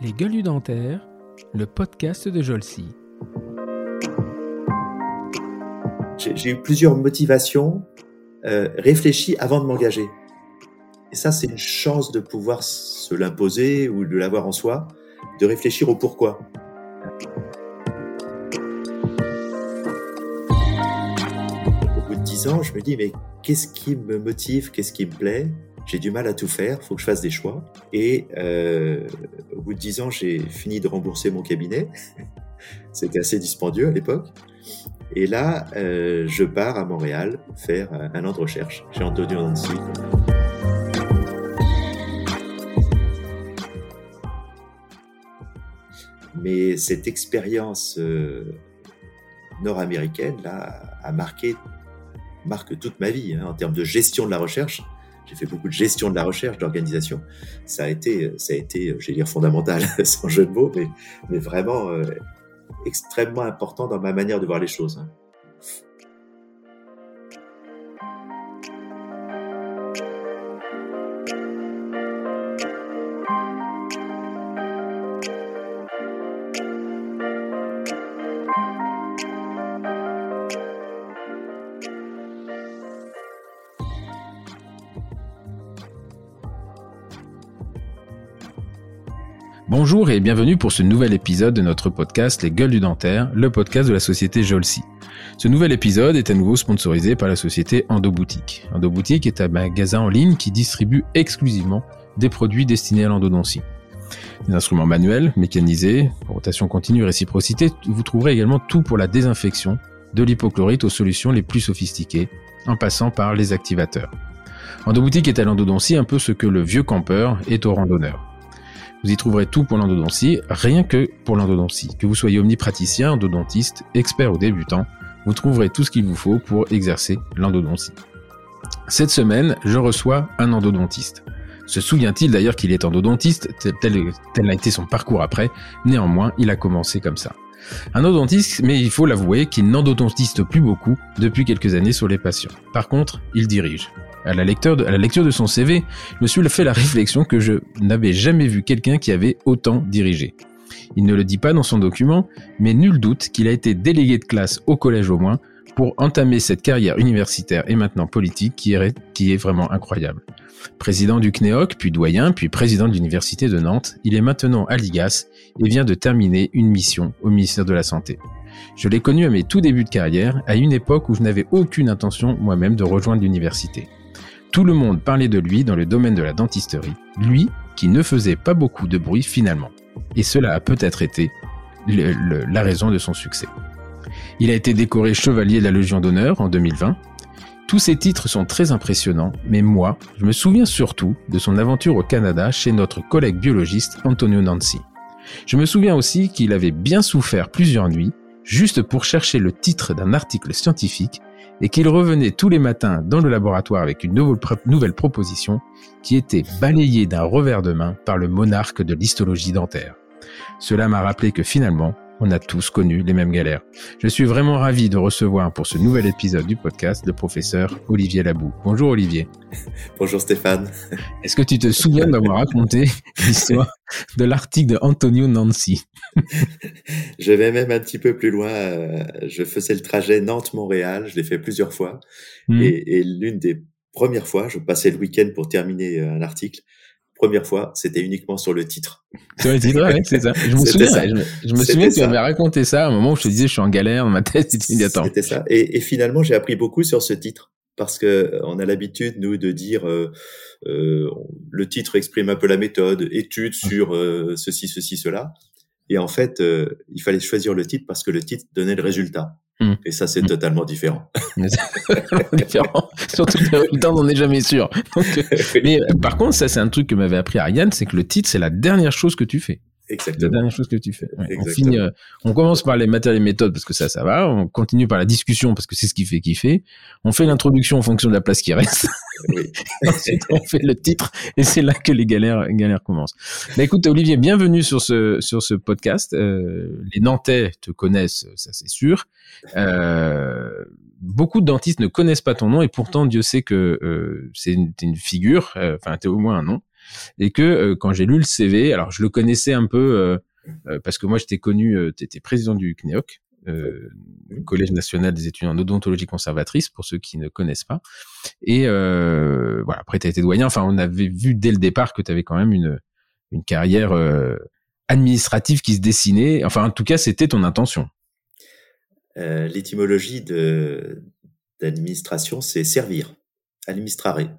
Les gueules dentaires, le podcast de Jolcy. J'ai eu plusieurs motivations euh, réfléchies avant de m'engager. Et ça, c'est une chance de pouvoir se l'imposer ou de l'avoir en soi, de réfléchir au pourquoi. Au bout de dix ans, je me dis, mais qu'est-ce qui me motive, qu'est-ce qui me plaît? J'ai du mal à tout faire, faut que je fasse des choix. Et euh, au bout de dix ans, j'ai fini de rembourser mon cabinet. C'était assez dispendieux à l'époque. Et là, euh, je pars à Montréal faire un an de recherche chez Antonio Nancy. Mais cette expérience euh, nord-américaine là a marqué marque toute ma vie hein, en termes de gestion de la recherche. J'ai fait beaucoup de gestion de la recherche, d'organisation. Ça a été, ça a été, je vais dire fondamental, sans jeu de mots, mais, vraiment euh, extrêmement important dans ma manière de voir les choses. Bonjour et bienvenue pour ce nouvel épisode de notre podcast Les Gueules du Dentaire, le podcast de la société Jolcy. Ce nouvel épisode est à nouveau sponsorisé par la société Endoboutique. Endoboutique est un magasin en ligne qui distribue exclusivement des produits destinés à l'endodontie. Des instruments manuels, mécanisés, rotation continue, réciprocité, vous trouverez également tout pour la désinfection, de l'hypochlorite aux solutions les plus sophistiquées, en passant par les activateurs. Endoboutique est à l'endodontie un peu ce que le vieux campeur est au randonneur. Vous y trouverez tout pour l'endodontie, rien que pour l'endodontie. Que vous soyez omnipraticien, endodontiste, expert ou débutant, vous trouverez tout ce qu'il vous faut pour exercer l'endodontie. Cette semaine, je reçois un endodontiste. Se souvient-il d'ailleurs qu'il est endodontiste, tel, tel a été son parcours après, néanmoins, il a commencé comme ça. Un endodontiste, mais il faut l'avouer qu'il n'endodontiste plus beaucoup depuis quelques années sur les patients. Par contre, il dirige. À la, lecture de, son CV, je me suis fait la réflexion que je n'avais jamais vu quelqu'un qui avait autant dirigé. Il ne le dit pas dans son document, mais nul doute qu'il a été délégué de classe au collège au moins pour entamer cette carrière universitaire et maintenant politique qui est, qui est vraiment incroyable. Président du CNEOC, puis doyen, puis président de l'Université de Nantes, il est maintenant à l'IGAS et vient de terminer une mission au ministère de la Santé. Je l'ai connu à mes tout débuts de carrière, à une époque où je n'avais aucune intention moi-même de rejoindre l'université. Tout le monde parlait de lui dans le domaine de la dentisterie, lui qui ne faisait pas beaucoup de bruit finalement. Et cela a peut-être été la raison de son succès. Il a été décoré chevalier de la Légion d'honneur en 2020. Tous ces titres sont très impressionnants, mais moi, je me souviens surtout de son aventure au Canada chez notre collègue biologiste Antonio Nancy. Je me souviens aussi qu'il avait bien souffert plusieurs nuits, juste pour chercher le titre d'un article scientifique et qu'il revenait tous les matins dans le laboratoire avec une nouvelle proposition qui était balayée d'un revers de main par le monarque de l'histologie dentaire. Cela m'a rappelé que finalement, on a tous connu les mêmes galères. Je suis vraiment ravi de recevoir pour ce nouvel épisode du podcast le professeur Olivier Labou. Bonjour Olivier. Bonjour Stéphane. Est-ce que tu te souviens d'avoir raconté l'histoire de l'article de Antonio Nancy? Je vais même un petit peu plus loin. Euh, je faisais le trajet Nantes-Montréal, je l'ai fait plusieurs fois. Hmm. Et, et l'une des premières fois, je passais le week-end pour terminer euh, un article première fois, c'était uniquement sur le titre. Sur le titre, ouais, c'est ça. Je me souviens, je, me souviens que tu m'avais raconté ça à un moment où je te disais je suis en galère dans ma tête. C'était ça. Et, et finalement, j'ai appris beaucoup sur ce titre parce que euh, on a l'habitude nous de dire euh, euh, le titre exprime un peu la méthode, étude sur euh, ceci, ceci, cela. Et en fait, euh, il fallait choisir le titre parce que le titre donnait le résultat. Hmm. Et ça, c'est hmm. totalement différent. différent. Surtout que le résultat, on n'est jamais sûr. mais par contre, ça, c'est un truc que m'avait appris Ariane, c'est que le titre, c'est la dernière chose que tu fais. Exactement. La dernière chose que tu fais. On, finit, euh, on commence par les matériaux et méthodes parce que ça, ça va. On continue par la discussion parce que c'est ce qui fait kiffer. On fait l'introduction en fonction de la place qui reste. Oui. Ensuite, on fait le titre et c'est là que les galères, galères commencent. Mais écoute, Olivier, bienvenue sur ce, sur ce podcast. Euh, les Nantais te connaissent, ça c'est sûr. Euh, beaucoup de dentistes ne connaissent pas ton nom et pourtant Dieu sait que euh, c'est une, une, figure, euh, enfin tu es au moins un nom. Et que quand j'ai lu le CV, alors je le connaissais un peu parce que moi j'étais connu, tu étais président du CNEOC, euh, Collège national des étudiants en odontologie conservatrice, pour ceux qui ne connaissent pas. Et euh, voilà, après, tu as été doyen. Enfin, on avait vu dès le départ que tu avais quand même une, une carrière euh, administrative qui se dessinait. Enfin, en tout cas, c'était ton intention. Euh, L'étymologie de d'administration, c'est servir, administrer.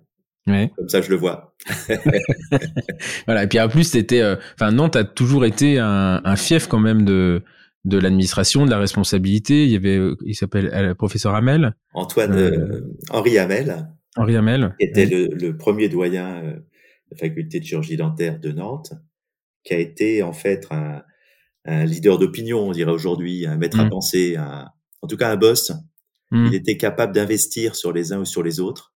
Ouais. Comme ça, je le vois. voilà. Et puis en plus, c'était, euh, enfin, non, t'as toujours été un, un, fief quand même de de l'administration, de la responsabilité. Il y avait, euh, il s'appelle le euh, professeur Hamel. Antoine euh, Henri Hamel. Henri Hamel. Qui était le, premier doyen de la faculté de chirurgie dentaire de Nantes, qui a été en fait un, leader d'opinion, on dirait aujourd'hui, un maître à mm. penser, en tout cas un boss. Mm. Il était capable d'investir sur les uns ou sur les autres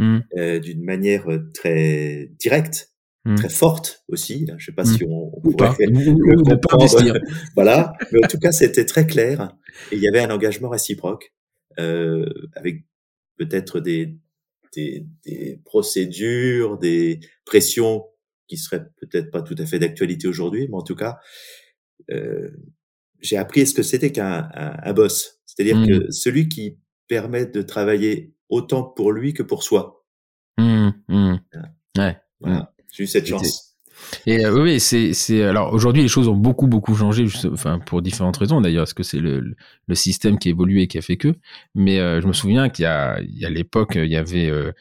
mm. d'une manière très directe Mmh. très forte aussi. Je sais pas mmh. si on, on pourrait le comprendre. voilà, mais en tout cas, c'était très clair et il y avait un engagement réciproque euh, avec peut-être des, des, des, procédures, des pressions qui seraient peut-être pas tout à fait d'actualité aujourd'hui, mais en tout cas, euh, j'ai appris ce que c'était qu'un un, un boss, c'est-à-dire mmh. que celui qui permet de travailler autant pour lui que pour soi. Mmh, Ouais. Voilà. J'ai eu cette chance. Et euh, oui, c'est c'est alors aujourd'hui les choses ont beaucoup beaucoup changé, enfin pour différentes raisons d'ailleurs, parce que c'est le, le système qui évolué et qui a fait que. Mais euh, je me souviens qu'il y a il y a l'époque il y avait euh,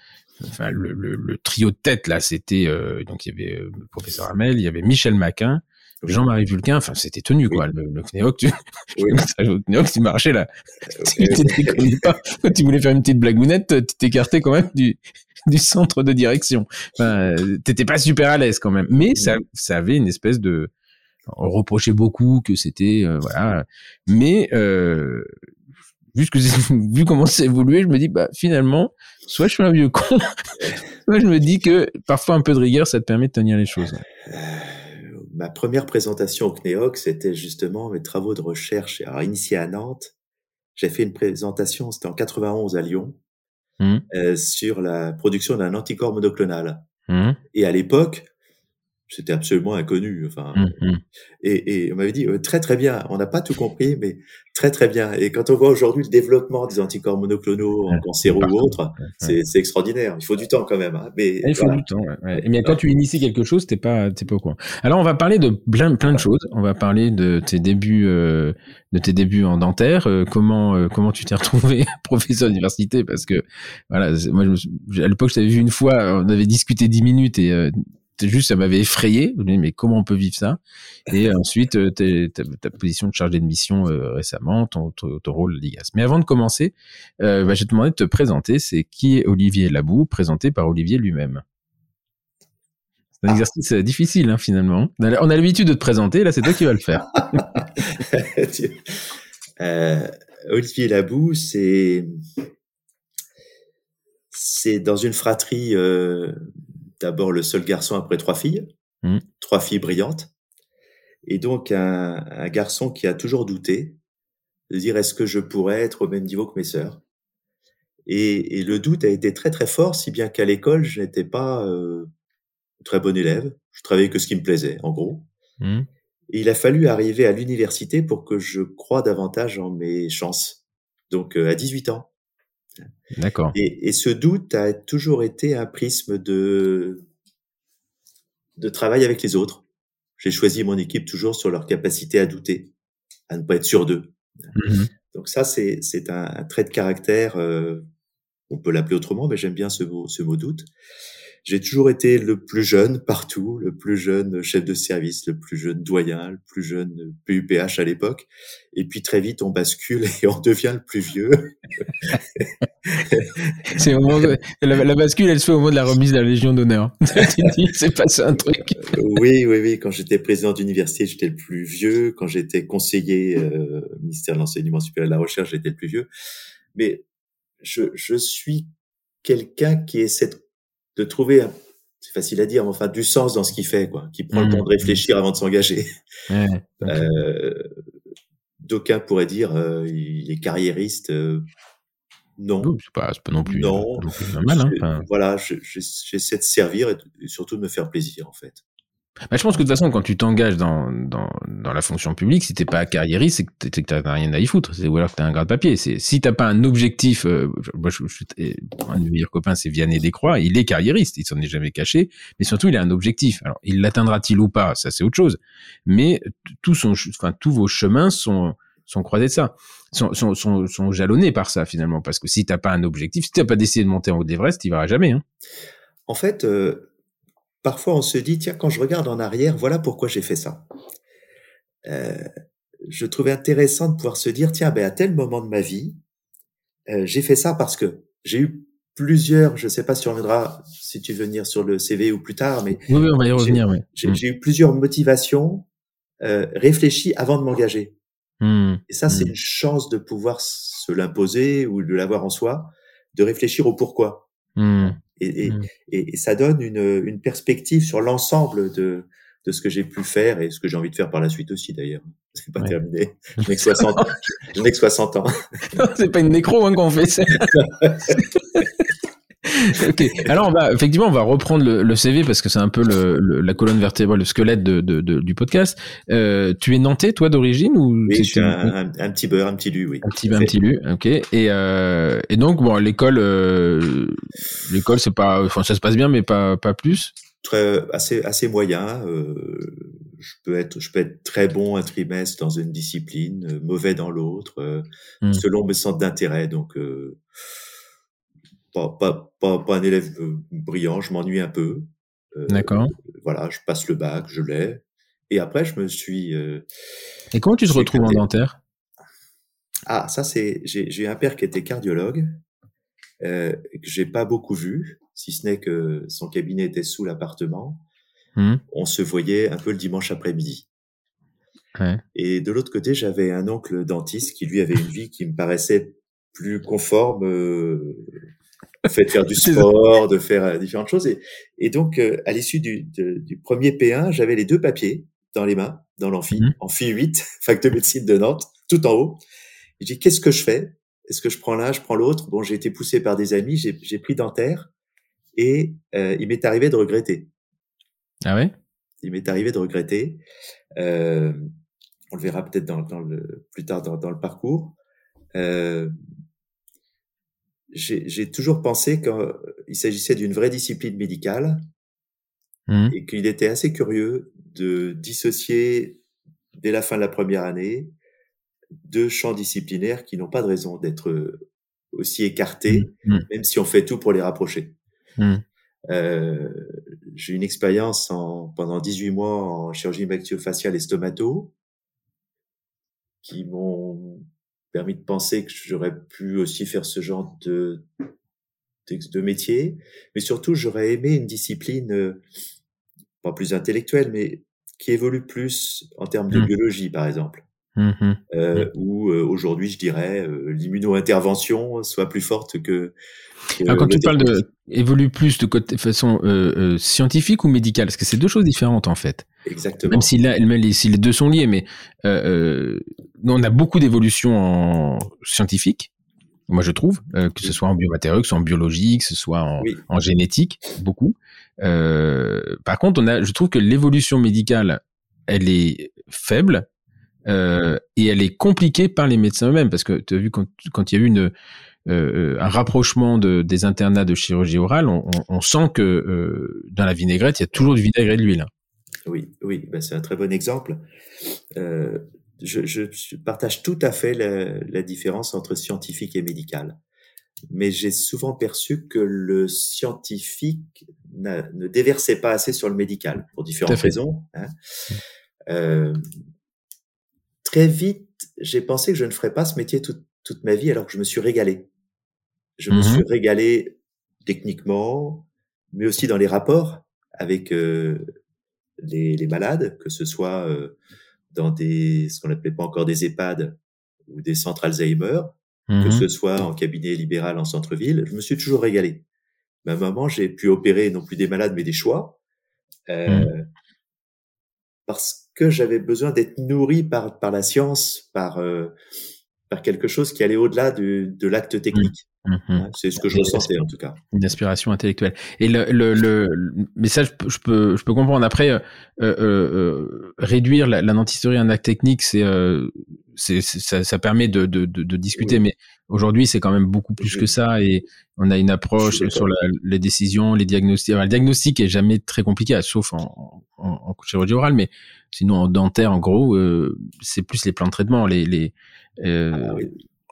enfin le, le, le, trio de tête là, c'était donc il y avait le professeur Hamel, il y avait Michel Maquin, Jean-Marie Vulcain, enfin c'était tenu quoi. Le, le CNEOC, tu, oui. le tu marchais là. tu pas. Quand tu voulais faire une petite blagounette, tu t'écartais quand même du du centre de direction. Enfin, T'étais pas super à l'aise quand même, mais ça, ça avait une espèce de. On reprochait beaucoup que c'était euh, voilà, mais euh, vu que vu comment c'est évolué, je me dis bah finalement, soit je suis un vieux con, soit je me dis que parfois un peu de rigueur, ça te permet de tenir les choses. Ma première présentation au CNEOC, c'était justement mes travaux de recherche. Alors initié à Nantes, j'ai fait une présentation, c'était en 91 à Lyon, Mmh. Euh, sur la production d'un anticorps monoclonal. Mmh. Et à l'époque, c'était absolument inconnu. Enfin, mmh, et, et, on m'avait dit très très bien. On n'a pas tout compris, mais très très bien. Et quand on voit aujourd'hui le développement des anticorps monoclonaux en cancéro ou autre, c'est extraordinaire. Il faut du temps quand même. Hein. Mais il faut du temps. Ouais. Mais quand tu inities quelque chose, t'es pas t'es pas au courant. Alors on va parler de plein plein de choses. On va parler de tes débuts euh, de tes débuts en dentaire. Euh, comment euh, comment tu t'es retrouvé professeur d'université Parce que voilà, moi je à l'époque je t'avais vu une fois. On avait discuté dix minutes et juste, ça m'avait effrayé. Je me mais comment on peut vivre ça? Et ensuite, euh, ta, position de chargé de mission euh, récemment, ton, ton, rôle l'IGAS. Mais avant de commencer, euh, bah, je vais te demander de te présenter. C'est qui est Olivier Labou, présenté par Olivier lui-même? C'est un ah. exercice difficile, hein, finalement. On a l'habitude de te présenter, là, c'est toi qui vas le faire. Olivier Labou, c'est c'est dans une fratrie d'abord le seul garçon après trois filles, mmh. trois filles brillantes, et donc un, garçon qui a toujours douté, de dire est-ce que je pourrais être au même niveau que mes sœurs? Et, le doute a été très très fort, si bien qu'à l'école, je n'étais pas euh, très bon élève, je travaillais que ce qui me plaisait, en gros. Mmh. Et il a fallu arriver à l'université pour que je croie davantage en mes chances. Donc euh, à 18 ans, D'accord. Et, ce doute a toujours été un prisme de, de travail avec les autres. J'ai choisi mon équipe toujours sur leur capacité à douter, à ne pas être sûr d'eux. Mmh Donc ça, c'est, c'est un, trait de caractère, euh, on peut l'appeler autrement, mais j'aime bien ce mot, ce mot doute. J'ai toujours été le plus jeune partout, le plus jeune chef de service, le plus jeune doyen, le plus jeune PUPH à l'époque. Et puis très vite, on bascule et on devient le plus vieux. c'est au moment la, bascule, elle se fait au moment de la remise de la Légion d'honneur. c'est passé un truc. Euh, oui, oui, oui. Quand j'étais président d'université, j'étais le plus vieux. Quand j'étais conseiller euh, ministère de l'enseignement supérieur et de la recherche, j'étais le plus vieux. Mais je, je suis quelqu'un qui essaie de de trouver, c'est facile à dire, mais enfin, du sens dans ce qu'il fait, quoi, qui prend le mmh. temps de réfléchir avant de s'engager. euh, D'aucuns pourraient dire, euh, il est carriériste. Euh, Non. c'est pas, pas non plus, non. normal. Hein, voilà, j'essaie de servir et surtout de me faire plaisir, en fait. Bah, je pense que de toute façon, quand tu t'engages dans, dans, dans, la fonction publique, si t'es pas carriériste, c'est que tu rien à y foutre. Ou alors que t'as un grade papier. Si t'as pas un objectif. Euh, moi, je, je, un de mes meilleurs copains, c'est Vianney Descroix. Il est carriériste. Il s'en est jamais caché. Mais surtout, il a un objectif. Alors, il l'atteindra-t-il ou pas? Ça, c'est autre chose. Mais tout son, enfin, tous vos chemins sont sont croisés de ça, sont, sont, sont, sont jalonnés par ça finalement. Parce que si t'as pas un objectif, si t'as pas décidé de monter en haut d'Everest, il verra jamais. Hein. En fait. Euh parfois on se dit, tiens, quand je regarde en arrière, voilà pourquoi j'ai fait ça. Euh, je trouvais intéressant de pouvoir se dire, tiens, ben, à tel moment de ma vie, euh, j'ai fait ça parce que j'ai eu plusieurs, je sais pas si on reviendra, si tu veux venir sur le CV ou plus tard, mais oui, on va y revenir. Mm. J'ai eu plusieurs motivations euh, réfléchies avant de m'engager. Mm. Et ça, c'est mm. une chance de pouvoir se l'imposer ou de l'avoir en soi, de réfléchir au pourquoi. Et, mmh. et, et, ça donne une, une perspective sur l'ensemble de, de ce que j'ai pu faire et ce que j'ai envie de faire par la suite aussi d'ailleurs. C'est pas terminé. Je n'ai que 60 ans. Je n'ai que 60 ans. c'est pas une nécro hein, qu'on fait. ok. Alors, on va, effectivement, on va reprendre le, le CV parce que c'est un peu le, la colonne vertébrale, le squelette de, de, de, du podcast. Euh, tu es nantais, toi, d'origine ou Oui, je suis un, un, petit beurre, un petit lu, oui. Un petit, un petit lu, ok. Et, euh, et donc, bon, l'école, euh, l'école, c'est pas, enfin, ça se passe bien, mais pas, pas plus? Très, assez, assez moyen. Je peux être, je peux être très bon un trimestre dans une discipline, mauvais dans l'autre, hmm. selon mes centres d'intérêt. Donc, pas, pas, pas, pas un élève euh, brillant, je m'ennuie un peu. Euh, D'accord. Voilà, je passe le bac, je l'ai. Et après, je me suis. Euh, et comment tu te retrouves en dentaire? Ah, ça c'est. J'ai un père qui était cardiologue, euh, que j'ai pas beaucoup vu, si ce n'est que son cabinet était sous l'appartement. Mmh. On se voyait un peu le dimanche après-midi. Ouais. Et de l'autre côté, j'avais un oncle dentiste qui lui avait une vie qui me paraissait plus conforme euh, fait de faire du sport, de faire euh, différentes choses. Et, et donc, euh, à l'issue du, du, premier P1, j'avais les deux papiers dans les mains, dans l'amphi, mmh. amphi 8, fac de médecine de Nantes, tout en haut. Et j'ai dit, qu'est-ce que je fais? Est-ce que je prends l'un, je prends l'autre? Bon, j'ai été poussé par des amis, j'ai pris dentaire, et euh, il m'est arrivé de regretter. Ah ouais? Il m'est arrivé de regretter. Euh, on le verra peut-être dans, dans, le plus tard dans, dans le parcours. Euh, j'ai toujours pensé qu'il s'agissait d'une vraie discipline médicale mmh. et qu'il était assez curieux de dissocier dès la fin de la première année deux champs disciplinaires qui n'ont pas de raison d'être aussi écartés, mmh. Mmh. même si on fait tout pour les rapprocher. Euh, j'ai une expérience en, pendant 18 mois en chirurgie maxillofaciale et stomato qui m'ont permis de penser que j'aurais pu aussi faire ce genre de, de, métier. Mais surtout, j'aurais aimé une discipline, euh, pas plus intellectuelle, mais qui évolue plus en termes de mmh. biologie, par exemple. Mmh euh, mmh. Où euh, aujourd'hui, je dirais, euh, l'immuno-intervention soit plus forte que. Alors, quand tu parles de évolue plus de côté façon scientifique ou médicale, parce que c'est deux choses différentes en fait. Exactement. Même si là, même si les deux sont liés, mais on a beaucoup d'évolutions en scientifique. Moi, je trouve que ce soit en biomatériaux, que ce soit en biologie, que ce soit en, en génétique, beaucoup. par contre, on a, je trouve que l'évolution médicale, elle est faible euh, et elle est compliquée par les médecins eux-mêmes parce que tu as vu quand, quand il y a eu une, euh, un rapprochement de, des internats de chirurgie orale, on, on, sent que euh, dans la vinaigrette, il y a toujours du vinaigre et de l'huile. Oui, oui, ben c'est un très bon exemple. Euh, je, je, partage tout à fait la, la, différence entre scientifique et médical. Mais j'ai souvent perçu que le scientifique ne déversait pas assez sur le médical, pour différentes raisons. Hein. Euh, très vite, j'ai pensé que je ne ferais pas ce métier toute, toute ma vie alors que je me suis régalé. Je me mmh suis régalé techniquement, mais aussi dans les rapports avec euh, les, les, malades, que ce soit euh, dans des ce qu'on n'appelait pas encore des EHPAD ou des centres Alzheimer, que mmh ce soit en cabinet libéral en centre-ville. Je me suis toujours régalé. Ma maman, j'ai pu opérer non plus des malades mais des choix. Euh, mmh. Parce que j'avais besoin d'être nourri par, par la science, par, euh, par quelque chose qui allait au-delà de, de l'acte technique. Mhm. c'est ce que je ressentais en tout cas. Une aspiration intellectuelle. Et le, le, le, mais ça, je, peux, je peux comprendre. Après, euh, euh, réduire la, la à un acte technique, c'est, c'est, ça, ça, permet de, de, de, de discuter. Mais aujourd'hui, c'est quand même beaucoup plus que ça. Et on a une approche sur la, les décisions, les diagnostics. le diagnostic est jamais très compliqué, sauf en, en, en chirurgie orale, mais sinon en dentaire, en gros, euh, c'est plus les plans de traitement, les, les ah, oui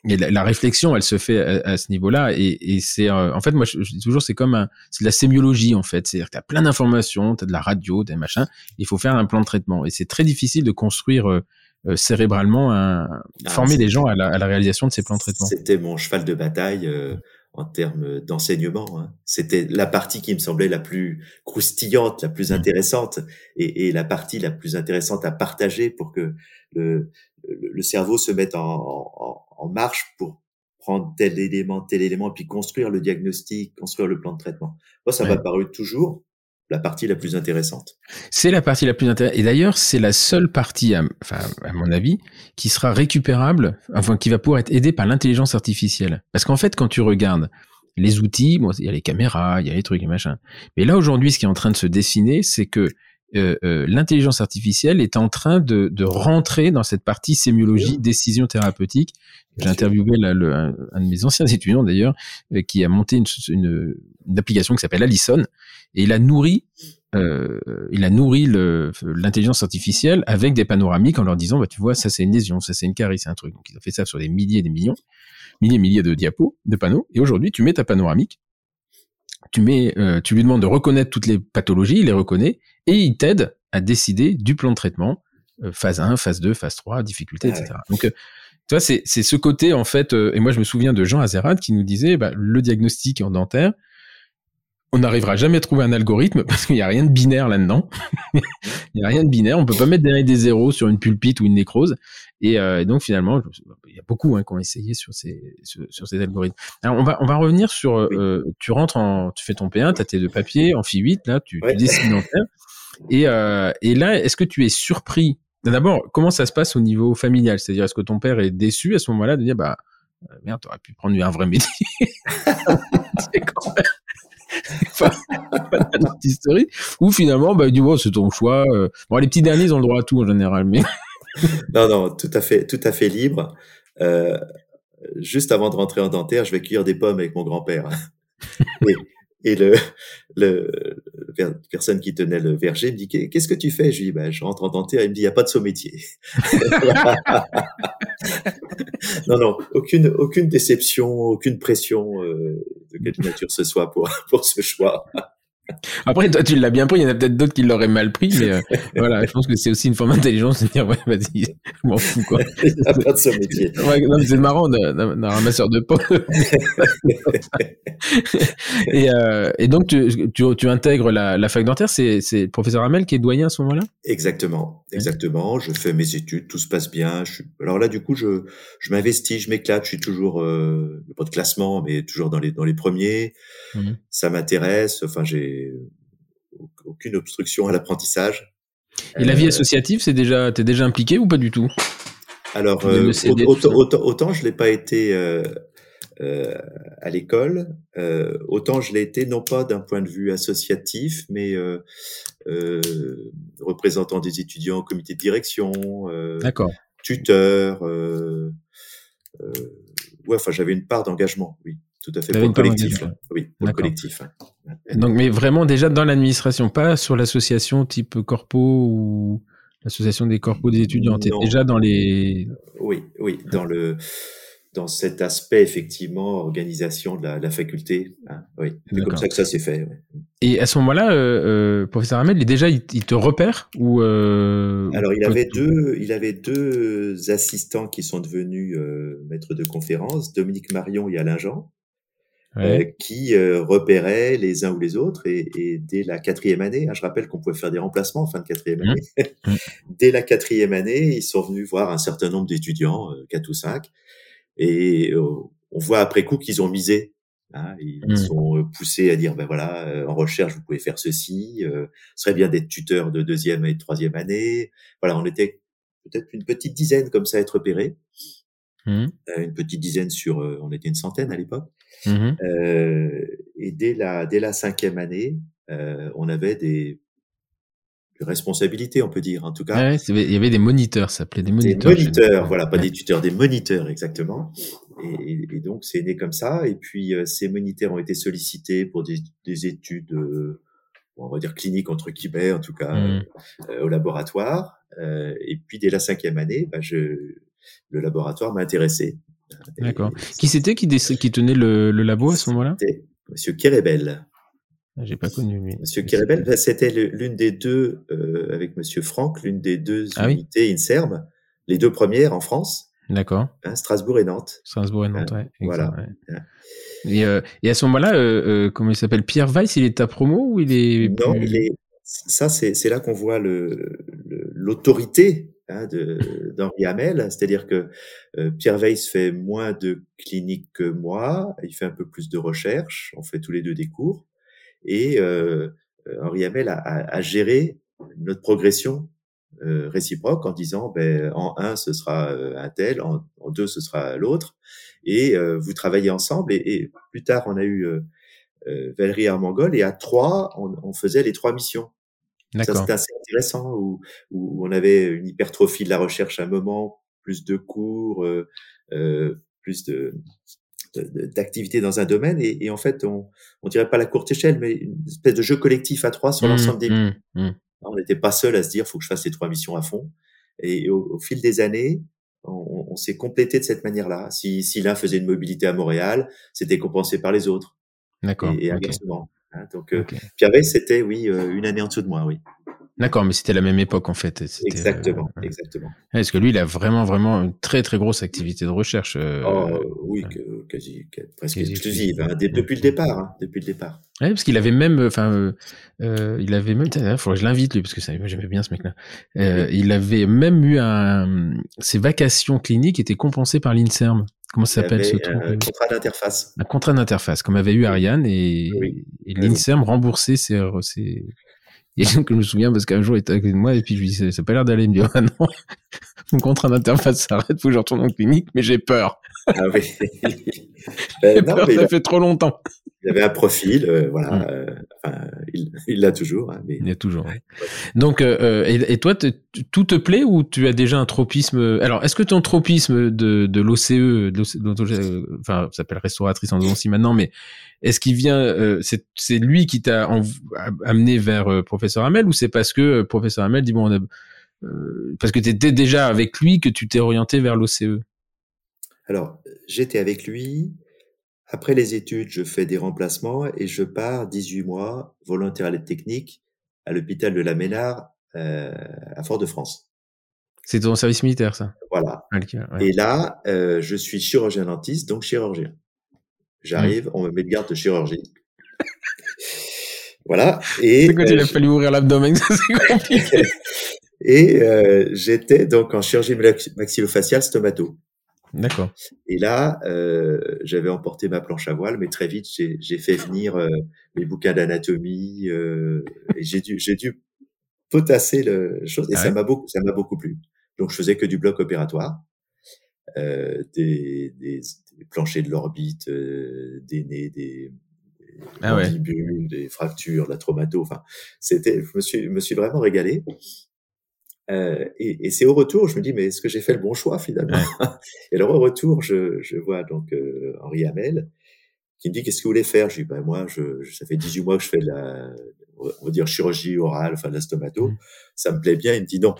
et la, réflexion, elle se fait à, ce niveau-là. Et, et c'est, euh, en fait, moi, je, dis toujours, c'est comme un, c'est de la sémiologie, en fait. C'est-à-dire que tu as plein d'informations, tu as de la radio, des machins. Il faut faire un plan de traitement. Et c'est très difficile de construire euh, euh, cérébralement, un, ah, former les gens à la, à la, réalisation de ces plans de traitement. C'était mon cheval de bataille en termes d'enseignement. Hein. C'était la partie qui me semblait la plus croustillante, la plus mmh. intéressante, et, et, la partie la plus intéressante à partager pour que le, le cerveau se mette en, en, en marche pour prendre tel élément, tel élément, puis construire le diagnostic, construire le plan de traitement. Moi, ça m'a paru toujours la partie la plus intéressante. C'est la partie la plus intéressante. Et d'ailleurs, c'est la seule partie, à, mon avis, qui sera récupérable, enfin, qui va pouvoir être aidée par l'intelligence artificielle. Parce qu'en fait, quand tu regardes les outils, il y a les caméras, il y a les trucs et machin. Mais là, aujourd'hui, ce qui est en train de se dessiner, c'est que euh, euh, l'intelligence artificielle est en train de, de, rentrer dans cette partie sémiologie, décision thérapeutique. J'ai interviewé un, de mes anciens étudiants d'ailleurs, euh, qui a monté une, une, une application qui s'appelle Allison, et il a nourri, il a nourri l'intelligence artificielle avec des panoramiques en leur disant, bah, tu vois, ça c'est une lésion, ça c'est une carie, c'est un truc. Donc ils ont fait ça sur des milliers et des millions, milliers et milliers de diapos, de panneaux, et aujourd'hui tu mets ta panoramique, tu mets, euh, tu lui demandes de reconnaître toutes les pathologies, il les reconnaît, et il t'aide à décider du plan de traitement, euh, phase 1, phase 2, phase 3, difficulté, etc. Donc, euh, tu vois, c'est, c'est ce côté, en fait, et moi je me souviens de Jean Azerad qui nous disait, bah, le diagnostic en dentaire, on n'arrivera jamais à trouver un algorithme parce qu'il n'y a rien de binaire là-dedans. il n'y a rien de binaire. On peut pas mettre des, des zéros sur une pulpite ou une nécrose. Et, euh, donc finalement, il y a beaucoup hein, qui ont essayé sur ces sur, ces algorithmes. Alors on va on va revenir sur. Euh, tu rentres en, tu fais ton P1, tu as tes deux papiers en FI 8 là, tu, tu dessines en terre. Et euh, et là, est-ce que tu es surpris? D'abord, comment ça se passe au niveau familial? C'est-à-dire, est-ce que ton père est déçu à ce moment-là de dire bah euh, merde, t'aurais pu prendre un vrai métier? c'est quand même ou finalement, bah, du bon, c'est ton choix. Euh. Bon, les petits derniers, ils ont le droit à tout en général, mais. non, non, tout à fait, tout à fait libre. Euh, juste avant de rentrer en dentaire, je vais cueillir des pommes avec mon grand-père. oui. Et le, le, personne qui tenait le verger me dit qu'est-ce que tu fais Je lui dis bah, je rentre en dentaire. Il me dit il n'y a pas de saut métier. non non aucune aucune déception, aucune pression euh, de quelque nature ce soit pour pour ce choix. Après, toi, tu l'as bien pris. Il y en a peut-être d'autres qui l'auraient mal pris, mais euh, voilà, je pense que c'est aussi une forme d'intelligence de dire, ouais, vas-y, je m'en fous, quoi. pas de son métier. Ouais, c'est marrant d'un ramasseur de et, euh, et donc, tu, tu, tu intègres la, la fac dentaire. C'est le professeur Hamel qui est doyen à ce moment-là? Exactement, exactement. Je fais mes études, tout se passe bien. Je suis... Alors là, du coup, je, je m'investis, je m'éclate. Je suis toujours, euh, pas de classement, mais toujours dans les, dans les premiers. Mmh. Ça m'intéresse. Enfin, j'ai aucune obstruction à l'apprentissage. Et la vie euh, associative, c'est déjà, t'es déjà impliqué ou pas du tout? Alors, euh, autant, autant, je l'ai pas été euh, à l'école, autant je l'ai été non pas d'un point de vue associatif, mais représentant des étudiants au comité de direction, tuteur. ouais, enfin, j'avais une part d'engagement, oui tout à fait. Pour le collectif. Oui, pour le collectif. Donc, mais vraiment déjà dans l'administration, pas sur l'association type corpo ou l'association des corpos des étudiants. déjà dans les. Oui, oui, dans le dans cet aspect effectivement organisation de la, faculté. Hein, oui, c'est comme ça que ça s'est fait. Et à ce moment-là, euh, euh, professeur Ahmed, déjà il, te repère ou euh, Alors il avait deux, il avait deux assistants qui sont devenus maîtres de conférence, Dominique Marion et Alain Jean. Euh, qui euh, repéraient les uns ou les autres. Et, et dès la quatrième année, hein, je rappelle qu'on pouvait faire des remplacements en fin de quatrième mmh. année. Mmh. dès la quatrième année, ils sont venus voir un certain nombre d'étudiants, euh, quatre ou cinq, et on voit après coup qu'ils ont misé. Hein, ils mmh. sont poussés à dire, ben voilà, en recherche, vous pouvez faire ceci. ce serait bien d'être tuteur de deuxième et de troisième année. Voilà, on était peut-être une petite dizaine comme ça à être repérés. une petite dizaine sur, on était une centaine à l'époque. Mmh et dès la, dès la cinquième année, on avait des responsabilités, on peut dire, en tout cas. il y avait des moniteurs, ça s'appelait des moniteurs. Des moniteurs, voilà, pas des tuteurs, des moniteurs, exactement. Et, donc, c'est né comme ça. Et puis, ces moniteurs ont été sollicités pour des, des études, on va dire cliniques entre guillemets, en tout cas, mmh. au laboratoire. et puis, dès la cinquième année, bah, je, le laboratoire m'a intéressé. D'accord. Qui c'était qui, qui, tenait le, le labo à ce moment-là? C'était Monsieur Kerebel. Ah, j'ai pas connu lui. Monsieur Kerebel, c'était l'une des deux, euh, avec Monsieur Franck, l'une des deux ah unités INSERM, les deux premières en France. D'accord. Hein, Strasbourg et Nantes. Strasbourg et Nantes, hein, ouais. Voilà. Et, euh, et, à ce moment-là, euh, comment il s'appelle Pierre Weiss, il est ta promo ou il est Non, il est. Ça, c'est là qu'on voit l'autorité le, d'Henri Hamel, c'est-à-dire que euh, Pierre Weiss fait moins de cliniques que moi, il fait un peu plus de recherche, on fait tous les deux des cours, et euh, euh Henri Hamel a, a, géré notre progression euh, réciproque en disant ben, en un ce sera euh, un tel, en, en deux ce sera l'autre, et vous travaillez ensemble, et, et, plus tard on a eu Valérie Armangol, et à trois on, on faisait les trois missions. C'était assez intéressant, où, où, on avait une hypertrophie de la recherche à un moment, plus de cours, euh, euh plus de d'activité dans un domaine et, et, en fait on on dirait pas la courte échelle mais une espèce de jeu collectif à trois sur mmh, l'ensemble des mmh, mmh. on n'était pas seul à se dire faut que je fasse ces trois missions à fond. Et au, fil des années on, on s'est complété de cette manière-là. Si, si l'un faisait une mobilité à Montréal c'était compensé par les autres. D'accord et, et inversement Hein, donc, euh, Pierre c'était, oui, euh, une année en dessous de moi, oui. D'accord, mais c'était la même époque en fait. Exactement, euh, exactement. Est-ce que lui, il a vraiment, vraiment une très, très grosse activité de recherche. oh, oui, quasi, presque exclusive, hein, depuis le départ, hein, depuis le départ. Oui, parce qu'il avait même, enfin, il avait même, il faudrait que je l'invite lui, parce que j'aimais bien ce mec-là. il avait même eu un, ses vacations cliniques étaient compensées par l'Inserm. Comment ça s'appelle ce truc Un contrat d'interface. Un contrat d'interface, comme avait eu Ariane, et, et l'INSERM remboursait ses, ses... Et donc, je me souviens parce qu'un jour, il était avec moi et puis je lui dis, ça n'a pas l'air d'aller. Il me dit, ah non, mon contrat d'interface s'arrête, faut que je retourne en clinique, mais j'ai peur. Ah oui. ben, non, peur, ça fait trop longtemps il avait un profil, euh, voilà. Mmh. Euh, enfin, il l'a toujours. Hein, mais... Il l'a toujours. Donc, euh, et, et, toi, tout te plaît ou tu as déjà un tropisme Alors, est-ce que ton tropisme de, de l'OCE, enfin, ça s'appelle restauratrice en aussi maintenant, mais est-ce qu'il vient C'est lui qui t'a amené vers professeur Hamel ou c'est parce que professeur Hamel dit bon, parce que tu étais déjà avec lui que tu t'es orienté vers l'OCE Alors, j'étais avec lui. Après les études, je fais des remplacements et je pars 18 mois volontaire à l'aide technique à l'hôpital de la Ménard euh, à Fort-de-France. C'est ton service militaire, ça? Voilà. Ah, et là, euh, je suis chirurgien dentiste, donc chirurgien. J'arrive, mmh. on me met de garde de chirurgie. voilà. Et quand il a euh, fallu ouvrir l'abdomen, ça c'est compliqué. et euh, j'étais donc en chirurgie maxillofaciale stomato. D'accord. Et là, euh, j'avais emporté ma planche à voile, mais très vite, j'ai fait venir euh, mes bouquins d'anatomie euh, et j'ai dû, j'ai dû potasser le chose et ah ça m'a beaucoup, ça m'a beaucoup plu. Donc, je faisais que du bloc opératoire, euh, des, des, des, planchers de l'orbite, euh, des nez, des, ah des fractures, la traumato. Enfin, c'était, je me suis, me suis vraiment régalé. Euh, et, et c'est au retour, je me dis, mais est-ce que j'ai fait le bon choix finalement Et alors au retour, je, je vois donc euh, Henri Hamel qui me dit, qu'est-ce que vous voulez faire? Je dis, ben moi, je, ça fait 18 mois que je fais de la, on va dire chirurgie orale, enfin de la stomato, mmh. ça me plaît bien. Il me dit non.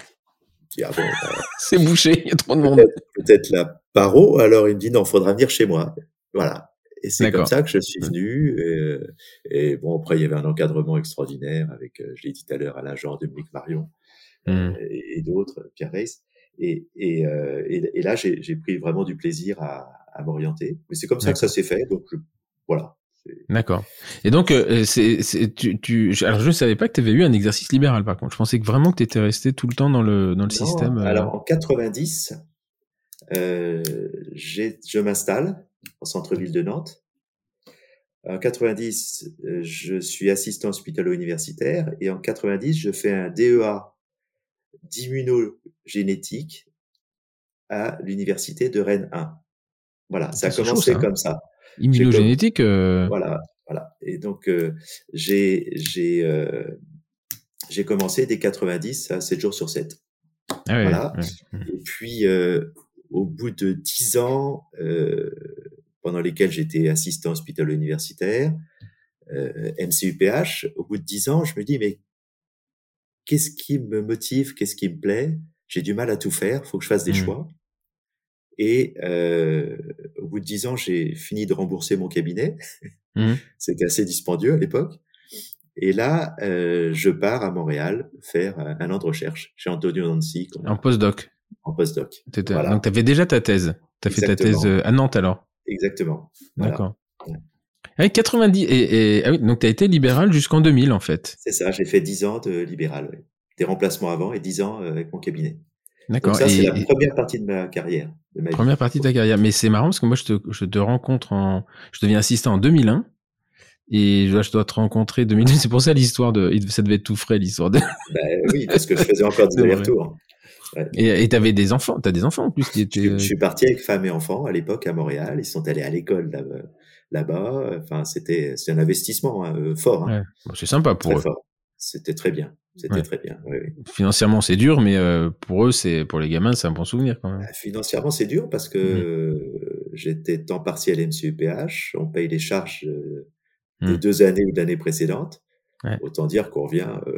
Ah bon, bah, c'est bouché, il y a trop de monde. Peut-être la paro. Alors il me dit non, faudra venir chez moi. Voilà. Et c'est comme ça que je suis venu. Et, et, bon, après, il y avait un encadrement extraordinaire avec, euh, je l'ai dit tout à l'heure, Alain Jean, Dominique Marion. Mmh. Euh, et, d'autres, Pierre Weiss. Et, et, euh, et, là, j'ai pris vraiment du plaisir à, à m'orienter. Mais c'est comme ça que ça s'est fait. Donc voilà. D'accord. Et donc, euh, c'est, tu, tu, alors je ne savais pas que tu avais eu un exercice libéral par contre. Je pensais que vraiment que tu étais resté tout le temps dans le, dans le système. Alors en 90, euh, je m'installe au centre-ville de Nantes. En 90, je suis assistant hospitalo-universitaire et en 90, je fais un DEA d'immunogénétique à l'université de Rennes 1. Voilà, ça a commencé comme ça. Immunogénétique. Euh... Voilà, voilà. Et donc j'ai j'ai j'ai commencé dès 90 à 7 jours sur 7. Ah voilà. Et puis au bout de 10 ans, pendant lesquels j'étais assistant hospital universitaire, euh, MCUPH, au bout de 10 ans, je me dis mais qu'est-ce qui me motive, qu'est-ce qui me plaît? J'ai du mal à tout faire, faut que je fasse des mmh. choix. Et euh, au bout de dix ans, j'ai fini de rembourser mon cabinet. Mmh. C'était assez dispendieux à l'époque. Et là, euh, je pars à Montréal faire un an de recherche chez Antonio Nancy. En postdoc. En postdoc. Voilà. Donc, tu avais déjà ta thèse. Tu as fait ta thèse euh, à Nantes alors? Exactement. D'accord. Ouais. 90 et, et ah oui, donc tu as été libéral jusqu'en 2000 en fait. C'est ça, j'ai fait 10 ans de libéral, des remplacements avant et 10 ans euh, avec mon cabinet. D'accord. Ça c'est la première partie de ma carrière. De ma première partie de ta carrière, mais c'est marrant parce que moi je te, je te rencontre en, je deviens assistant en 2001 et je dois te rencontrer 2002. C'est pour ça l'histoire de, ça devait être tout frais l'histoire de. Ben oui, parce que je faisais encore des allers-retours. Ouais. Et tu avais des enfants, tu as des enfants en plus qui étaient. Je, je, suis parti avec femme et enfants à l'époque à Montréal. Ils sont allés à l'école là-bas. Enfin, c'était c'est un investissement hein, euh, fort. Hein. Ouais. c'est sympa pour eux. C'était très bien. C'était très bien. Oui, oui. Financièrement, c'est dur, mais euh, pour eux, c'est pour les gamins, c'est un bon souvenir quand même. Bah, financièrement, c'est dur parce que mmh. j'étais temps partiel MCUPH. On paye les charges euh, des mmh. deux années ou de l'année précédente. Ouais. Autant dire qu'on revient. Euh...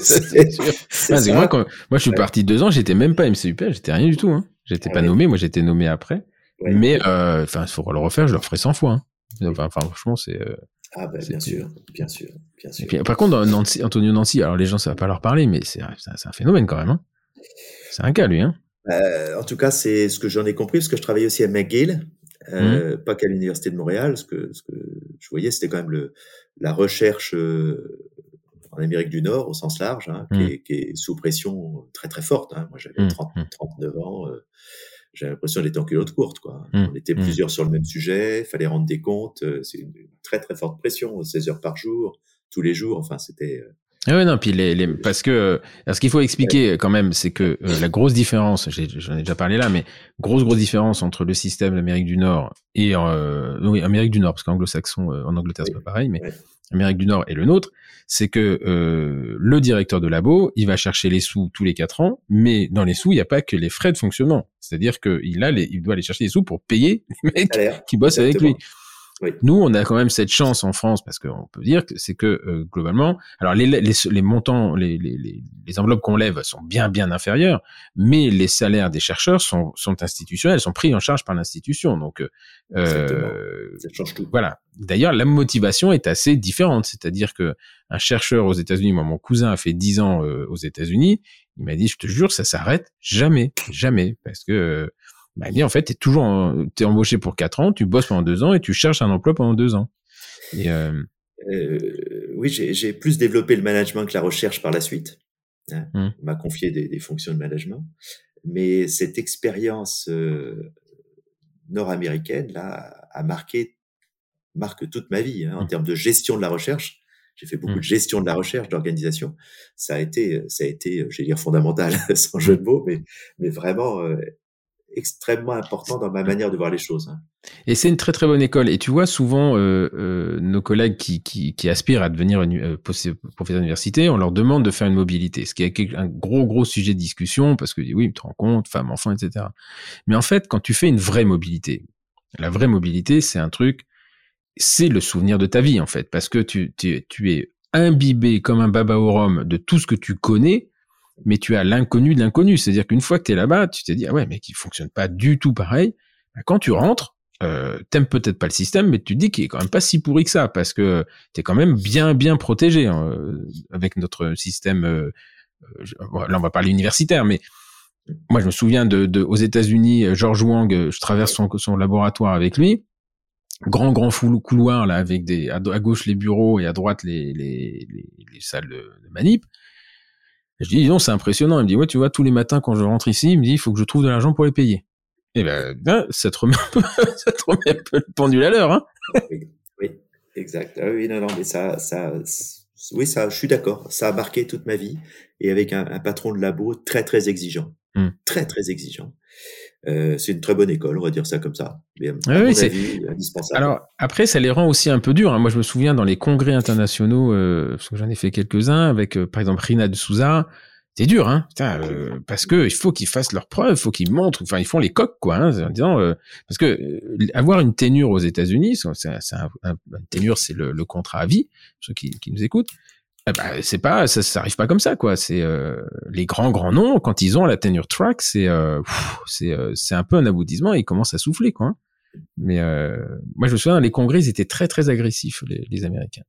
c'est moi, quand... moi, je suis parti deux ans, j'étais même pas MCUPH, j'étais rien du tout. Hein. J'étais ah, pas nommé, moi j'étais nommé après. Mais euh, enfin, il faut le refaire, je le referai 100 fois. Hein. Enfin, franchement, c'est. Euh, ah ben, bien sûr, bien sûr, bien sûr. Puis, par contre, Nancy, Antonio Nancy, alors les gens, ça va pas leur parler, mais c'est un, phénomène quand même. Hein. C'est un cas, lui. Hein. Euh, en tout cas, c'est ce que j'en ai compris, parce que je travaillais aussi à McGill, euh, mmh. pas qu'à l'université de Montréal. Ce que, ce que je voyais, c'était quand même le, la recherche euh, en Amérique du Nord, au sens large, hein, mmh. qui, est, qui, est, sous pression très très forte. Moi, j'avais mmh. 39 ans. Euh, j'ai l'impression d'être en culotte courte. Quoi. Mmh. On était mmh. plusieurs sur le même sujet, il fallait rendre des comptes. Euh, c'est une très très forte pression, 16 heures par jour, tous les jours. Enfin, c'était. Euh, ah ouais, non, puis les, les parce que ce qu'il faut expliquer quand même, c'est que euh, la grosse différence, j'en ai, déjà parlé là, mais grosse grosse différence entre le système d'Amérique du Nord et euh, oui Amérique du Nord, parce qu'anglo-saxon en Angleterre c'est pas pareil, mais Amérique du Nord et le nôtre, c'est que euh, le directeur de labo, il va chercher les sous tous les quatre ans, mais dans les sous, il n'y a pas que les frais de fonctionnement. C'est-à-dire qu'il a les, il doit aller chercher les sous pour payer les mecs qui bossent avec lui. Nous, on a quand même cette chance en France, parce qu'on peut dire que c'est que euh, globalement, alors les, les, les montants, les, les, les enveloppes qu'on lève sont bien bien inférieures, mais les salaires des chercheurs sont, sont institutionnels, sont pris en charge par l'institution. Donc, euh, ça change tout. Voilà. D'ailleurs, la motivation est assez différente, c'est-à-dire que un chercheur aux États-Unis, moi, mon cousin a fait 10 ans euh, aux États-Unis, il m'a dit, je te jure, ça s'arrête jamais, jamais, parce que bah, en fait, t'es toujours, t'es embauché pour quatre ans, tu bosses pendant deux ans et tu cherches un emploi pendant deux ans. Et euh... Euh, oui, j'ai plus développé le management que la recherche par la suite. Hein. Mmh. On m'a confié des, des, fonctions de management, mais cette expérience euh, nord-américaine là a marqué marque toute ma vie hein, en mmh. termes de gestion de la recherche. J'ai fait beaucoup mmh. de gestion de la recherche, d'organisation. Ça a été, ça a été, je vais dire fondamental, sans jeu de mots, mais, mais vraiment euh, extrêmement important dans ma manière de voir les choses. Hein. Et c'est une très très bonne école. Et tu vois souvent euh, euh, nos collègues qui, qui, qui, aspirent à devenir euh, professeur d'université, on leur demande de faire une mobilité, ce qui est un gros gros sujet de discussion parce que oui, tu te rends compte, femme, enfant, etc. Mais en fait, quand tu fais une vraie mobilité, la vraie mobilité, c'est un truc, c'est le souvenir de ta vie en fait, parce que tu, tu, tu es imbibé comme un baba au rhum de tout ce que tu connais mais tu as l'inconnu de l'inconnu. C'est-à-dire qu'une fois que tu es là-bas, tu t'es dit, ah ouais, mais qui fonctionne pas du tout pareil. Bah, quand tu rentres, euh, t'aimes peut-être pas le système, mais tu te dis qu'il est quand même pas si pourri que ça, parce que tu es quand même bien, bien protégé hein, avec notre système. Euh, euh, là, on va parler universitaire, mais moi, je me souviens de, aux États-Unis, George Wang, je traverse son, son laboratoire avec lui grand grand couloir là avec des à, gauche les bureaux et à droite les les, les, les salles de, de je dis, non, c'est impressionnant. Il me dit, ouais, tu vois, tous les matins quand je rentre ici, il me dit, il faut que je trouve de l'argent pour les payer. Et eh ben, ben, ça te remet un peu, ça te remet un peu le pendule à l'heure, hein. Oui, oui, exact. Ah oui, non, non, mais ça, ça, oui, ça, je suis d'accord. Ça a marqué toute ma vie et avec un, un patron de labo très très exigeant, Hmm. très très exigeant. Euh, c'est une très bonne école, on va dire ça comme ça. Mais à Oui, c'est- indispensable. Alors après, ça les rend aussi un peu durs. hein. Moi, je me souviens dans les congrès internationaux, euh, parce que j'en ai fait quelques-uns avec, euh, par exemple, Rina de Souza. C'est dur, hein, Putain, euh, parce que il faut qu'ils fassent leurs preuves, il faut qu'ils montrent, enfin ils font les coques, quoi, hein, en disant, euh, parce que euh, avoir une ténure aux États-Unis, c'est, c'est un, un- une ténure, c'est le, le contrat à vie, ceux qui, qui nous écoutent. Eh ben, c'est pas, ça, ça arrive pas comme ça, quoi. C'est euh, les grands grands noms quand ils ont la tenure track, c'est, euh, c'est, euh, c'est un peu un aboutissement. et Ils commencent à souffler, quoi. hein. Mais euh, moi, je me souviens, les congrès, ils étaient très, très agressifs, les, les Américains.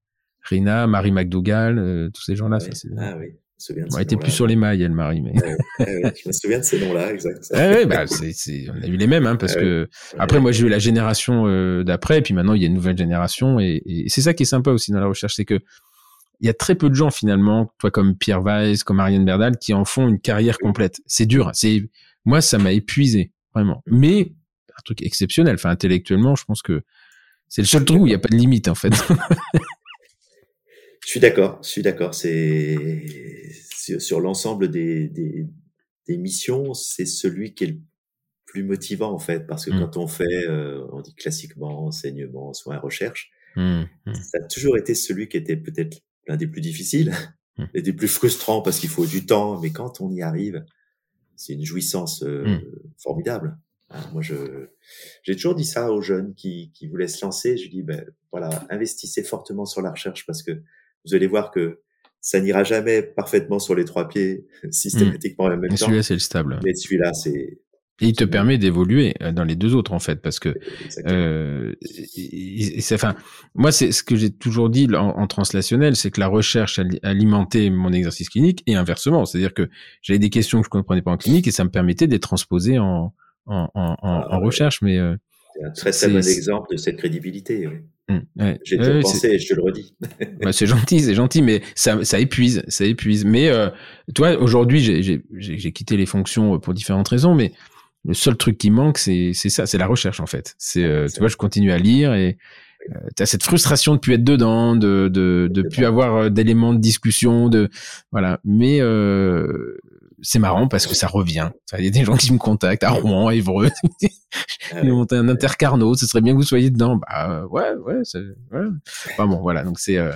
Rina, Marie McDougall, euh, tous ces gens-là. Ça. Ah oui, je me souviens de On était plus sur les mailles, elle, Marie. Mais... Ouais, ouais, ouais, je me souviens de ces noms-là, exact. ouais, bah, c'est, c'est... on a eu les mêmes, hein, parce Ouais. que après, moi, j'ai eu la génération euh, d'après, et puis maintenant, il y a une nouvelle génération, et, et c'est ça qui est sympa aussi dans la recherche, c'est que il y a très peu de gens finalement, toi comme Pierre Weiss, comme Ariane Berdal, qui en font une carrière complète. C'est dur. C'est moi, ça m'a épuisé vraiment. Mais un truc exceptionnel. Enfin, intellectuellement, je pense que c'est le seul truc où il n'y a pas de limite en fait. Je suis d'accord, je suis d'accord. C'est sur, l'ensemble des, des, des missions, c'est celui qui est le plus motivant en fait, parce que Mm. quand on fait, euh, on dit classiquement enseignement, soins, recherche, Hum, hum. ça a toujours été celui qui était peut-être l'un des plus difficiles Mm. et des plus frustrants parce qu'il faut du temps, mais quand on y arrive, c'est une jouissance euh, Mm. formidable. Hein, moi, je j'ai toujours dit ça aux jeunes qui, qui voulaient se lancer. Je dis, ben voilà, investissez fortement sur la recherche parce que vous allez voir que ça n'ira jamais parfaitement sur les trois pieds systématiquement en même Et temps. celui-là, c'est le stable. Mais celui-là, c'est Et il te permet d'évoluer euh, dans les deux autres en fait, parce que. Euh, et- et c'est, enfin, moi, c'est ce que j'ai toujours dit en, en translationnel, c'est que la recherche ali- alimentait mon exercice clinique et inversement. C'est-à-dire que j'avais des questions que je comprenais pas en clinique et ça me permettait d'être transposé en, en, en, en, Ah, en ouais. recherche. Mais euh, un très très bon exemple de cette crédibilité. oui. ouais. J'ai ouais, pensé et je te le redis. bah, c'est gentil, c'est gentil, mais ça, ça épuise, ça épuise. Mais euh, toi, aujourd'hui, j'ai- quitté les fonctions pour différentes raisons, mais le seul truc qui manque, c'est c'est ça, c'est la recherche en fait. C'est, euh, tu vois, je continue à lire et euh, t'as cette frustration de plus être dedans, de de de plus avoir euh, d'éléments de discussion, de voilà. Mais euh, c'est marrant parce que ça revient. Il y a des gens qui me contactent à Rouen, à Évreux. Ah Ils ouais. montent un intercarno, ce serait bien que vous soyez dedans. Bah ouais, ouais, ouais. Enfin bon, voilà. Donc c'est euh,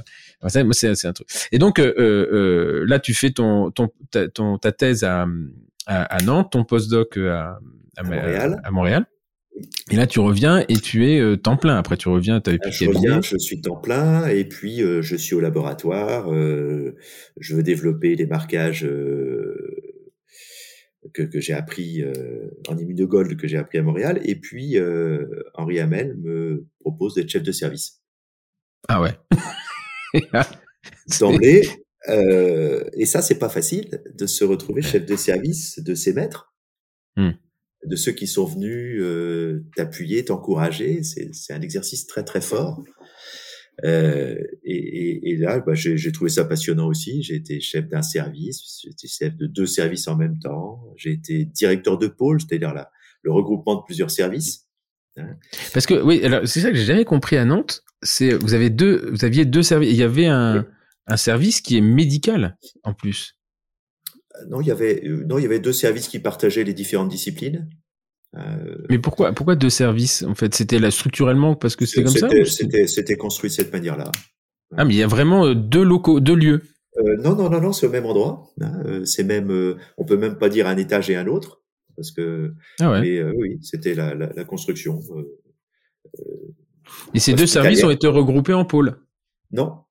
c'est c'est un truc. Et donc euh, euh, là, tu fais ton ton ta, ton, ta thèse à, à à Nantes, ton postdoc à à, À Montréal. à Montréal. Et là, tu reviens et tu es euh, temps plein. Après, tu reviens, tu as Je reviens, je suis temps plein et puis euh, je suis au laboratoire. euh, je veux développer les marquages euh, que, que j'ai appris euh, en immunogold que j'ai appris à Montréal. Et puis euh, Henri Hamel me propose d'être chef de service. Ah ouais. D'emblée, euh, et ça c'est pas facile de se retrouver chef de service de ses maîtres, Hmm. de ceux qui sont venus euh, t'appuyer, t'encourager. C'est un exercice très très fort. Euh, et, et, et là, bah, j'ai trouvé ça passionnant aussi. J'ai été chef d'un service, j'ai été chef de deux services en même temps. J'ai été directeur de pôle, c'est-à-dire la- le regroupement de plusieurs services. Parce que oui, alors c'est ça que j'ai jamais compris à Nantes. C'est vous avez deux, vous aviez deux services. Il y avait un un service qui est médical en plus. Euh, Non, il y avait euh, non, il y avait deux services qui partageaient les différentes disciplines. Euh, Mais pourquoi pourquoi deux services en fait? C'était là structurellement parce que c'était comme ça C'était construit de cette manière-là. Ah mais il y a vraiment deux locaux, deux lieux. Euh, non, non, non, non, c'est au même endroit. hein, c'est même, euh, on peut même pas dire un étage et un autre, parce que, Ah ouais. mais euh, oui, c'était la, la, la construction. Et ces deux services ont été regroupés en pôles. non,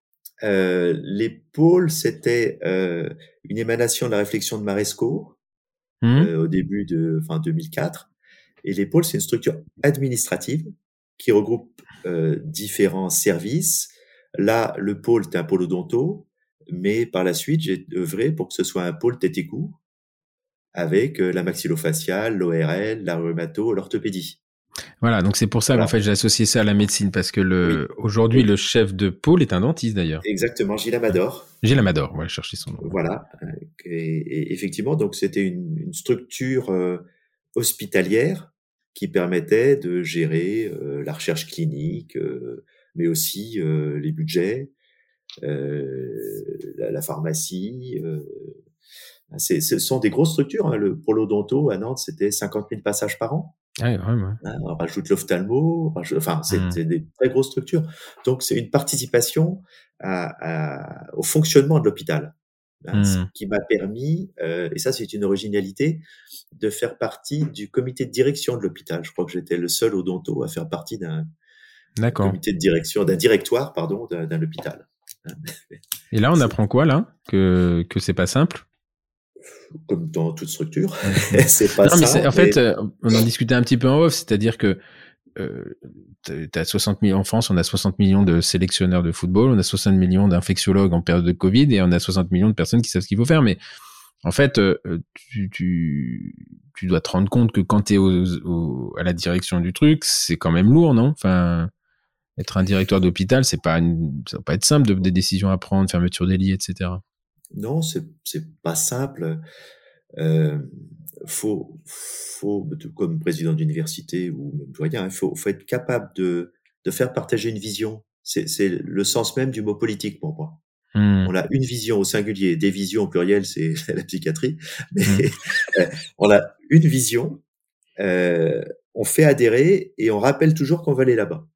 euh, les pôles, c'était euh, une émanation de la réflexion de Maresco Hum. euh, au début de, enfin 2004. Et les pôles, c'est une structure administrative qui regroupe euh, différents services. Là, le pôle est un pôle odonto, mais par la suite, j'ai œuvré pour que ce soit un pôle tête et cou avec euh, la maxillofaciale, l'ORL, la rhumato, l'orthopédie. Voilà, donc c'est pour ça Voilà. qu'en fait j'ai associé ça à la médecine parce que le aujourd'hui Oui. le chef de pôle est un dentiste d'ailleurs. Exactement, Gilles Amador. J'ai l'amador, voilà, chercher son nom. Voilà. Euh, Et, et effectivement, donc c'était une, une structure euh, hospitalière qui permettait de gérer euh, la recherche clinique, euh, mais aussi euh, les budgets, la, pharmacie. ce sont des grosses structures. Hein. Le, pour l'odonto à Nantes, c'était 50 000 passages par an. Ah, vraiment. Hein, on rajoute l'ophtalmo, enfin, c'est mmh. des très grosses structures. Donc, c'est une participation à, au fonctionnement de l'hôpital. Hein, ce mmh. qui m'a permis, euh, et ça c'est une originalité, de faire partie du comité de direction de l'hôpital. Je crois que j'étais le seul odonto à faire partie d'un comité de direction, d'un directoire, pardon, d'un hôpital. Et là, on apprend quoi là? Que que c'est pas simple? Comme dans toute structure, c'est pas simple. en fait, euh, on en discutait un petit peu en off, c'est-à-dire que euh, as 60 millions en France, on a 60 millions de sélectionneurs de football, on a 60 millions d'infectiologues en période de Covid et on a 60 millions de personnes qui savent ce qu'il faut faire. Mais en fait, euh, tu, tu, tu dois te rendre compte que quand tu es au, à la direction du truc, c'est quand même lourd, non? Enfin, être un directeur d'hôpital, c'est pas ça va pas être simple de, des décisions à prendre, fermeture des lits, etc. Non, c'est c'est pas simple. Euh, faut, faut, comme président d'université ou même doyen, il faut, faut, être capable de, de faire partager une vision. C'est le sens même du mot politique pour moi. Hmm. On a une vision au singulier, des visions au pluriel, c'est la psychiatrie. Mais hmm. euh, on a une vision, euh, on fait adhérer et on rappelle toujours qu'on va aller là-bas.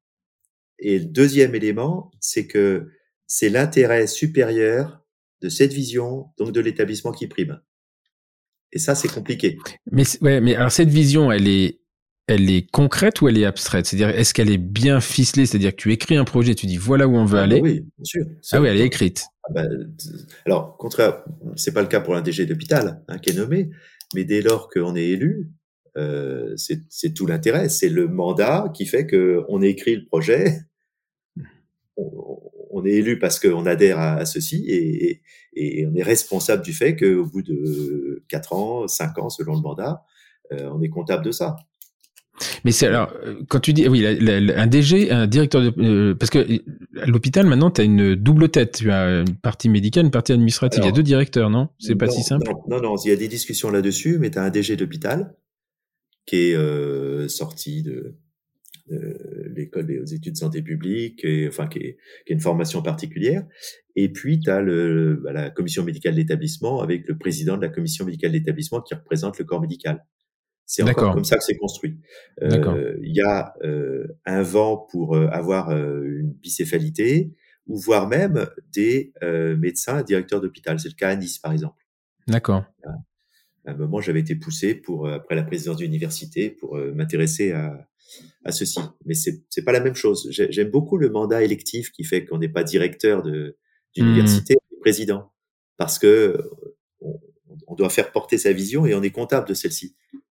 Et le deuxième élément, c'est que c'est l'intérêt supérieur de cette vision, donc de l'établissement qui prime. Et ça, c'est compliqué. Mais ouais, mais alors cette vision, elle est, elle est concrète ou elle est abstraite? C'est-à-dire, est-ce qu'elle est bien ficelée? C'est-à-dire que tu écris un projet, tu dis voilà où on veut ah, aller. oui, bien sûr. Ah oui, elle est écrite. Ah, bah, alors, contraire, c'est pas le cas pour un DG d'hôpital hein, qui est nommé, mais dès lors qu'on est élu, euh, c'est tout l'intérêt. C'est le mandat qui fait que on écrit le projet, on, est élu parce qu'on adhère à, ceci et, et, on est responsable du fait qu'au bout de 4 ans, 5 ans, selon le mandat, euh, on est comptable de ça. Mais c'est alors quand tu dis oui un DG un directeur de euh, parce que à l'hôpital maintenant tu as une double tête. Tu as une partie médicale une partie administrative. Il y a deux directeurs non? C'est pas si simple. non, non il y a des discussions là-dessus mais tu as un DG d'hôpital qui est euh, sorti de l'école des études de santé publique, et, enfin qui est, qui est, une formation particulière. Et puis tu as le, bah, la commission médicale d'établissement avec le président de la commission médicale d'établissement qui représente le corps médical. C'est encore comme ça que c'est construit. Euh, il y a euh, un vent pour euh, avoir une bicéphalité ou voire même des médecins directeurs d'hôpital. C'est le cas à Nice, par exemple. D'accord. À un moment, j'avais été poussé pour après la présidence d'université pour m'intéresser à, à ceci. Mais c'est c'est pas la même chose. J'aime beaucoup le mandat électif qui fait qu'on n'est pas directeur de d'université, mmh. président, parce que on, doit faire porter sa vision et on est comptable de celle-ci.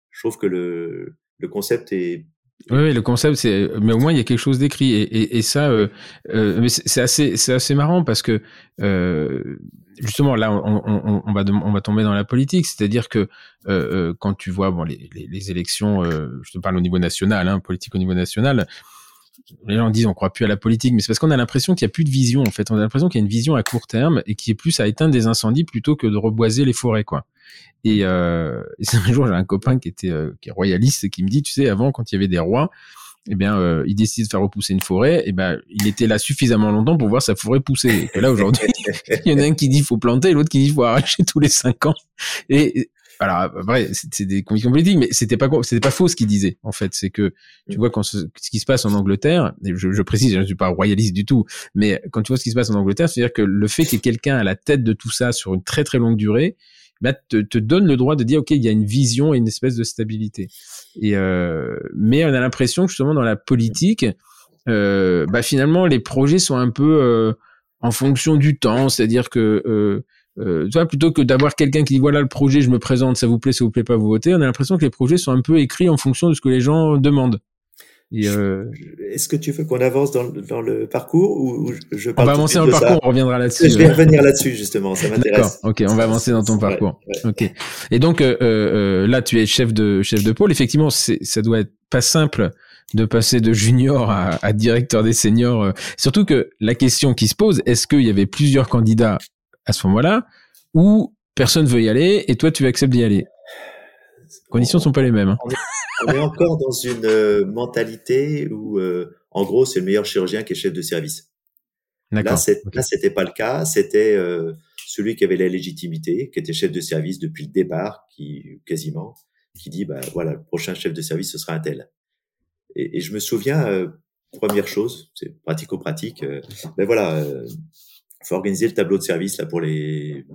Je trouve que le le concept est oui, le concept, c'est, mais au moins il y a quelque chose d'écrit. Et, ça, euh, euh, c'est assez, c'est assez marrant parce que euh, justement là, on, va on va tomber dans la politique, c'est-à-dire que euh, euh, quand tu vois bon les, les, les élections, je te parle au niveau national, hein, politique au niveau national, les gens disent on croit plus à la politique, mais c'est parce qu'on a l'impression qu'il y a plus de vision en fait. On a l'impression qu'il y a une vision à court terme et qui est plus à éteindre des incendies plutôt que de reboiser les forêts quoi. Et, euh, un jour, j'ai un copain qui était euh, qui est royaliste et qui me dit, tu sais, avant, quand il y avait des rois, eh bien, euh, il décide de faire repousser une forêt, eh ben, il était là suffisamment longtemps pour voir sa forêt pousser. Et là, aujourd'hui, il y en a un qui dit faut planter, l'autre qui dit faut arracher tous les cinq ans. Et alors, vrai, c'est des convictions politiques, mais c'était pas c'était pas faux ce qu'il disait. En fait, c'est que tu vois quand ce, qui se passe en Angleterre, je, je précise, je ne suis pas royaliste du tout, mais quand tu vois ce qui se passe en Angleterre, c'est-à-dire que le fait qu'il y ait quelqu'un à la tête de tout ça sur une très très longue durée, bah, te, te, donne le droit de dire ok il y a une vision et une espèce de stabilité. Et euh, mais on a l'impression que justement dans la politique euh, bah, finalement les projets sont un peu euh, en fonction du temps. C'est-à-dire que euh, euh, tu vois, plutôt que d'avoir quelqu'un qui dit voilà le projet je me présente ça vous plaît ça vous plaît pas vous votez on a l'impression que les projets sont un peu écrits en fonction de ce que les gens demandent euh... Est-ce que tu veux qu'on avance dans, dans, le parcours ou je parle On va avancer dans le parcours, on reviendra là-dessus. Je vais revenir là-dessus justement, ça m'intéresse. Ok, on va avancer dans ton parcours. Ok. Et donc euh, euh, là, tu es chef de chef de pôle. Effectivement, ça doit être pas simple de passer de junior à, à directeur des seniors. Euh. Surtout que la question qui se pose, est-ce qu'il y avait plusieurs candidats à ce moment-là ou personne veut y aller et toi tu acceptes d'y aller Les conditions sont pas les mêmes. Hein on est encore dans une euh, mentalité où, euh, en gros, c'est le meilleur chirurgien qui est chef de service. Là, c'est, là, c'était pas le cas. C'était euh, celui qui avait la légitimité, qui était chef de service depuis le départ, qui quasiment, qui dit bah voilà, le prochain chef de service ce sera un tel. Et, et je me souviens, première chose, c'est pratico-pratique. Ben voilà, faut organiser le tableau de service là pour les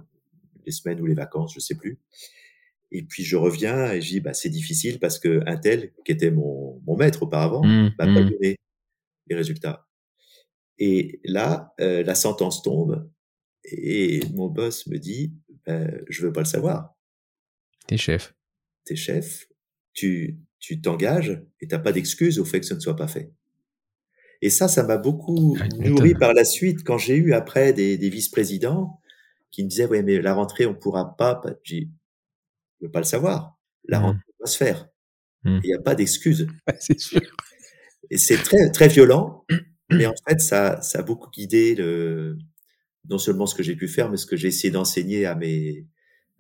les semaines ou les vacances, je sais plus. Et puis je reviens et je dis bah c'est difficile parce que un tel qui était mon, mon maître auparavant Mmh, m'a pas mmh. donné les résultats. Et là euh, la sentence tombe et mon boss me dit ben, je veux pas le savoir. T'es chef. T'es chef, tu tu t'engages et t'as pas d'excuse au fait que ce ne soit pas fait. Et ça, ça m'a beaucoup Ah, nourri par la suite quand j'ai eu après des, des vice-présidents qui me disaient ouais mais la rentrée on pourra pas. pas- J'ai je veux pas le savoir. La Mmh. rentrée va se faire. Mmh. Il n'y a pas d'excuse. c'est sûr. Et c'est très très violent, mais en fait ça ça a beaucoup guidé le non seulement ce que j'ai pu faire, mais ce que j'ai essayé d'enseigner à mes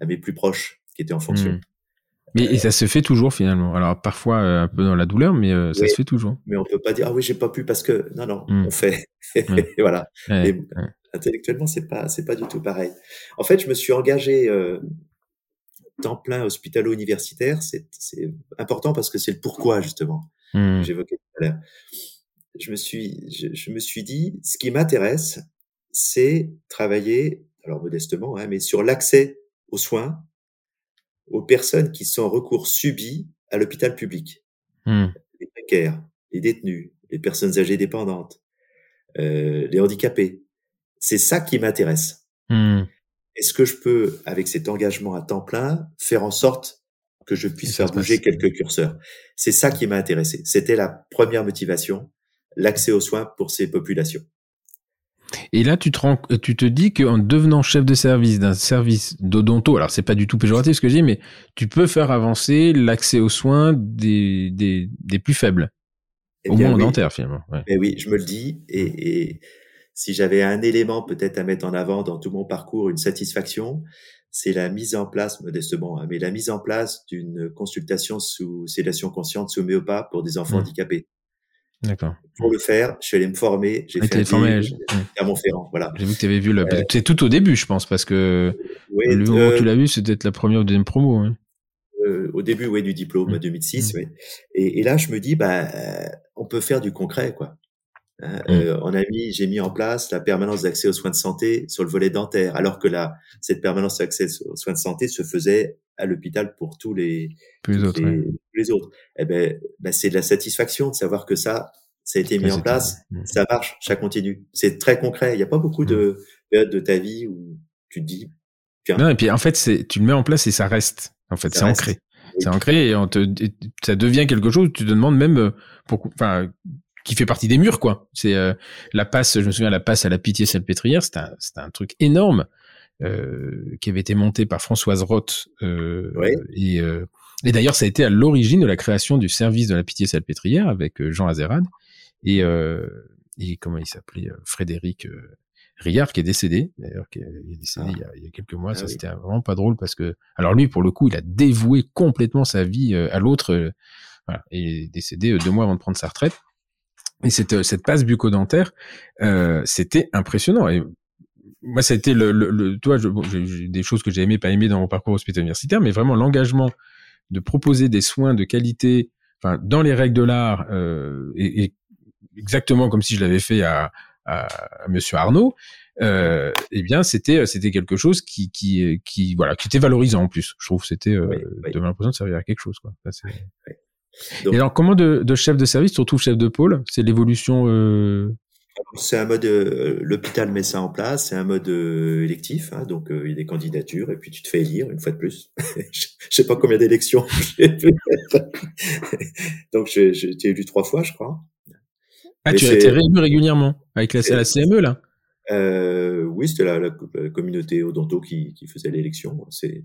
à mes plus proches qui étaient en fonction. Mmh. Mais et ça se fait toujours finalement. Alors parfois euh, un peu dans la douleur, mais euh, ça Oui. se fait toujours. Mais on peut pas dire ah oui j'ai pas pu parce que non non Mmh. on fait Ouais. et voilà Ouais, Et- ouais. intellectuellement c'est pas c'est pas du tout pareil. En fait je me suis engagé euh, temps plein hospitalo-universitaire c'est c'est important parce que c'est le pourquoi justement Mmh. que j'évoquais tout à l'heure. Je me suis je, je me suis dit ce qui m'intéresse c'est travailler alors modestement hein, mais sur l'accès aux soins aux personnes qui sont en recours subi à l'hôpital public Mmh. les précaires, les détenus, les personnes âgées dépendantes, euh, les handicapés. C'est ça qui m'intéresse. Mmh. Est-ce que je peux, avec cet engagement à temps plein, faire en sorte que je puisse faire bouger quelques curseurs? C'est ça qui m'a intéressé. C'était la première motivation, l'accès aux soins pour ces populations. Et là, tu te, rends, tu te dis qu'en devenant chef de service d'un service d'odonto, alors c'est pas du tout péjoratif ce que je dis, mais tu peux faire avancer l'accès aux soins des, des, des plus faibles, Eh au moins en oui. dentaire finalement. Ouais. Mais oui, je me le dis. Et, et si j'avais un élément peut-être à mettre en avant dans tout mon parcours, une satisfaction, c'est la mise en place, modestement, hein, mais la mise en place d'une consultation sous sédation consciente sous homéopath pour des enfants Mm. handicapés. D'accord. Pour le faire, je suis allé me former, j'ai Ouais, fait formé, je- à Montferrand, voilà. J'ai vu que tu avais vu le. C'est tout au début, je pense, parce que Ouais, le moment euh, où tu l'as vu, c'était peut-être la première ou deuxième promo. hein. euh, au début, ouais, du diplôme, Mm. 2006, Mm. ouais. Et, et là, je me dis, bah, euh, on peut faire du concret, quoi. Hein, Mm. euh, on a mis, j'ai mis en place la permanence d'accès aux soins de santé sur le volet dentaire, alors que là, cette permanence d'accès aux soins de santé se faisait à l'hôpital pour tous les, autres. les, ouais. tous les autres. Eh ben, ben, c'est de la satisfaction de savoir que ça, ça a été mis en place, Mm. ça marche, ça continue. C'est très concret. Il n'y a pas beaucoup de périodes de ta vie où tu te dis, tiens, Non, et puis en fait, c'est tu le mets en place et ça reste. En fait, c'est ancré. C'est ancré et, on te, et ça devient quelque chose. Tu te demandes même euh, pourquoi, enfin, qui fait partie des murs, quoi. C'est euh, la passe. Je me souviens la passe à la pitié salpêtrière. C'était un, c'était un truc énorme euh, qui avait été monté par Françoise Roth. Euh, Oui. Et, euh, et d'ailleurs, ça a été à l'origine de la création du service de la pitié salpêtrière avec euh, Jean Azerad et euh, et comment il s'appelait Frédéric. Riyard qui est décédé, d'ailleurs, qui est, décédé Ah. il, y a, il y a quelques mois. Ah ça, oui. c'était vraiment pas drôle parce que, alors lui, pour le coup, il a dévoué complètement sa vie à l'autre. voilà, et il est décédé deux mois avant de prendre sa retraite. Et cette, euh, cette passe bucco-dentaire, euh, c'était impressionnant. Et moi, ça a été le, le, le toi, je, bon, j'ai des choses que j'ai aimé, pas aimé dans mon parcours hospitalier universitaire, mais vraiment l'engagement de proposer des soins de qualité, enfin, dans les règles de l'art, euh, et, et exactement comme si je l'avais fait à, à, à Monsieur Arnaud, euh, eh bien, c'était c'était quelque chose qui qui qui voilà, qui était valorisant en plus. Je trouve que c'était euh, Oui, oui. de l'impression de servir à quelque chose quoi. Donc- et alors, comment de, de chef de service, surtout chef de pôle, c'est l'évolution euh... C'est un mode, euh, l'hôpital met ça en place, c'est un mode euh, électif, hein, donc il y a des candidatures et puis tu te fais élire une fois de plus. je je sais pas combien d'élections j'ai fait. donc j'ai été élu trois fois, je crois. Ah, tu as été réélu régulièrement avec la CME là. Euh, oui, c'était la, la, la communauté Odonto qui, qui faisait l'élection. C'est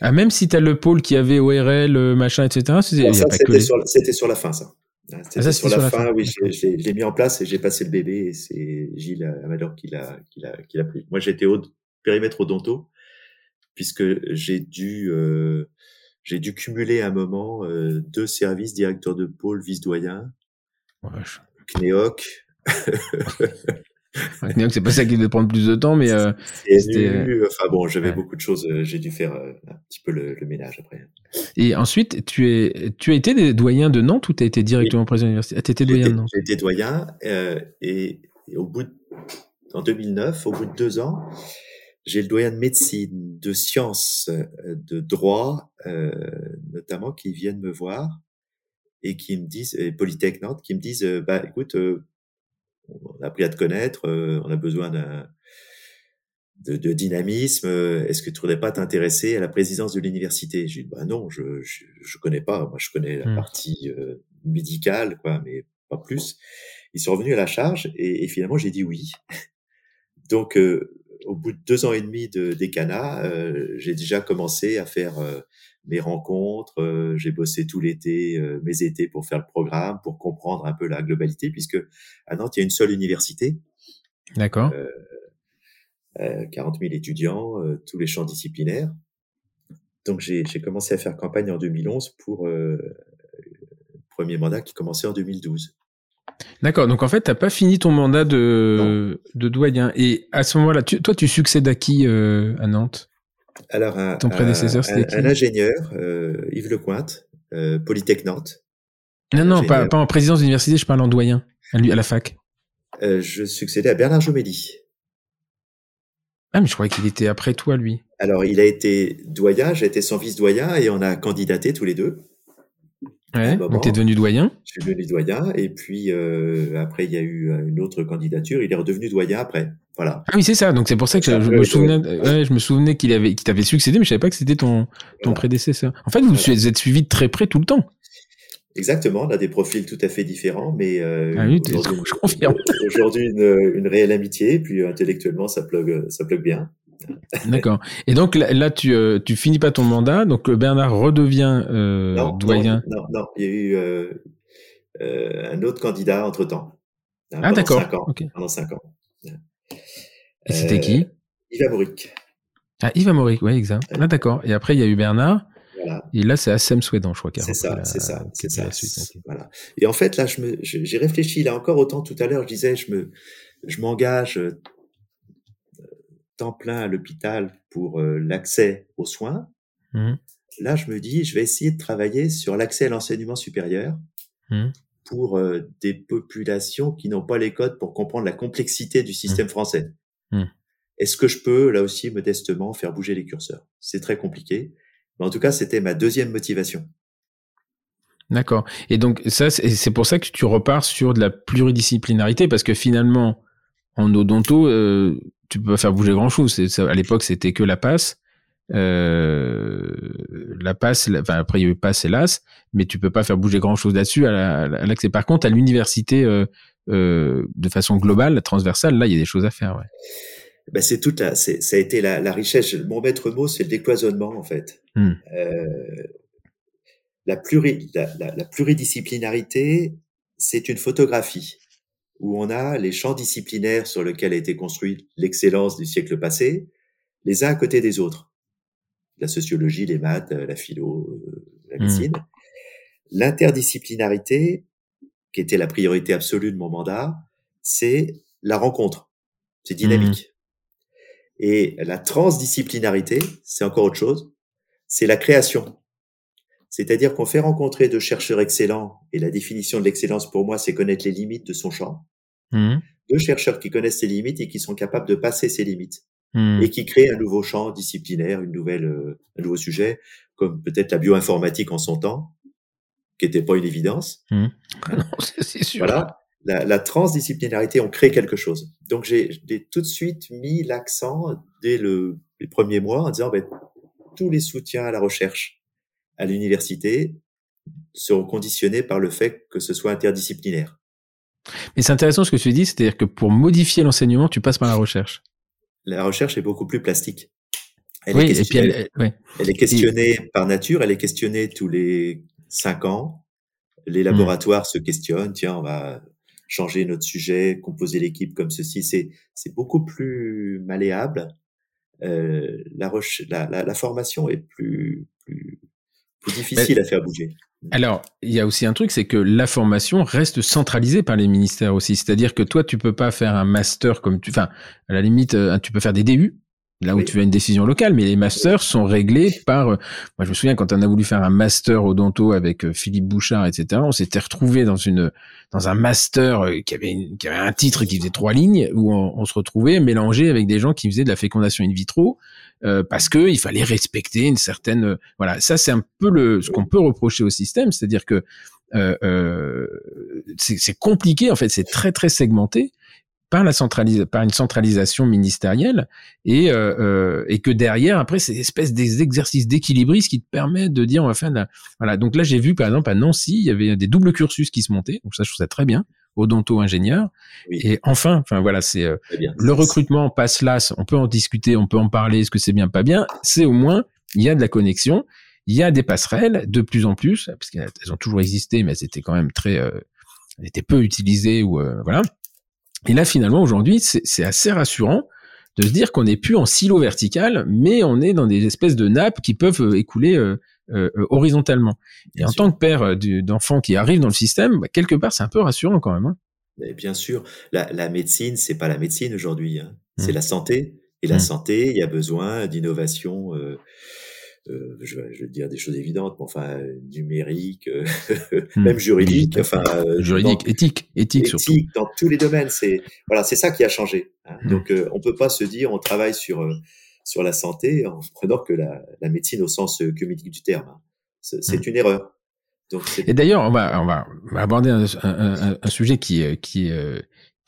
Ah, même si t'as le pôle qui avait ORL, euh, machin, etc. c'était sur, la- c'était sur la fin, ça. Hein, C'était Ah, ça, sur, c'était la sur la fin, fin. oui, je, l'ai- je mis en place et j'ai passé le bébé et c'est Gilles Amador qui l'a, qui l'a, qui l'a pris. Moi, j'étais au périmètre odonto puisque j'ai dû, euh, j'ai dû cumuler à un moment euh, deux services, directeur de pôle, vice-doyen, Ouais, je- CNEOC. C'est pas ça qui devait prendre plus de temps, mais euh, c'était. Enfin bon, j'avais beaucoup de choses. J'ai dû faire un petit peu le, ménage après. Et ensuite, tu es, tu as été doyen de Nantes ou tu as été directement président de l'université? Ah, Tu étais doyen de Nantes. J'ai été doyen et, au bout de, en 2009, au bout de deux ans, j'ai le doyen de médecine, de sciences, de droit, euh, notamment, qui viennent me voir et qui me disent, et Polytech Nantes, qui me disent, euh, bah écoute, euh, on a appris à te connaître, euh, on a besoin d'un de, de, dynamisme. Est-ce que tu voudrais pas t'intéresser à la présidence de l'université? J'ai dit bah non, je, je, je connais pas. Moi, je connais la mmh. partie médicale, quoi, mais pas plus. Ils sont revenus à la charge et, et finalement j'ai dit oui. Donc au bout de deux ans et demi de décanat, euh, j'ai déjà commencé à faire euh, mes rencontres. Euh, j'ai bossé tout l'été, euh, mes étés pour faire le programme, pour comprendre un peu la globalité, puisque à Nantes, il y a une seule université. D'accord. 40 000 étudiants, tous les champs disciplinaires. Donc j'ai commencé à faire campagne en 2011 pour le premier mandat qui commençait en 2012. D'accord. Donc en fait, t'as pas fini ton mandat de, de doyen. Et à ce moment-là, toi, tu succèdes à qui euh, à Nantes? Alors, un, ton prédécesseur, c'était qui Un ingénieur, euh, Yves Lecointe, euh, Polytech Nantes. Non, non, pas, pas, en présidence d'université, je parle en doyen, à, lui, à la fac. Euh, je succédais à Bernard Jomédy. Ah, mais je croyais qu'il était après toi, lui. Alors, il a été doyen, j'ai été son vice-doyen et on a candidaté tous les deux. Ouais, donc tu es devenu doyen Je suis devenu doyen et puis euh, après il y a eu une autre candidature, il est redevenu doyen après. Voilà. Ah oui, c'est ça. Donc c'est pour ça que je, me souvenais, ouais, je me souvenais qu'il avait qu'il t'avait succédé mais je savais pas que c'était ton ton prédécesseur. En fait, vous êtes suivi de très près tout le temps. Exactement, on a des profils tout à fait différents, mais euh, ah oui, aujourd'hui, confirme. Aujourd'hui, une, une réelle amitié, puis intellectuellement, ça plug, ça plug bien. D'accord. Et donc là, tu, euh, tu finis pas ton mandat, donc euh, Bernard redevient euh, doyen. Non, non, il y a eu euh, euh un autre candidat entre temps. Hein, ah d'accord. Pendant cinq ans. Et c'était qui? Yves Amoric. Ah Yves Amoric, oui, exact. Ah d'accord. Et après il y a eu Bernard. Voilà. Et là, c'est Assem Sweden, je crois. C'est ça, c'est ça, c'est ça. Voilà. Et en fait, là, je me, j'ai réfléchi. Là encore autant tout à l'heure, je disais, je me, je m'engage temps plein à l'hôpital pour euh, l'accès aux soins. Mmh. Là, je me dis, je vais essayer de travailler sur l'accès à l'enseignement supérieur mmh. pour euh, des populations qui n'ont pas les codes pour comprendre la complexité du système mmh. français. Est-ce que je peux, là aussi, modestement, faire bouger les curseurs? C'est très compliqué. Mais en tout cas, c'était ma deuxième motivation. D'accord. Et donc, ça, c'est pour ça que tu repars sur de la pluridisciplinarité, parce que finalement, en odonto, euh, tu peux pas faire bouger grand chose. À l'époque, c'était que la passe. Euh, la passe, enfin après il y a eu passe hélas, mais tu peux pas faire bouger grand chose là-dessus à l'accès. Par contre, à l'université, euh, euh, de façon globale, transversale, là il y a des choses à faire. Ouais. Ben, c'est toute la, ça a été la, la, richesse. Mon maître mot, c'est le décloisonnement en fait. Hmm. Euh, la, pluri, la, la, pluridisciplinarité, c'est une photographie où on a les champs disciplinaires sur lesquels a été construite l'excellence du siècle passé, les uns à côté des autres. La sociologie, les maths, la philo, euh, la mmh. médecine. L'interdisciplinarité, qui était la priorité absolue de mon mandat, c'est la rencontre. C'est dynamique. Mmh. Et la transdisciplinarité, c'est encore autre chose. C'est la création. C'est-à-dire qu'on fait rencontrer deux chercheurs excellents, et la définition de l'excellence pour moi, c'est connaître les limites de son champ. Mmh. Deux chercheurs qui connaissent ses limites et qui sont capables de passer ses limites. Mmh. Et qui créent un nouveau champ disciplinaire, une nouvelle, euh, un nouveau sujet, comme peut-être la bioinformatique en son temps, qui n'était pas une évidence. Mmh. non, c'est sûr. Voilà. La, la, transdisciplinarité, on crée quelque chose. Donc j'ai tout de suite mis l'accent dès le, les premiers mois en disant ben, tous les soutiens à la recherche à l'université seront conditionnés par le fait que ce soit interdisciplinaire. Mais c'est intéressant ce que tu dis, c'est-à-dire que pour modifier l'enseignement, tu passes par la recherche. La recherche est beaucoup plus plastique. Elle oui, est et puis elle, elle, est questionnée par nature, elle est questionnée tous les cinq ans. Les hmm. laboratoires se questionnent, tiens, on va changer notre sujet, composer l'équipe comme ceci. C'est c'est beaucoup plus malléable. Euh, la, la, la, la, formation est plus plus plus difficile à faire bouger. Alors, il y a aussi un truc, c'est que la formation reste centralisée par les ministères aussi. C'est-à-dire que toi, tu peux pas faire un master comme tu, enfin, à la limite, euh, tu peux faire des DU, là où tu as une décision locale, mais les masters sont réglés par. Euh, moi, je me souviens quand on a voulu faire un master odonto avec euh, Philippe Bouchard, etc. On s'était retrouvé dans une dans un master qui avait qui avait un titre qui faisait trois lignes où on, on, se retrouvait mélangé avec des gens qui faisaient de la fécondation in vitro euh, parce que il fallait respecter une certaine euh, voilà ça c'est un peu le ce qu'on peut reprocher au système c'est-à-dire que euh, euh c'est compliqué en fait c'est très très segmenté par la par une centralisation ministérielle et euh, et que derrière après c'est espèce des exercices d'équilibrisme qui te permettent de dire on va faire la... voilà donc là j'ai vu par exemple à Nancy il y avait des doubles cursus qui se montaient donc ça je trouve ça très bien odonto-ingénieur. Et enfin, enfin voilà, c'est euh, le recrutement passe là, on peut en discuter, on peut en parler, est-ce que c'est bien, pas bien. C'est au moins il y a de la connexion, il y a des passerelles de plus en plus, parce qu'elles ont toujours existé, mais elles étaient quand même très, euh, elles étaient peu utilisées ou euh, voilà. Et là finalement aujourd'hui, c'est assez rassurant de se dire qu'on n'est plus en silo vertical, mais on est dans des espèces de nappes qui peuvent écouler euh, euh, horizontalement. et en tant que père euh, d'enfants qui arrivent dans le système, bah, quelque part, c'est un peu rassurant quand même. Hein. Bien sûr, la, la médecine, c'est pas la médecine aujourd'hui, hein. c'est mmh. la santé. Et la mmh. santé, il y a besoin d'innovation. Euh, euh, je, je, veux dire des choses évidentes, mais enfin numérique, mmh. même juridique, enfin juridique, éthique, éthique, éthique dans tous les domaines. C'est voilà, c'est ça qui a changé. Hein. Donc on peut pas se dire on travaille sur sur la santé en prenant que la, la médecine au sens euh, communique du terme. Hein. C'est mmh. une erreur. Donc, Et d'ailleurs, on va, on va aborder un, un, un, sujet qui, euh, qui, euh,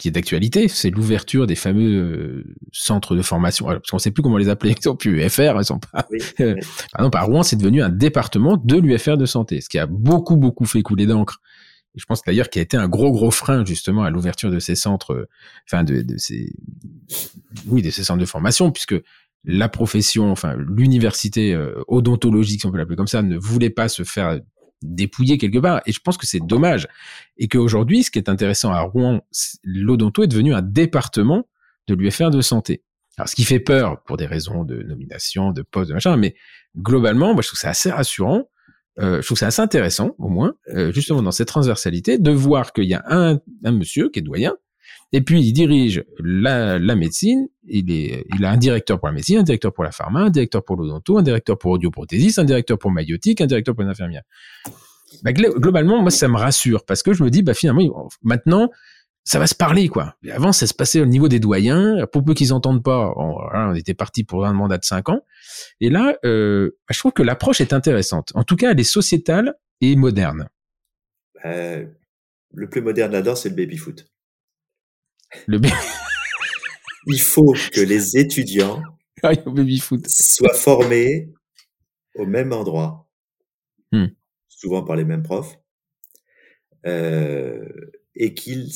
qui est d'actualité, c'est l'ouverture des fameux centres de formation. Alors, parce qu'on ne sait plus comment les appeler, ils sont plus UFR, ils sont pas. Oui, Par exemple, à Rouen, c'est devenu un département de l'UFR de santé, ce qui a beaucoup, beaucoup fait couler d'encre. Et je pense d'ailleurs qu'il a été un gros, gros frein justement à l'ouverture de ces centres, enfin de, de ces, oui, de ces centres de formation, puisque la profession, enfin l'université euh, odontologique, si on peut l'appeler comme ça, ne voulait pas se faire dépouiller quelque part. Et je pense que c'est dommage. Et qu'aujourd'hui, ce qui est intéressant à Rouen, l'odonto est devenu un département de l'UFR de santé. Alors, ce qui fait peur pour des raisons de nomination, de poste, de machin, mais globalement, moi, je trouve ça assez rassurant. Euh, je trouve ça assez intéressant, au moins, euh, justement dans cette transversalité, de voir qu'il y a un, un monsieur qui est doyen, et puis, il dirige la, la médecine. Il, est, il a un directeur pour la médecine, un directeur pour la pharma, un directeur pour l'odonto, un directeur pour audioprothésiste, un directeur pour maïotique, un directeur pour une infirmière. Bah, globalement, moi, ça me rassure parce que je me dis, bah, finalement, maintenant, ça va se parler, quoi. Avant, ça se passait au niveau des doyens. Pour peu qu'ils entendent pas, on, était parti pour un mandat de cinq ans. Et là, euh, bah, je trouve que l'approche est intéressante. En tout cas, elle est sociétale et moderne. Euh, le plus moderne là-dedans, c'est le baby-foot. Le Il faut que les étudiants ah, soient formés au même endroit, hmm. souvent par les mêmes profs, euh, et qu'ils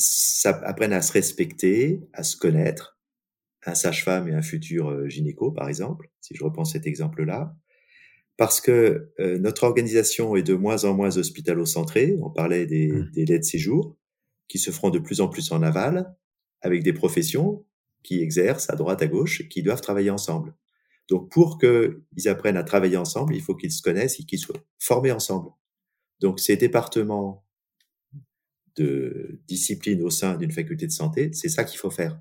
apprennent à se respecter, à se connaître, un sage-femme et un futur euh, gynéco, par exemple, si je reprends cet exemple-là, parce que euh, notre organisation est de moins en moins hospitalo-centrée. On parlait des, des laits de séjour qui se feront de plus en plus en aval avec des professions qui exercent à droite, à gauche, et qui doivent travailler ensemble. Donc, pour qu'ils apprennent à travailler ensemble, il faut qu'ils se connaissent et qu'ils soient formés ensemble. Donc, ces départements de discipline au sein d'une faculté de santé, c'est ça qu'il faut faire.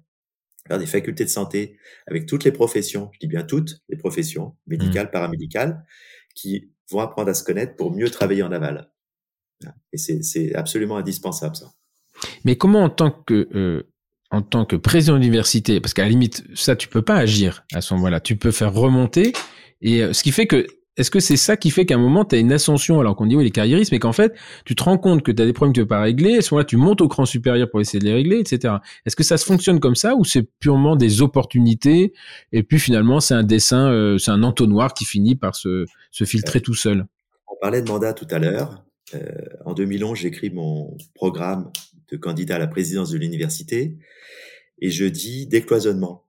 Faire des facultés de santé avec toutes les professions, je dis bien toutes les professions, médicales, mmh. paramédicales, qui vont apprendre à se connaître pour mieux travailler en aval. Et c'est absolument indispensable, ça. Mais comment, en tant que euh, en tant que président d'université, parce qu'à la limite, ça, tu peux pas agir à ce moment-là. Tu peux faire remonter. Et euh, ce qui fait que, est-ce que c'est ça qui fait qu'à un moment, tu as une ascension, alors qu'on dit oui, les carriéristes, mais qu'en fait, tu te rends compte que tu as des problèmes que tu peux pas régler, à ce moment-là, tu montes au cran supérieur pour essayer de les régler, etc. Est-ce que ça se fonctionne comme ça ou c'est purement des opportunités et puis finalement, c'est un dessin, euh, c'est un entonnoir qui finit par se, se filtrer tout seul? On parlait de mandat tout à l'heure. Euh, en 2011, j'écris mon programme de candidat à la présidence de l'université et je dis décloisonnement.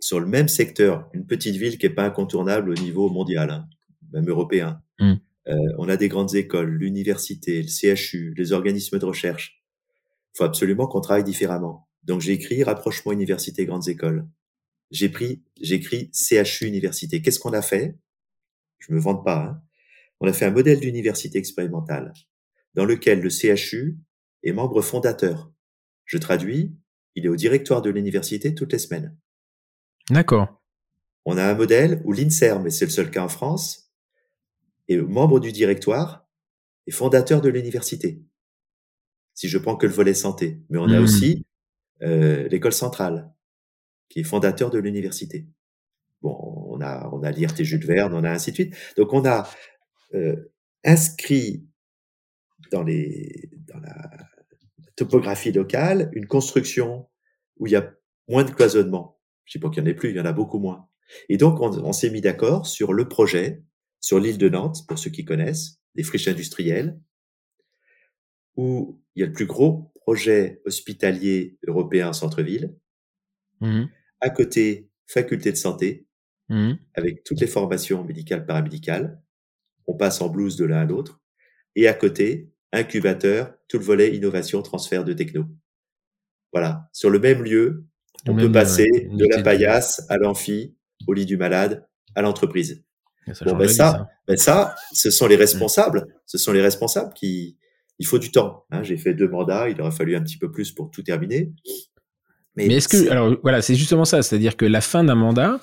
Sur le même secteur, une petite ville qui est pas incontournable au niveau mondial, hein, même européen. Mm. Euh, on a des grandes écoles, l'université, le CHU, les organismes de recherche. Il faut absolument qu'on travaille différemment. Donc j'ai écrit rapprochement université grandes écoles. J'ai pris, j'écris CHU université. Qu'est-ce qu'on a fait? Je me vante pas. Hein on a fait un modèle d'université expérimentale dans lequel le CHU est membre fondateur. Je traduis, il est au directoire de l'université toutes les semaines. D'accord. On a un modèle où l'INSERM, et c'est le seul cas en France, est membre du directoire et fondateur de l'université. Si je prends que le volet santé. Mais on a Hmm. aussi euh, l'école centrale, qui est fondateur de l'université. Bon, on a, on a l'IRT Jules Verne, on a ainsi de suite. Donc on a euh, inscrit dans, les, dans la topographie locale une construction où il y a moins de cloisonnement. Je sais pas qu'il y en ait plus, il y en a beaucoup moins. Et donc on, on s'est mis d'accord sur le projet sur l'île de Nantes, pour ceux qui connaissent, des friches industrielles, où il y a le plus gros projet hospitalier européen centre-ville. Mhm. À côté, faculté de santé, Mhm. avec toutes les formations médicales, paramédicales. On passe en blouse de l'un à l'autre. Et à côté, incubateur, tout le volet innovation, transfert de techno. Voilà. Sur le même lieu, on même, peut passer euh, de la paillasse à l'amphi, au lit du malade, à l'entreprise. Ça Bon, ben ça, ben ça, ce sont les responsables. Ce sont les responsables qui, il faut du temps. Hein. J'ai fait deux mandats, il aurait fallu un petit peu plus pour tout terminer. Mais est-ce que, alors voilà, c'est justement ça, c'est-à-dire que la fin d'un mandat,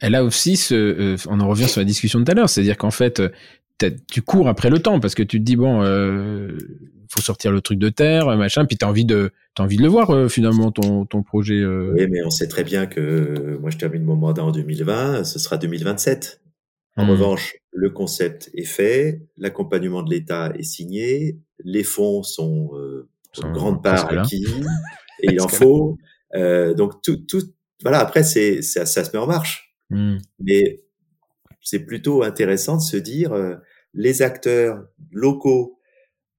elle a aussi ce, euh, on en revient sur la discussion de tout à l'heure, c'est-à-dire qu'en fait, tu cours après le temps parce que tu te dis bon, euh, faut sortir le truc de terre, machin, puis t'as envie de, t'as envie de le voir euh, finalement ton ton projet. euh, Oui, mais on sait très bien que euh, moi je termine mon mandat en 2020, ce sera 2027. En hmm. revanche, le concept est fait, l'accompagnement de l'État est signé, les fonds sont une grande part acquis, et il en faut. Donc tout, tout, voilà. Après, c'est ça, ça se met en marche, Hmm. mais c'est plutôt intéressant de se dire les acteurs locaux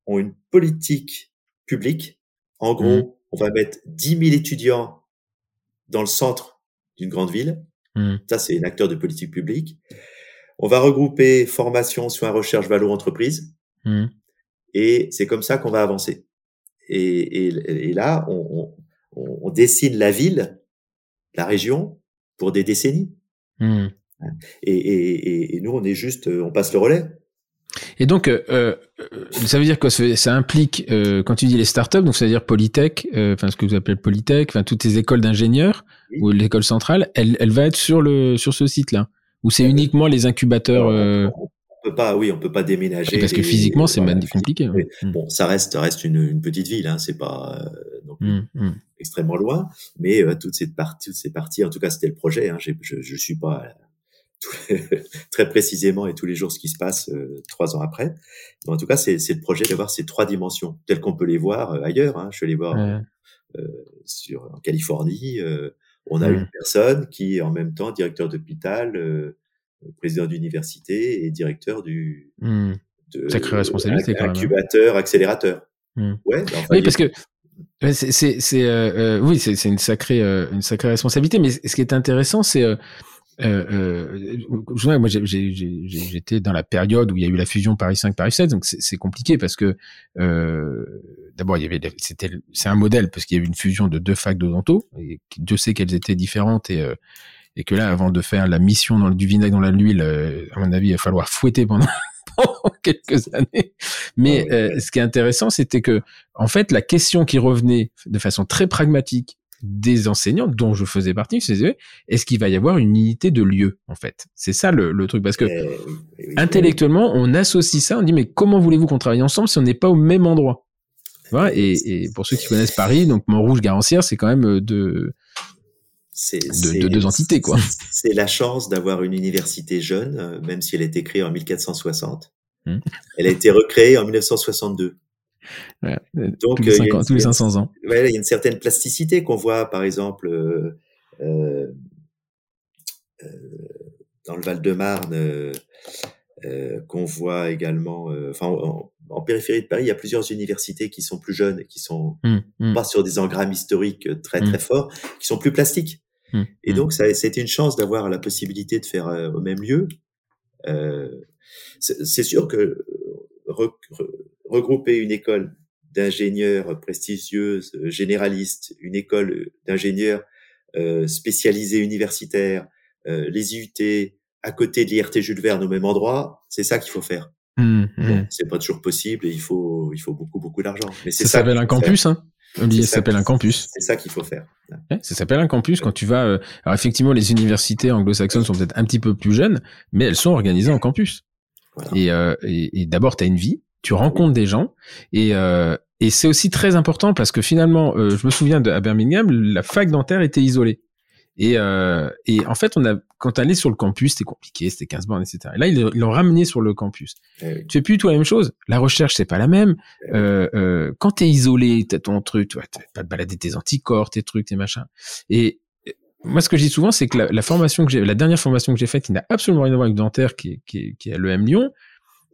ont une politique publique. En gros, Mhm. on va mettre 10 000 étudiants dans le centre d'une grande ville. Hmm. Ça, c'est un acteur de politique publique. On va regrouper formation, soins, recherche, valo, entreprise. Hmm. Et c'est comme ça qu'on va avancer. Et, et, et là, on, on, on dessine la ville, la région, pour des décennies. Et, et, et nous, on est juste, euh, on passe le relais. Et donc, euh, euh, ça veut dire que ça implique, euh, quand tu dis les startups, donc ça veut dire Polytech, euh, enfin ce que vous appelez Polytech, enfin toutes les écoles d'ingénieurs Oui. ou l'école centrale, elle, elle va être sur le sur ce site-là, ou c'est Euh, uniquement les incubateurs. euh, On peut pas, oui, on peut pas déménager. parce que les- physiquement, c'est voilà, compliqué. Oui. hein. Bon, ça reste, reste une, une petite ville, hein, c'est pas euh, plus Hmm, hmm, extrêmement loin, mais euh, toutes ces parties, toutes ces parties, en tout cas, c'était le projet. Hein, je, je suis pas très précisément et tous les jours ce qui se passe euh, trois ans après. Mais en tout cas, c'est le projet d'avoir ces trois dimensions telles qu'on peut les voir euh, ailleurs. Hein. Je suis allé voir ouais. euh, sur en Californie. on a une personne qui est en même temps directeur d'hôpital, président d'université et directeur du Hmm. de, Sacrée responsabilité, hein. incubateur, accélérateur. Mm. Ouais, ben, enfin, Oui, parce que c'est euh, euh, oui c'est c'est une sacrée euh, une sacrée responsabilité, mais ce qui est intéressant c'est euh, euh, moi j'étais dans la période où il y a eu la fusion Paris 5 Paris 7 donc c'est compliqué parce que euh, d'abord il y avait c'était c'est un modèle parce qu'il y avait une fusion de deux facs d'odonto et Dieu sait qu'elles étaient différentes et euh, et que là avant de faire la mission dans le, du vinaigre dans la l'huile euh, à mon avis il va falloir fouetter pendant quelques années. Mais ouais, euh, ce qui est intéressant c'était que en fait la question qui revenait de façon très pragmatique des enseignants dont je faisais partie, c'est est-ce qu'il va y avoir une unité de lieu en fait? C'est ça le, le truc parce que oui, oui, intellectuellement on associe ça, on dit mais comment voulez-vous qu'on travaille ensemble si on n'est pas au même endroit? Et, et pour ceux qui connaissent Paris, donc Montrouge, Garancière, c'est quand même euh, de, c'est de, c'est- de deux entités quoi. C'est la chance d'avoir une université jeune, euh, même si elle a été créée en 1460. Hmm. Elle a été recréée en 1962. Ouais, Donc, tous les, euh, il y a 50 une- tous les 500 ans. Ouais, il y a une certaine plasticité qu'on voit, par exemple, euh, euh, euh, dans le Val-de-Marne, euh, euh, qu'on voit également, euh, enfin, en, en périphérie de Paris, il y a plusieurs universités qui sont plus jeunes, qui sont Hum, hum, pas sur des engrammes historiques très très forts, qui sont plus plastiques. Et donc, ça, c'était une chance d'avoir la possibilité de faire euh, au même lieu. Euh, c'est sûr que euh, regrouper une école d'ingénieurs prestigieuse, euh, généraliste, une école d'ingénieurs euh, spécialisés universitaires, euh, les IUT à côté de l'IRT Jules Verne au même endroit, c'est ça qu'il faut faire. Mmh, mmh. C'est pas toujours possible et il faut, il faut beaucoup, beaucoup d'argent. Mais ça, ça s'appelle un campus, hein. Ça s'appelle un campus. C'est ça qu'il faut faire. Ouais, ça s'appelle un campus quand tu vas. Euh... Alors effectivement, les universités anglo-saxonnes sont peut-être un petit peu plus jeunes, mais elles sont organisées en campus. Voilà. Et, euh, et, et d'abord, tu as une vie, tu rencontres des gens, et, euh, et c'est aussi très important parce que finalement, euh, je me souviens de, à Birmingham, la fac dentaire était isolée. Et, euh, et en fait, on a, quand t'allais sur le campus, c'était compliqué, c'était 15 bornes, etc. Et là, ils l'ont ramené sur le campus. Eh oui. Tu fais plus tout la même chose. La recherche, c'est pas la même. Eh Euh, euh, quand t'es isolé, t'as ton truc, tu vas pas te balader tes anticorps, tes trucs, tes machins. Et moi, ce que je dis souvent, c'est que la, la formation que j'ai, la dernière formation que j'ai faite, qui n'a absolument rien à voir avec le dentaire, qui est, qui est, qui est à l'EM Lyon,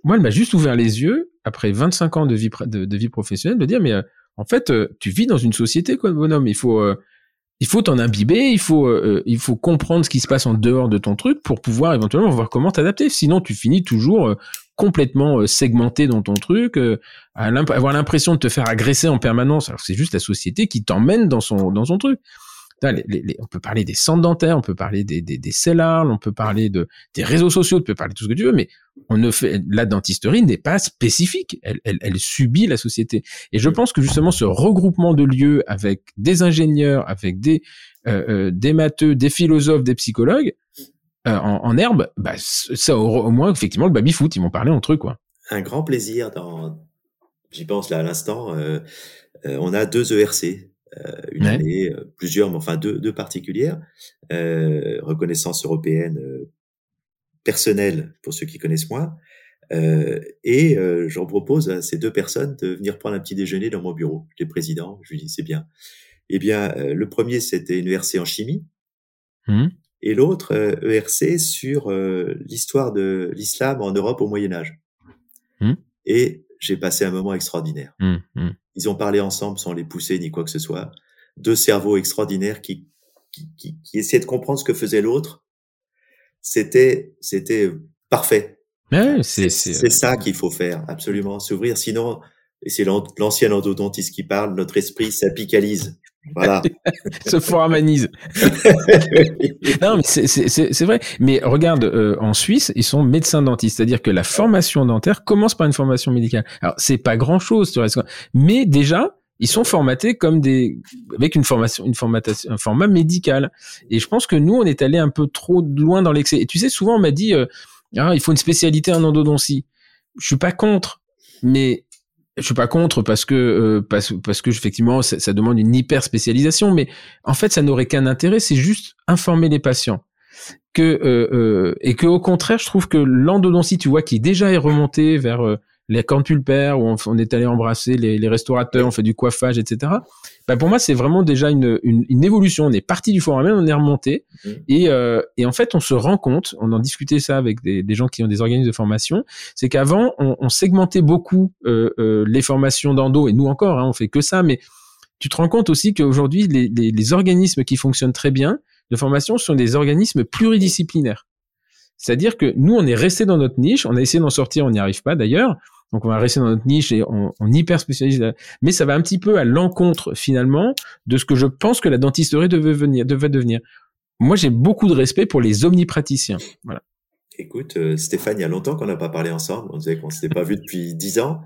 moi, elle m'a juste ouvert les yeux après 25 ans de vie, de, vie professionnelle, de dire, mais euh, en fait, euh, tu vis dans une société, quoi, bonhomme. Il faut, euh, il faut t'en imbiber, il faut, euh, il faut comprendre ce qui se passe en dehors de ton truc pour pouvoir éventuellement voir comment t'adapter. Sinon, tu finis toujours euh, complètement euh, segmenté dans ton truc, euh, avoir l'impression de te faire agresser en permanence. Alors c'est juste la société qui t'emmène dans son, dans son truc. Les- les- on peut parler des centres dentaires, on peut parler des, des, on peut parler de, des réseaux sociaux, tu peux parler de tout ce que tu veux, mais on ne fait, la dentisterie n'est pas spécifique. Elle, elle, elle subit la société. Et je pense que justement ce regroupement de lieux avec des ingénieurs, avec des, euh, euh, des matheux, des philosophes, des psychologues, euh, en, en herbe, bah, ça aura au moins effectivement le baby foot, ils m'ont parlé entre eux quoi. Un grand plaisir dans, j'y pense là à l'instant, euh, on a deux ERC, une Ouais. année, euh, plusieurs, mais enfin deux, deux particulières, euh, reconnaissance européenne euh, personnelle pour ceux qui connaissent moins. Euh, et euh, j'en propose à ces deux personnes de venir prendre un petit déjeuner dans mon bureau. Les présidents, je lui dis c'est bien. Eh bien, euh, le premier c'était une ERC en chimie Hum, et l'autre euh, ERC sur euh, l'histoire de l'islam en Europe au Moyen Âge. Hmm. Et j'ai passé un moment extraordinaire. hum, hum. Ils ont parlé ensemble sans les pousser ni quoi que ce soit. Deux cerveaux extraordinaires qui, qui, qui, qui essayaient de comprendre ce que faisait l'autre. C'était, c'était parfait. Ouais, c'est, C'est c'est, c'est ça qu'il faut faire, absolument, s'ouvrir. Sinon, et c'est l'an- l'ancien endodontiste qui parle, notre esprit s'apicalise. Voilà. se foramanise. Non, mais c'est, vrai. Mais regarde, euh, en Suisse, ils sont médecins dentistes, c'est-à-dire que la formation dentaire commence par une formation médicale. Alors, c'est pas grand-chose, mais déjà, ils sont formatés comme des, avec une formation, une formatation, un format médical. Et je pense que nous, on est allé un peu trop loin dans l'excès. Et tu sais, souvent, on m'a dit, euh, ah, il faut une spécialité en endodontie. Je suis pas contre, mais je suis pas contre parce que euh, parce, que effectivement ça, demande une hyper spécialisation, mais en fait ça n'aurait qu'un intérêt, c'est juste informer les patients. Que euh, euh, et que au contraire je trouve que l'endodontie tu vois qui déjà est remonté vers les cornes pulpaires où on, on est allé embrasser les, les restaurateurs, on fait du coiffage, etc. Bah pour moi c'est vraiment déjà une, une, une évolution. On est parti du foramen, on est remonté Mhm. et, euh, et en fait on se rend compte, on en discutait ça avec des, des gens qui ont des organismes de formation, c'est qu'avant on, on segmentait beaucoup euh, euh, les formations d'endo et nous encore hein, on fait que ça, mais tu te rends compte aussi qu'aujourd'hui les, les, les organismes qui fonctionnent très bien de formation sont des organismes pluridisciplinaires. C'est-à-dire que nous, on est resté dans notre niche, on a essayé d'en sortir, on n'y arrive pas d'ailleurs. Donc on va rester dans notre niche et on, on hyper spécialise. Mais ça va un petit peu à l'encontre finalement de ce que je pense que la dentisterie devait venir, devait devenir. Moi, j'ai beaucoup de respect pour les omnipraticiens. Voilà. Écoute, euh, Stéphane, il y a longtemps qu'on n'a pas parlé ensemble. On disait qu'on s'était pas vu depuis dix ans,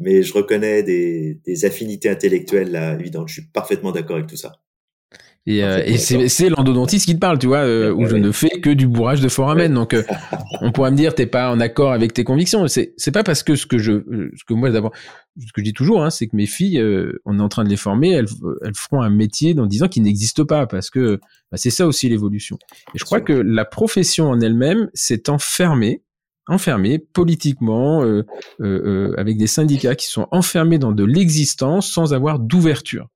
mais je reconnais des, des affinités intellectuelles là, évidentes. Je suis parfaitement d'accord avec tout ça. Et, euh, Parfaitement et c'est, l'endodontiste qui te parle, tu vois, euh, où je ne fais que du bourrage de foramen. Donc, euh, on pourra me dire, t'es pas en accord avec tes convictions. C'est, c'est pas parce que ce que je, euh, ce que moi d'abord, ce que je dis toujours, hein, c'est que mes filles, euh, on est en train de les former, elles, elles feront un métier dans 10 ans qui n'existe pas, parce que bah, c'est ça aussi l'évolution. Et je crois que la profession en elle-même s'est enfermée, enfermée politiquement, euh, euh, euh, avec des syndicats qui sont enfermés dans de l'existence sans avoir d'ouverture.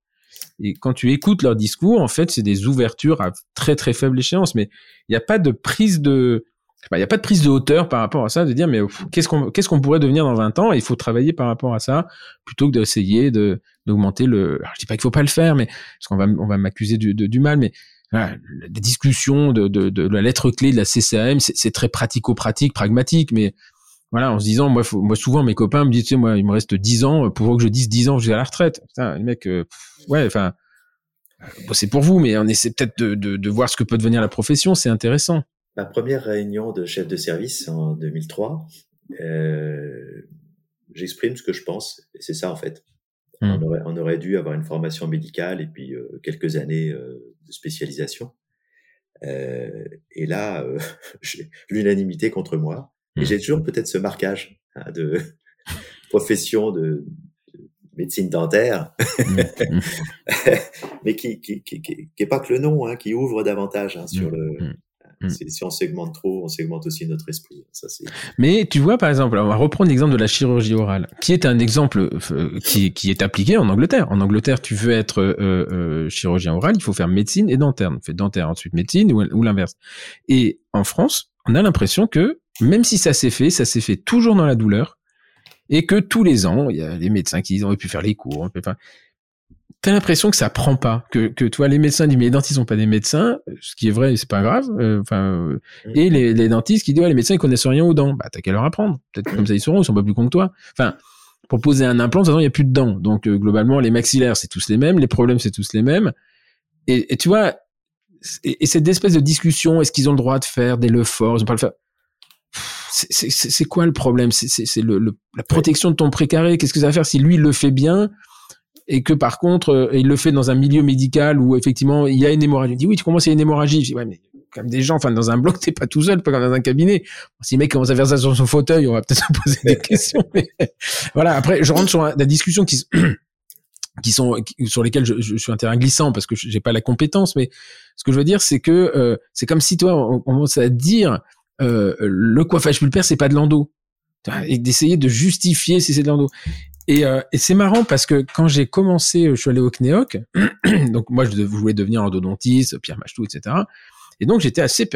Et quand tu écoutes leurs discours, en fait, c'est des ouvertures à très très faible échéance, mais il n'y a pas de prise de, il y a pas de prise de hauteur par rapport à ça, de dire mais qu'est-ce qu'on qu'est-ce qu'on pourrait devenir dans 20 ans? Il faut travailler par rapport à ça plutôt que d'essayer de d'augmenter le. Alors, je dis pas qu'il faut pas le faire, mais parce qu'on va on va m'accuser du, du mal, mais voilà, des discussions de, de, de la lettre clé de la CCAM, c'est très pratico-pratique, pragmatique, mais voilà, en se disant, moi, faut, moi souvent mes copains me disent, tu sais, moi, il me reste 10 ans, pour que je dise 10 ans jusqu'à la retraite. Putain, les mecs, euh, pff, ouais, enfin, euh, bon, c'est pour vous, mais on essaie peut-être de, de, de voir ce que peut devenir la profession, c'est intéressant. Ma première réunion de chef de service en 2003, euh, j'exprime ce que je pense, et c'est ça en fait. Hmm. On, aurait, on, aurait, dû avoir une formation médicale et puis euh, quelques années euh, de spécialisation. Euh, et là, euh, j'ai l'unanimité contre moi. Et Hmm. j'ai toujours peut-être ce marquage hein, de profession de, de médecine dentaire, mais qui qui, qui, qui, qui est pas que le nom, hein, qui ouvre davantage hein, sur Hmm. le. Hmm. C'est- Si on segmente trop, on segmente aussi notre esprit. Ça c'est. Mais tu vois, par exemple, on va reprendre l'exemple de la chirurgie orale, qui est un exemple euh, qui, qui est appliqué en Angleterre. En Angleterre, tu veux être euh, euh, chirurgien oral, il faut faire médecine et dentaire. On fait dentaire, ensuite médecine ou, ou l'inverse. Et en France, on a l'impression que même si ça s'est fait, ça s'est fait toujours dans la douleur et que tous les ans, il y a les médecins qui disent on pu faire les cours. on pas- T'as l'impression que ça prend pas, que, que toi les médecins disent mais les dentistes sont pas des médecins, ce qui est vrai, c'est pas grave. euh, Enfin, euh, et les, les dentistes qui disent ouais, les médecins ils connaissent rien aux dents. Bah t'as qu'à leur apprendre. Peut-être comme ça ils sauront, ils sont pas plus cons que toi. Enfin, pour poser un implant, de toute façon il y a plus de dents. Donc euh, globalement les maxillaires c'est tous les mêmes, les problèmes c'est tous les mêmes. Et, et tu vois, et, et cette espèce de discussion, est-ce qu'ils ont le droit de faire des le forts, ils ont pas le faire? C'est- quoi le problème? C'est le, le- la protection de ton précaré. Qu'est-ce que ça va faire si lui il le fait bien et que par contre euh, il le fait dans un milieu médical où effectivement il y a une hémorragie? Il dit oui, tu commences à y a une hémorragie. Je dis ouais mais comme des gens, enfin dans un bloc t'es pas tout seul, pas comme dans un cabinet. Si le mec commence à faire ça sur son fauteuil, on va peut-être se poser des questions. Mais voilà. Après je rentre sur la discussion qui s- qui sont sur lesquels je, suis un terrain glissant parce que j'ai pas la compétence mais ce que je veux dire c'est que euh, c'est comme si toi on, on commence à dire euh, le coiffage pulpaire c'est pas de l'endo. Et d'essayer de justifier si c'est de l'endo. Et, euh, et c'est marrant parce que quand j'ai commencé je suis allé au CNEOC donc moi je voulais devenir endodontiste Pierre Machetou etc et donc j'étais assez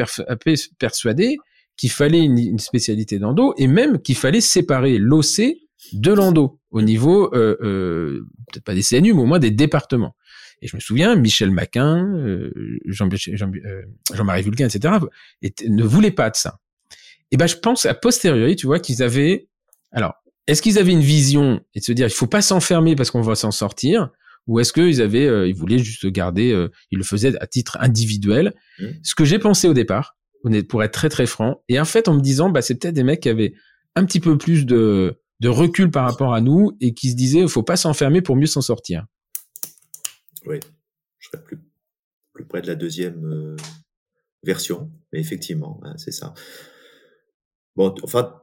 persuadé qu'il fallait une, une spécialité d'endo et même qu'il fallait séparer l'OC de l'endo au niveau euh, euh, peut-être pas des CNU mais au moins des départements. Et je me souviens Michel Maquin euh, Jean, Jean, euh, Jean-Marie Vulcain etc ne voulaient pas de ça. Et ben je pense à posteriori tu vois qu'ils avaient alors est-ce qu'ils avaient une vision et de se dire il faut pas s'enfermer parce qu'on va s'en sortir ou est-ce qu'ils avaient euh, ils voulaient juste garder euh, ils le faisaient à titre individuel? Mmh. ce que j'ai pensé au départ pour être très très franc et en fait en me disant bah c'est peut-être des mecs qui avaient un petit peu plus de de recul par rapport à nous et qui se disaient faut pas s'enfermer pour mieux s'en sortir Oui, je serais plus, plus près de la deuxième euh, version, mais effectivement, hein, c'est ça. Bon, enfin,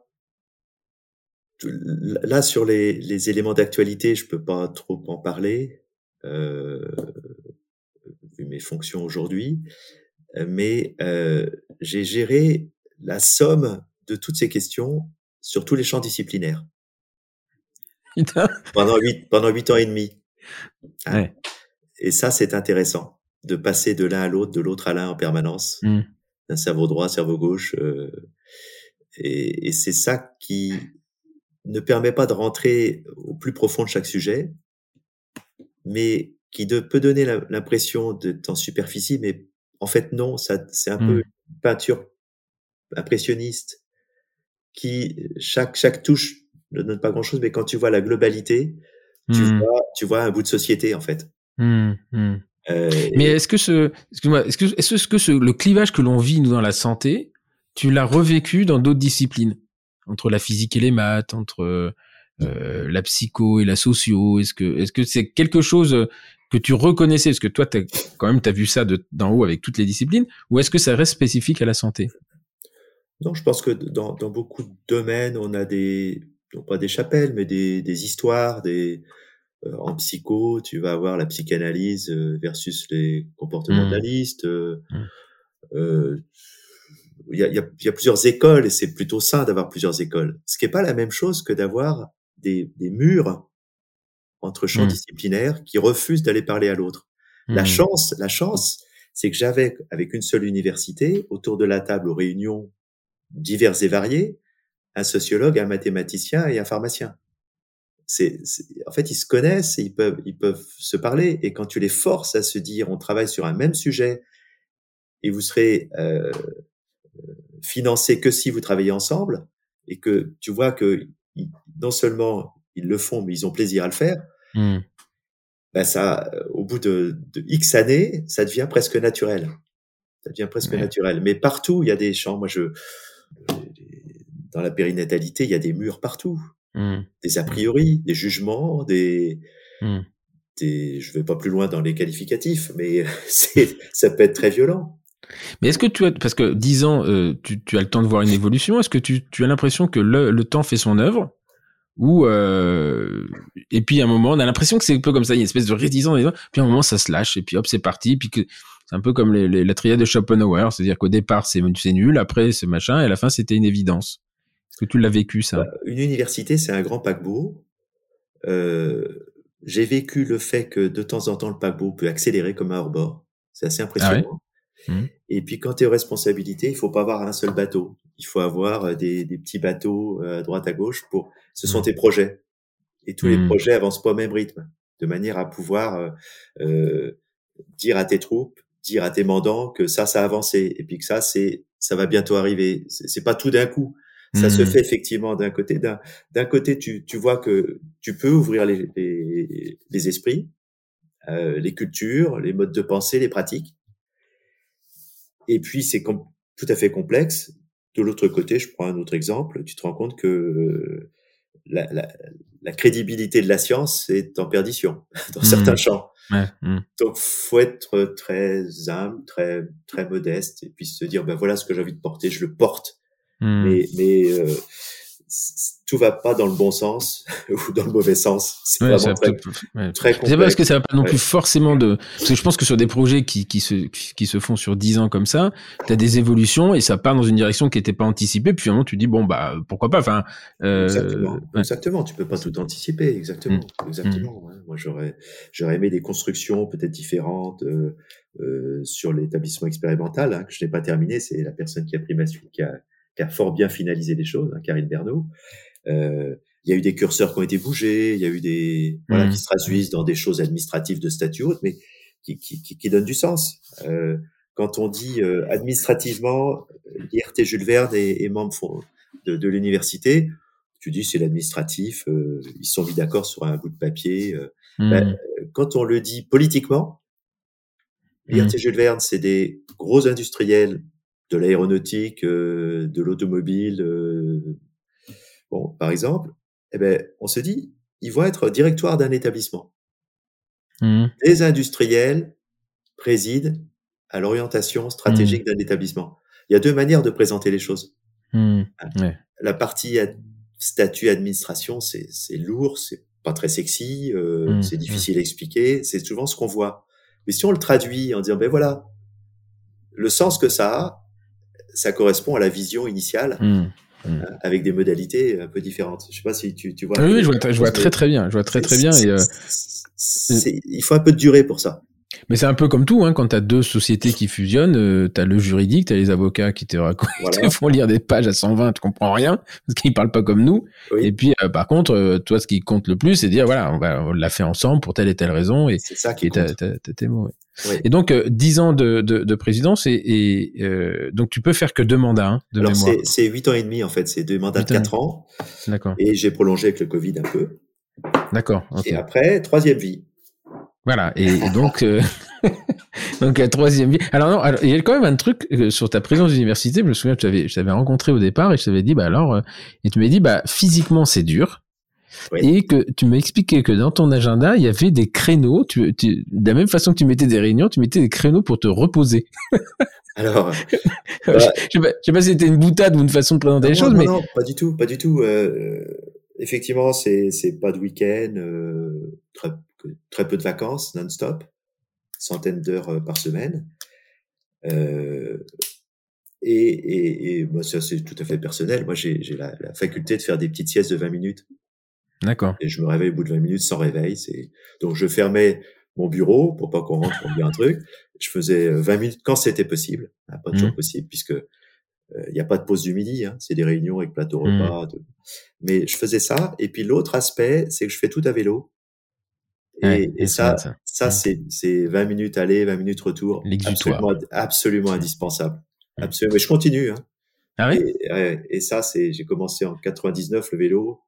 là sur les, les éléments d'actualité, je peux pas trop en parler euh, vu mes fonctions aujourd'hui, mais euh, j'ai géré la somme de toutes ces questions sur tous les champs disciplinaires Putain. pendant huit pendant huit ans et demi. Ouais. Et ça, c'est intéressant de passer de l'un à l'autre, de l'autre à l'un en permanence, Mm. d'un cerveau droit, cerveau gauche. euh, et et c'est ça qui ne permet pas de rentrer au plus profond de chaque sujet, mais qui de- peut donner l'impression d'être en superficie, mais en fait non, c'est un Mm. peu une peinture impressionniste qui chaque chaque touche ne donne pas grand chose, mais quand tu vois la globalité, tu Mm. vois tu vois un bout de société en fait. Mm. Mm. Euh, Mais est-ce que ce, excuse-moi, est-ce que, est-ce que ce, le clivage que l'on vit nous dans la santé, tu l'as revécu dans d'autres disciplines, entre la physique et les maths, entre euh, la psycho et la socio Est-ce que, est-ce que c'est quelque chose que tu reconnaissais, parce que toi, quand même, t'as vu ça de, d'en haut avec toutes les disciplines, ou est-ce que ça reste spécifique à la santé? Non, je pense que dans, dans beaucoup de domaines, on a des, non pas des chapelles, mais des, des histoires, des, euh, en psycho, tu vas avoir la psychanalyse euh, versus les comportementalistes. euh, Il y, a, il y, a, il y a plusieurs écoles et c'est plutôt sain d'avoir plusieurs écoles. Ce qui n'est pas la même chose que d'avoir des, des murs entre champs Mm. disciplinaires qui refusent d'aller parler à l'autre. La Mm. chance, la chance, c'est que j'avais, avec une seule université, autour de la table aux réunions diverses et variées, un sociologue, un mathématicien et un pharmacien. C'est, en fait, ils se connaissent, et ils peuvent, ils peuvent se parler. Et quand tu les forces à se dire, on travaille sur un même sujet, et vous serez euh, financé que si vous travaillez ensemble, et que tu vois que ils- non seulement ils le font, mais ils ont plaisir à le faire, Mm. ben ça, euh, au bout de, de X années, ça devient presque naturel. Ça devient presque Ouais. naturel. Mais partout, il y a des champs. Moi, je, dans la périnatalité, il y a des murs partout, Mmh. des a priori, des jugements, des, Mmh. des, je vais pas plus loin dans les qualificatifs, mais c'est, ça peut être très violent. Mais est-ce que tu as, parce que 10 ans, euh, tu, tu as le temps de voir une évolution, est-ce que tu, tu as l'impression que le, le temps fait son œuvre? Ou euh, et puis à un moment on a l'impression que c'est un peu comme ça il y a une espèce de réticence puis à un moment ça se lâche et puis hop c'est parti puis que c'est un peu comme les, les, la triade de Schopenhauer c'est-à-dire qu'au départ c'est c'est nul après c'est machin et à la fin c'était une évidence est-ce que tu l'as vécu ça? Bah, Une université c'est un grand paquebot. Euh, j'ai vécu le fait que de temps en temps le paquebot peut accélérer comme un hors-bord. C'est assez impressionnant Ah ouais? mmh. et puis quand tu es aux responsabilités il faut pas avoir un seul bateau. Il faut avoir des, des petits bateaux à droite à gauche pour ce sont Mmh. tes projets. Et tous Mmh. les projets avancent pas au même rythme. De manière à pouvoir euh, euh, dire à tes troupes dire à tes mandants que ça ça a avancé et puis que ça c'est ça va bientôt arriver. C'est pas tout d'un coup ça se Mmh. fait effectivement d'un côté d'un côté tu tu vois que tu peux ouvrir les les, les esprits euh, les cultures les modes de pensée les pratiques et puis c'est tout à fait complexe de l'autre côté je prends un autre exemple tu te rends compte que euh, la, la, la crédibilité de la science est en perdition dans Mmh. certains champs Ouais, mmh. donc faut être très humble très très modeste et puis se dire ben voilà ce que j'ai envie de porter je le porte Mmh. mais mais euh, tout va pas dans le bon sens ou dans le mauvais sens c'est Ouais, vraiment très, peut- ouais. très sais pas parce que complexe ça va pas non Ouais. plus forcément de parce que je pense que sur des projets qui qui se qui se font sur 10 ans comme ça, tu as des évolutions et ça part dans une direction qui était pas anticipée puis finalement tu dis bon bah pourquoi pas enfin euh, Exactement, exactement. Tu peux pas tout anticiper, exactement, exactement. ouais. Moi, j'aurais, j'aurais aimé des constructions peut-être différentes euh, euh, sur l'établissement expérimental hein, que je n'ai pas terminé. C'est la personne qui a pris ma suite qui a, qui a fort bien finalisé les choses, hein, Karine Bernot. Euh, il y a eu des curseurs qui ont été bougés, il y a eu des voilà Mhm. qui se traduisent dans des choses administratives de statut haute, mais qui, qui, qui, qui donnent du sens. Euh, quand on dit euh, administrativement, l'IRT Jules Verne est, est membre de, de l'université, tu dis c'est l'administratif, euh, ils sont mis d'accord sur un bout de papier. euh. Mmh. Ben, quand on le dit politiquement, l'IRT Jules Verne, c'est des gros industriels de l'aéronautique, euh, de l'automobile, euh, bon, par exemple, eh ben, on se dit, ils vont être directoire d'un établissement. Mmh. Des industriels président à l'orientation stratégique d'un établissement. Il y a deux manières de présenter les choses. Mmh. Ouais. La partie ad- statut administration, c'est lourd, c'est pas très sexy, euh, c'est difficile à expliquer, c'est souvent ce qu'on voit. Mais si on le traduit en disant, ben voilà, le sens que ça a, ça correspond à la vision initiale, Mmh. hein, avec des modalités un peu différentes. Je sais pas si tu, tu vois. Oui, oui, je vois, je vois très très bien, je vois très très bien. Et, euh, il faut un peu de durée pour ça. Mais c'est un peu comme tout, hein, quand t'as deux sociétés qui fusionnent, euh, t'as le juridique, t'as les avocats qui te, racontent, Voilà. te font lire des pages à 120, tu comprends rien, parce qu'ils parlent pas comme nous. Oui. Et puis, euh, par contre, euh, toi, ce qui compte le plus, c'est dire, voilà, on, va, on l'a fait ensemble pour telle et telle raison, et, C'est ça qui et compte. t'as, t'as tes mots. ouais. Oui. Et donc, euh, 10 ans de, de, de présidence, et, et donc tu peux faire que deux mandats hein, de Alors mémoire. c'est huit ans et demi en fait, c'est deux mandats de ans quatre ans, D'accord, et j'ai prolongé avec le Covid un peu. d'accord. Et après troisième vie. Voilà, et, et donc, euh, donc la troisième vie. Alors non, alors, il y a quand même un truc euh, sur ta présence d'université. Je me souviens, que je t'avais, je t'avais rencontré au départ et je t'avais dit, bah alors, euh, et tu m'as dit, bah physiquement c'est dur. Oui. Et que tu m'as expliqué que dans ton agenda, il y avait des créneaux. Tu, tu, de la même façon que tu mettais des réunions, tu mettais des créneaux pour te reposer. Alors je, Bah, je sais pas, je sais pas si c'était une boutade ou une façon de présenter les non, choses, non, mais non, pas du tout, pas du tout. Euh, effectivement, c'est c'est pas de week-end, euh, très très peu de vacances non-stop, centaines d'heures euh, par semaine. Euh, et, et, ça c'est tout à fait personnel. Moi, j'ai la, la faculté de faire des petites siestes de 20 minutes. d'accord. et je me réveille au bout de 20 minutes sans réveil. Donc je fermais mon bureau pour pas qu'on rentre pour dire un truc. Je faisais euh, 20 minutes quand c'était possible, hein, pas toujours Mhm. possible puisque il n'y a pas de pause du midi, hein, c'est des réunions avec plateau Mhm. repas. Mais je faisais ça. Et puis l'autre aspect, c'est que je fais tout à vélo. Et, Ouais, ça, ça, ça, Mhm. c'est c'est 20 minutes aller, 20 minutes retour, absolument, absolument indispensable. Absolument. Mais je continue. Hein. Ah oui? Et, ouais, et ça, c'est, j'ai commencé en 99 le vélo.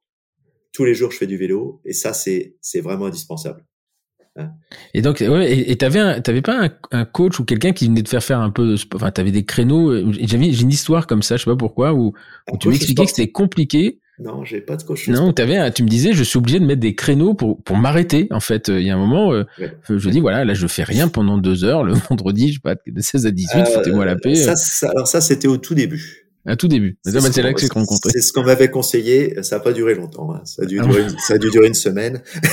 Tous les jours, je fais du vélo. Et ça, c'est, c'est vraiment indispensable. Hein. Et donc, ouais, et t'avais, t'avais pas un, un, coach ou quelqu'un qui venait te faire faire un peu de sport. Enfin, t'avais des créneaux. Euh, j'avais, j'ai une histoire comme ça, je sais pas pourquoi, où, où tu m'expliquais que c'était compliqué. Non, j'ai pas de coach. Non, t'avais, tu me disais, je suis obligé de mettre des créneaux pour pour m'arrêter. En fait, il y a un moment, euh, je dis voilà, là, je fais rien pendant deux heures le vendredi, je sais pas, de 16 à 18, euh, foutez-moi la paix. Ça, ça, alors ça, c'était au tout début. À tout début. C'est là que j'ai rencontré. C'est ce qu'on m'avait conseillé. Ça n'a pas duré longtemps. Hein. Ça, a dû ah durer, ça a dû durer une semaine.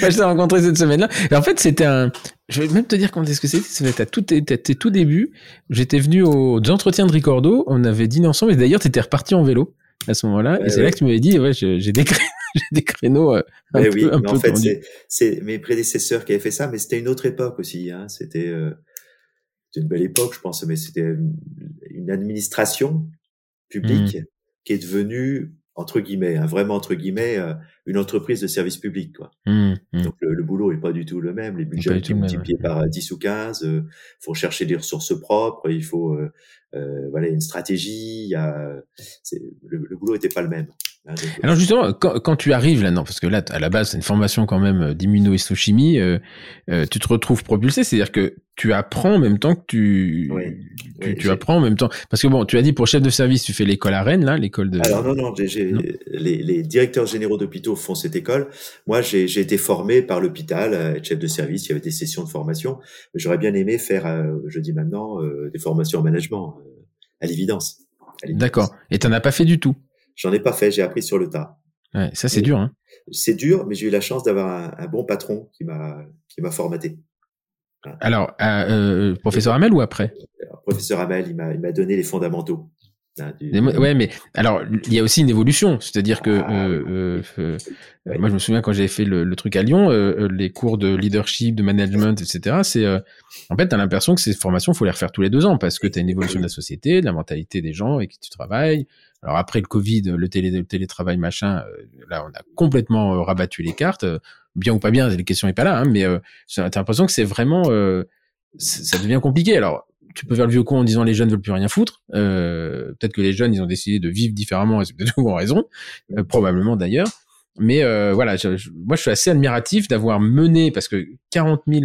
je t'ai rencontré cette semaine-là. En fait, c'était un. Je vais même te dire quand est-ce que c'était. C'était à tout, tout début. J'étais venu aux entretiens de Ricordo. On avait dîné ensemble. Et d'ailleurs, tu étais reparti en vélo à ce moment-là. et c'est là que tu m'avais dit, ouais, j'ai des, des créneaux. Euh, un peu, oui, en fait, c'est mes prédécesseurs qui avaient fait ça, mais c'était une autre époque aussi. Hein. C'était euh, une belle époque, je pense, mais c'était une administration publique mmh. qui est devenue entre guillemets, hein, vraiment entre guillemets, euh, une entreprise de service public. Quoi. Mmh, mmh. Donc le, boulot est pas du tout le même. Les budgets sont multipliés par 10 ou 15. Il euh, faut chercher des ressources propres. Il faut euh, euh voilà une stratégie. Il y a, le, le, boulot était pas le même. Alors justement, quand, quand, tu arrives là, non, parce que là, à la base, c'est une formation quand même d'immunohistochimie, euh, tu te retrouves propulsé, c'est-à-dire que tu apprends en même temps que tu, tu, apprends en même temps. Parce que bon, tu as dit pour chef de service, tu fais l'école à Rennes, là, l'école de. Alors non, non, j'ai, les, les, directeurs généraux d'hôpitaux font cette école. Moi, j'ai, été formé par l'hôpital, euh, chef de service. Il y avait des sessions de formation. J'aurais bien aimé faire, euh, je dis maintenant, euh, des formations en management, à l'évidence. D'accord. Et t'en as pas fait du tout J'en ai pas fait. J'ai appris sur le tas. Ouais, ça c'est dur. Hein. C'est dur, mais j'ai eu la chance d'avoir un, un bon patron qui m'a qui m'a formaté. Alors, euh, euh, professeur Hamel ou après? Professeur Hamel, il m'a donné les fondamentaux. Hein, ouais, mais alors il y a aussi une évolution, c'est-à-dire que ah, euh, euh, euh, moi je me souviens quand j'avais fait le, truc à Lyon, les cours de leadership, de management, etc. C'est en fait t'as l'impression que ces formations faut les refaire tous les deux ans parce que t'as une évolution de la société, de la mentalité des gens et qui tu travailles. Alors après le Covid, le, télé, le télétravail machin, là on a complètement rabattu les cartes bien ou pas bien, la question est pas là, hein, mais euh, t'as l'impression que c'est vraiment, euh, ça devient compliqué. Alors, tu peux faire le vieux con en disant les jeunes veulent plus rien foutre. Euh, peut-être que les jeunes, ils ont décidé de vivre différemment et c'est peut-être raison, euh, probablement d'ailleurs. Mais euh, voilà, moi je suis assez admiratif d'avoir mené, parce que 40 000,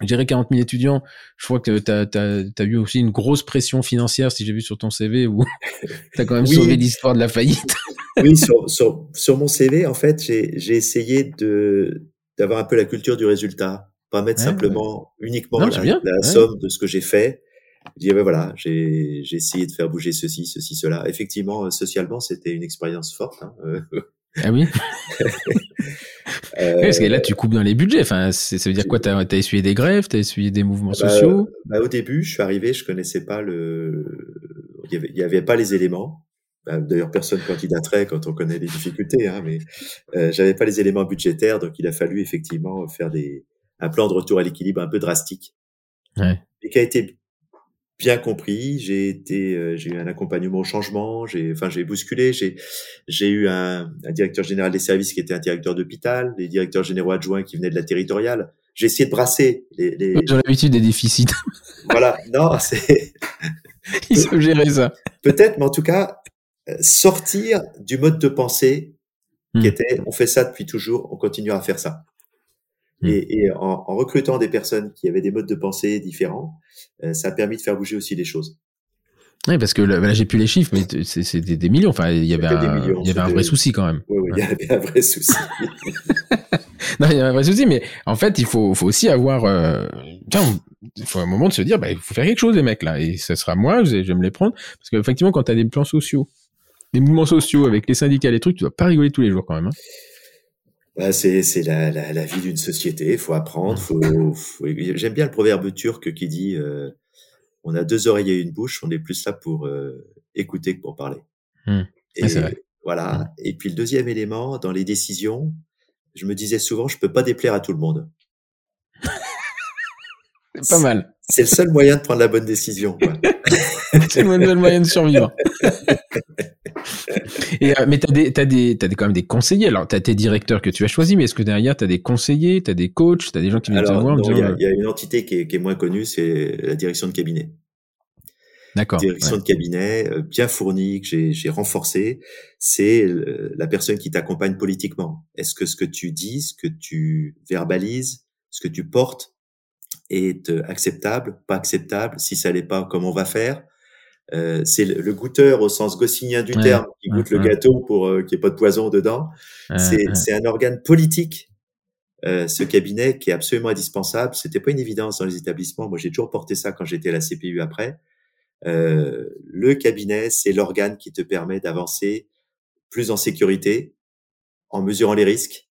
je dirais 40 000 étudiants, je crois que tu as, eu aussi une grosse pression financière, si j'ai vu sur ton CV, où tu as quand même sauvé l'histoire de la faillite oui, sur, sur, sur, mon CV, en fait, j'ai essayé de d'avoir un peu la culture du résultat, pas mettre simplement uniquement la, somme de ce que j'ai fait. Je dis, ben voilà, j'ai essayé de faire bouger ceci, ceci, cela. Effectivement, euh, socialement, c'était une expérience forte. Hein. Euh. Ah oui. parce que là, tu coupes dans les budgets. Enfin, ça veut dire quoi? T'as as essuyé des grèves, t'as essuyé des mouvements bah, sociaux? bah, Au début, je suis arrivé, je connaissais pas le, il y avait, il y avait pas les éléments. Bah, d'ailleurs, personne candidaterait quand on connaît les difficultés, hein, mais euh, j'avais pas les éléments budgétaires, donc il a fallu effectivement faire des un plan de retour à l'équilibre un peu drastique, ouais. et qui a été bien compris. J'ai été, euh, j'ai eu un accompagnement au changement. J'ai, enfin, j'ai bousculé. J'ai, j'ai eu un, un, directeur général des services qui était un directeur d'hôpital, des directeurs généraux adjoints qui venaient de la territoriale. J'ai essayé de brasser les. les... J'ai l'habitude des déficits. voilà, non, c'est. Ils savent gérer ça. Peut-être, mais en tout cas, euh, sortir du mode de pensée qui hmm. était on fait ça depuis toujours, on continue à faire ça. Hmm. Et, en, recrutant des personnes qui avaient des modes de pensée différents, euh, ça a permis de faire bouger aussi les choses. Oui, parce que là, j'ai plus les chiffres, mais c'est des, millions. Enfin, il y avait, un, il y avait un vrai souci quand même. Oui, oui, il y avait un vrai souci. non, il y a un vrai souci, mais en fait, il faut, faut aussi avoir. Euh, il faut un moment de se dire, bah, il faut faire quelque chose, les mecs là, et ce sera moi, je vais me les prendre, parce qu'effectivement, quand tu as des plans sociaux les mouvements sociaux avec les syndicats, les trucs, tu dois pas rigoler tous les jours quand même. Hein. Bah, c'est c'est la, la, la, vie d'une société. Il faut apprendre. Faut, faut... J'aime bien le proverbe turc qui dit euh, on a deux oreilles et une bouche. On est plus là pour euh, écouter que pour parler. Mmh. Et voilà. Mmh. Et puis le deuxième élément dans les décisions, je me disais souvent, je peux pas déplaire à tout le monde. c'est pas mal. C'est le seul moyen de prendre la bonne décision. c'est le seul moyen de survivre. Et, euh, mais t'as des, t'as des, t'as des, quand même des conseillers. Alors, t'as tes directeurs que tu as choisis, mais est-ce que derrière t'as des conseillers, t'as des coachs, t'as des gens qui viennent te voir Il y, a, y a une entité qui est, qui est moins connue, c'est la direction de cabinet. direction de cabinet euh, bien fournie que j'ai renforcée. C'est la personne qui t'accompagne politiquement. Est-ce que ce que tu dis, ce que tu verbalises, ce que tu portes est acceptable, pas acceptable? Si ça l'est pas, comment on va faire? Euh, c'est le, goûteur au sens goscinien du terme qui goûte le gâteau pour euh, qu'il n'y ait pas de poison dedans. c'est un organe politique. Euh, ce cabinet qui est absolument indispensable. C'était pas une évidence dans les établissements. Moi, j'ai toujours porté ça quand j'étais à la CPU après. Euh, le cabinet, c'est l'organe qui te permet d'avancer plus en sécurité, en mesurant les risques,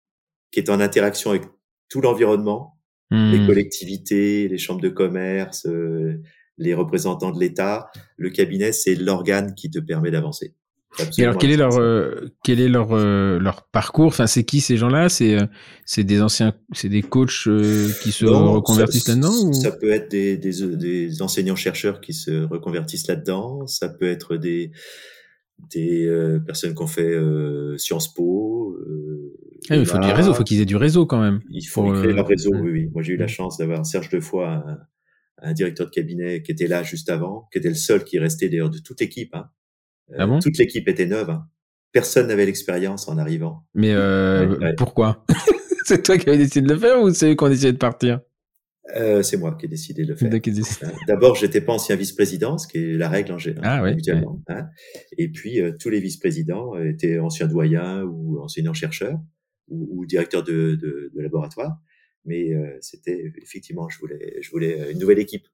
qui est en interaction avec tout l'environnement, les mmh. collectivités, les chambres de commerce, euh, les représentants de l'État. Le cabinet, c'est l'organe qui te permet d'avancer. Et alors quel est leur euh, quel est leur euh, leur parcours? Enfin, c'est qui ces gens-là? C'est euh, c'est des anciens, c'est des coachs qui se reconvertissent là-dedans Ça peut être des, des, des enseignants chercheurs qui se reconvertissent là-dedans. Ça peut être des des personnes qui ont fait Sciences Po. Ah, il faut du réseau, il faut qu'ils aient du réseau quand même. Il faut créer leur réseau. Oui, oui. Moi, j'ai eu la chance d'avoir Serge Defoy, un, un directeur de cabinet qui était là juste avant, qui était le seul qui restait d'ailleurs de toute l'équipe. Hein. Ah euh, toute l'équipe était neuve. Hein. Personne n'avait l'expérience en arrivant. Mais euh, pourquoi? C'est toi qui avais décidé de le faire ou c'est eux qui ont décidé de partir? Euh, c'est moi qui ai décidé de le faire. Hein. D'abord, j'étais pas ancien vice-président, ce qui est la règle en général. Ah, oui, hein. Et puis, tous les vice-présidents étaient anciens doyens ou enseignants-chercheurs ou, ou directeurs de, de, de laboratoire mais euh, c'était effectivement, je voulais, je voulais une nouvelle équipe.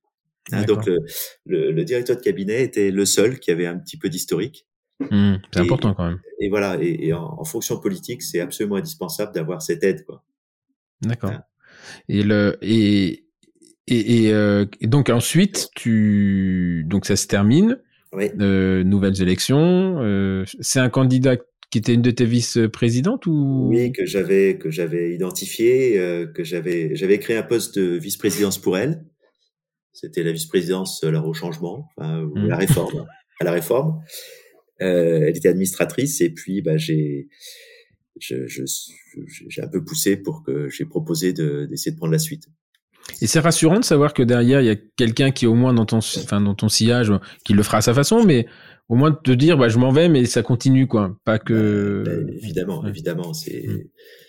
Hein, donc le, le, directeur de cabinet était le seul qui avait un petit peu d'historique. Mmh, c'est important quand même. Et voilà, et, en, fonction politique, c'est absolument indispensable d'avoir cette aide, quoi. D'accord. Hein. Et le et et, euh, et, donc ensuite tu donc ça se termine. Oui. Euh, nouvelles élections. Euh, c'est un candidat qui était une de tes vice-présidentes ou? Oui, que j'avais que j'avais identifié, euh, que j'avais j'avais créé un poste de vice-présidence pour elle. C'était la vice-présidence alors au changement, enfin, mmh. la réforme, à la réforme. Euh, elle était administratrice et puis bah j'ai je, j'ai un peu poussé pour que j'ai proposé d'essayer de prendre la suite. Et c'est rassurant de savoir que derrière il y a quelqu'un qui au moins dans ton enfin dans ton sillage qui le fera à sa façon, mais au moins de te dire bah je m'en vais mais ça continue quoi. Pas que bah, évidemment évidemment c'est mm.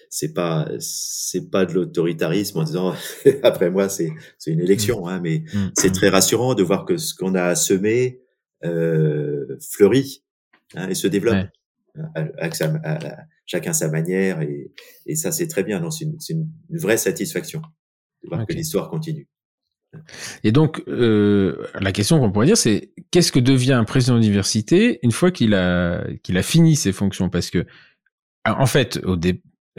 c'est pas c'est pas de l'autoritarisme en disant après moi c'est c'est une élection mm. hein, mais mm. c'est très rassurant de voir que ce qu'on a semé euh, fleurit hein, et se développe. Avec sa, chacun sa manière et, et ça c'est très bien. Non c'est une, une, vraie satisfaction de voir que l'histoire continue et donc, euh, la question qu'on pourrait dire, c'est qu'est-ce que devient un président d'université une fois qu'il a qu'il a fini ses fonctions? Parce que, en fait, au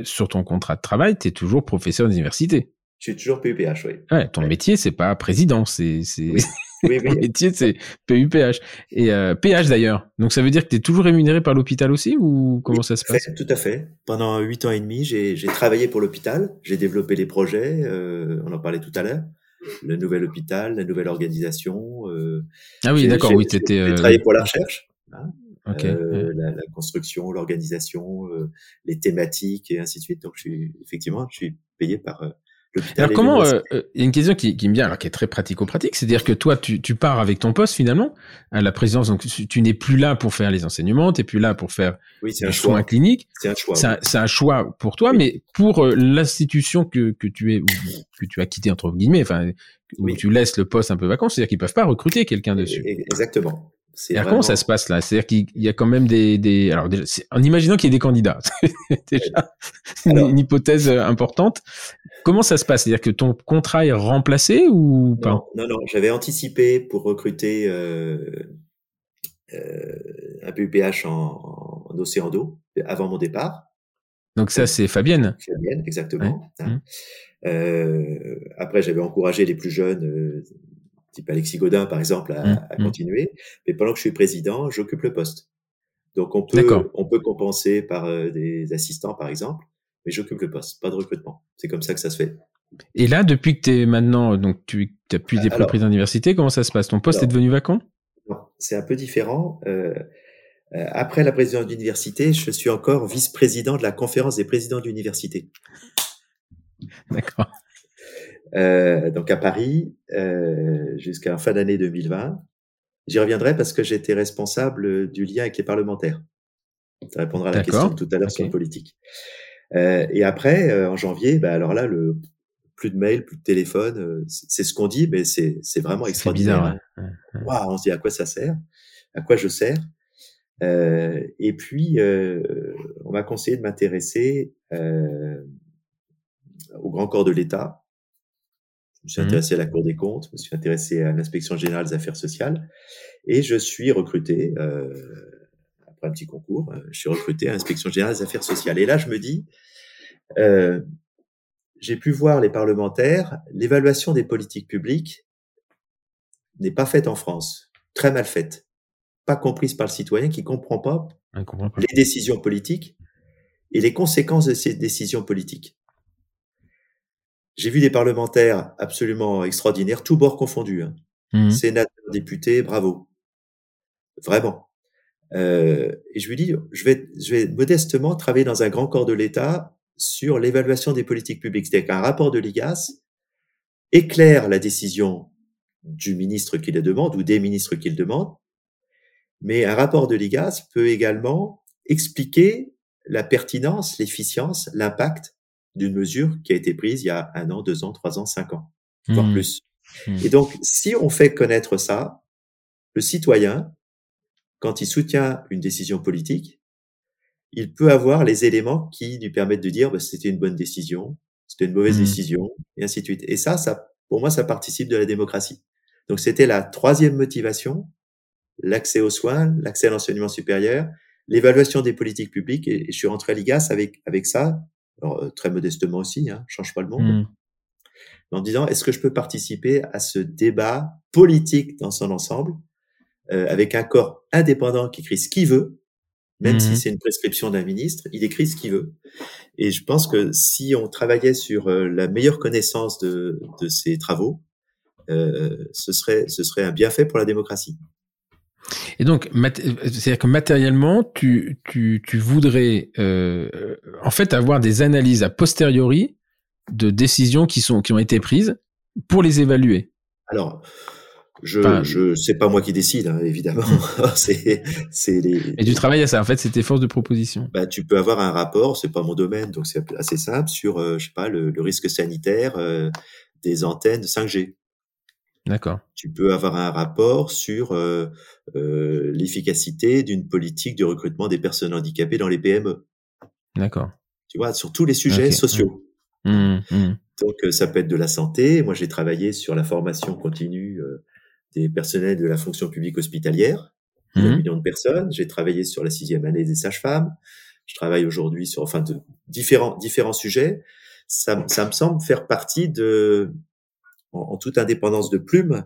sur ton contrat de travail, tu es toujours professeur d'université. Je suis toujours PUPH, oui. Ouais, ton métier, c'est pas président, c'est oui. métier, c'est PUPH et euh, PH d'ailleurs. Donc ça veut dire que tu es toujours rémunéré par l'hôpital aussi ou comment ça se passe? Tout à fait. Pendant huit ans et demi, j'ai travaillé pour l'hôpital, j'ai développé les projets, euh, on en parlait tout à l'heure le nouvel hôpital, la nouvelle organisation. Euh, ah oui, d'accord, oui, tu étais. J'ai travaillé pour la recherche. Hein, euh, la, la, construction, l'organisation, euh, les thématiques et ainsi de suite. Donc, je suis effectivement, je suis payé par euh, alors comment euh, euh, Il y a une question qui, qui me vient, alors qui est très pratico-pratique, c'est-à-dire que toi, tu, tu, pars avec ton poste finalement à la présidence, donc tu, n'es plus là pour faire les enseignements, tu n'es plus là pour faire oui, un soins cliniques. C'est un choix. C'est un, choix pour toi, mais pour euh, l'institution que, que tu es, que tu as quitté entre guillemets, enfin, où tu laisses le poste un peu vacant, c'est-à-dire qu'ils peuvent pas recruter quelqu'un dessus. Exactement. Alors comment ça se passe là C'est-à-dire qu'il y a quand même des, des... alors en imaginant qu'il y ait des candidats, déjà une, hypothèse euh, importante. Comment ça se passe? C'est-à-dire que ton contrat est remplacé ou pas? Non, non, j'avais anticipé pour recruter euh, euh, un PUPH en, en océan d'eau avant mon départ. Donc ça, c'est Fabienne. Fabienne, exactement. Hein. Mmh. Euh, après, j'avais encouragé les plus jeunes, type Alexis Godin par exemple, à, mmh, à mmh. continuer. Mais pendant que je suis président, j'occupe le poste. Donc on peut, on peut compenser par euh, des assistants par exemple, mais j'occupe le poste, pas de recrutement. C'est comme ça que ça se fait. Et là, depuis que tu es maintenant, donc tu as pu être président d'université, comment ça se passe? Ton poste est devenu vacant? Non, c'est un peu différent. Euh, euh, après la présidence d'université, je suis encore vice-président de la conférence des présidents d'université. D'accord. Euh, donc à Paris euh, jusqu'à fin d'année 2020. J'y reviendrai parce que j'étais responsable du lien avec les parlementaires. Ça répondra à la question tout à l'heure sur la politique. Euh, et après, euh, en janvier, bah, alors là, le plus de mails, plus de téléphone, euh, c'est ce qu'on dit, mais c'est vraiment extraordinaire. Bizarre, on se dit à quoi ça sert, à quoi je sers? Euh, et puis, on m'a conseillé de m'intéresser au grand corps de l'État. Je me suis intéressé à la Cour des comptes, je me suis intéressé à l'inspection générale des affaires sociales, et je suis recruté après un petit concours, euh, je suis recruté à l'inspection générale des affaires sociales. Et là, je me dis, euh, j'ai pu voir les parlementaires, l'évaluation des politiques publiques n'est pas faite en France, très mal faite, pas comprise par le citoyen qui comprend pas, comprend pas. les décisions politiques et les conséquences de ces décisions politiques. J'ai vu des parlementaires absolument extraordinaires, tous bords confondus, hein. Mmh. sénateurs, députés, bravo, vraiment. Euh, et je lui dis, je vais, je vais modestement travailler dans un grand corps de l'État sur l'évaluation des politiques publiques. C'est-à-dire qu'un rapport de l'IGAS éclaire la décision du ministre qui le demande ou des ministres qui le demandent, mais un rapport de l'IGAS peut également expliquer la pertinence, l'efficience, l'impact d'une mesure qui a été prise il y a un an, deux ans, trois ans, cinq ans, voire mmh. plus. Mmh. Et donc, si on fait connaître ça, le citoyen quand il soutient une décision politique, il peut avoir les éléments qui lui permettent de dire bah, c'était une bonne décision, c'était une mauvaise mmh. décision, et ainsi de suite. Et ça, ça, pour moi, ça participe de la démocratie. Donc c'était la troisième motivation, l'accès aux soins, l'accès à l'enseignement supérieur, l'évaluation des politiques publiques. Et, je suis rentré à l'IGAS avec avec ça, alors, euh, très modestement aussi, hein, change pas le monde, mmh. en disant est-ce que je peux participer à ce débat politique dans son ensemble euh, avec un corps indépendant qui écrit ce qu'il veut, même si mmh c'est une prescription d'un ministre, il écrit ce qu'il veut. Et je pense que si on travaillait sur euh, la meilleure connaissance de, de ces travaux, euh, ce serait ce serait un bienfait pour la démocratie. Et donc, c'est-à-dire que matériellement, tu, tu, tu voudrais euh, en fait avoir des analyses a posteriori de décisions qui sont qui ont été prises pour les évaluer. Alors, je, je, c'est pas moi qui décide, hein, évidemment. c'est, c'est les. Et tu travailles à ça. En fait, c'est tes forces de proposition. Bah, tu peux avoir un rapport. C'est pas mon domaine, donc c'est assez simple sur, euh, je sais pas, le, le risque sanitaire euh, des antennes 5G. D'accord. Tu peux avoir un rapport sur euh, euh, l'efficacité d'une politique de recrutement des personnes handicapées dans les PME. D'accord. Tu vois, sur tous les sujets sociaux. Mmh, mmh. Donc, ça peut être de la santé. Moi, j'ai travaillé sur la formation continue des personnels de la fonction publique hospitalière, mmh. un million de personnes. J'ai travaillé sur la sixième année des sages-femmes. Je travaille aujourd'hui sur, enfin, de différents différents sujets. Ça, ça me semble faire partie de, en, toute indépendance de plume,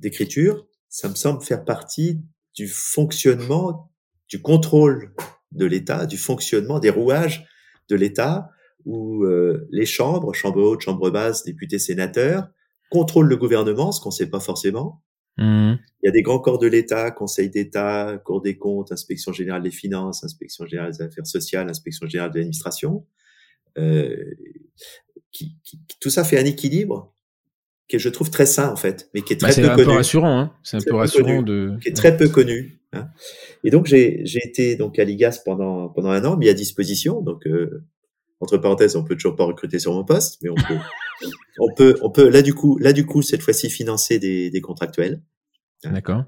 d'écriture, ça me semble faire partie du fonctionnement, du contrôle de l'État, du fonctionnement des rouages de l'État, où euh, les chambres, chambre haute, chambre basse, députés, sénateurs, contrôlent le gouvernement, ce qu'on ne sait pas forcément, Mmh. Il y a des grands corps de l'État, Conseil d'État, Cour des comptes, Inspection générale des finances, Inspection générale des affaires sociales, Inspection générale de l'administration. Euh, qui, qui, tout ça fait un équilibre que je trouve très sain en fait, mais qui est bah, très peu connu. C'est un peu rassurant, hein c'est un peu rassurant de. Qui est très peu connu. Hein et donc j'ai été donc à l'IGAS pendant pendant un an, mis à disposition. Donc euh, entre parenthèses, on peut toujours pas recruter sur mon poste, mais on peut, on peut, on peut, là du coup, là du coup, cette fois-ci financer des, des contractuels. D'accord.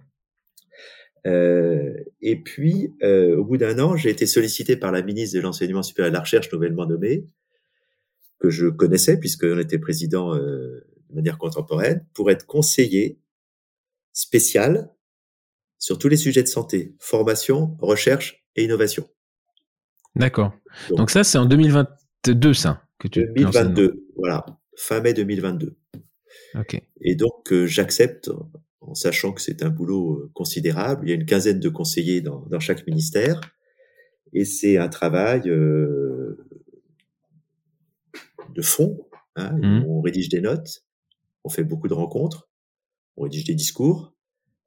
Euh, et puis, euh, au bout d'un an, j'ai été sollicité par la ministre de l'enseignement supérieur et de la recherche nouvellement nommée, que je connaissais puisqu'on était président euh, de manière contemporaine, pour être conseiller spécial sur tous les sujets de santé, formation, recherche et innovation. D'accord. Donc, ça, c'est en 2022, ça que tu 2022, voilà, fin mai 2022. Ok. Et donc, euh, j'accepte en sachant que c'est un boulot euh, considérable. Il y a une quinzaine de conseillers dans, dans chaque ministère. Et c'est un travail euh, de fond. Hein. Mmh. On rédige des notes, on fait beaucoup de rencontres, on rédige des discours,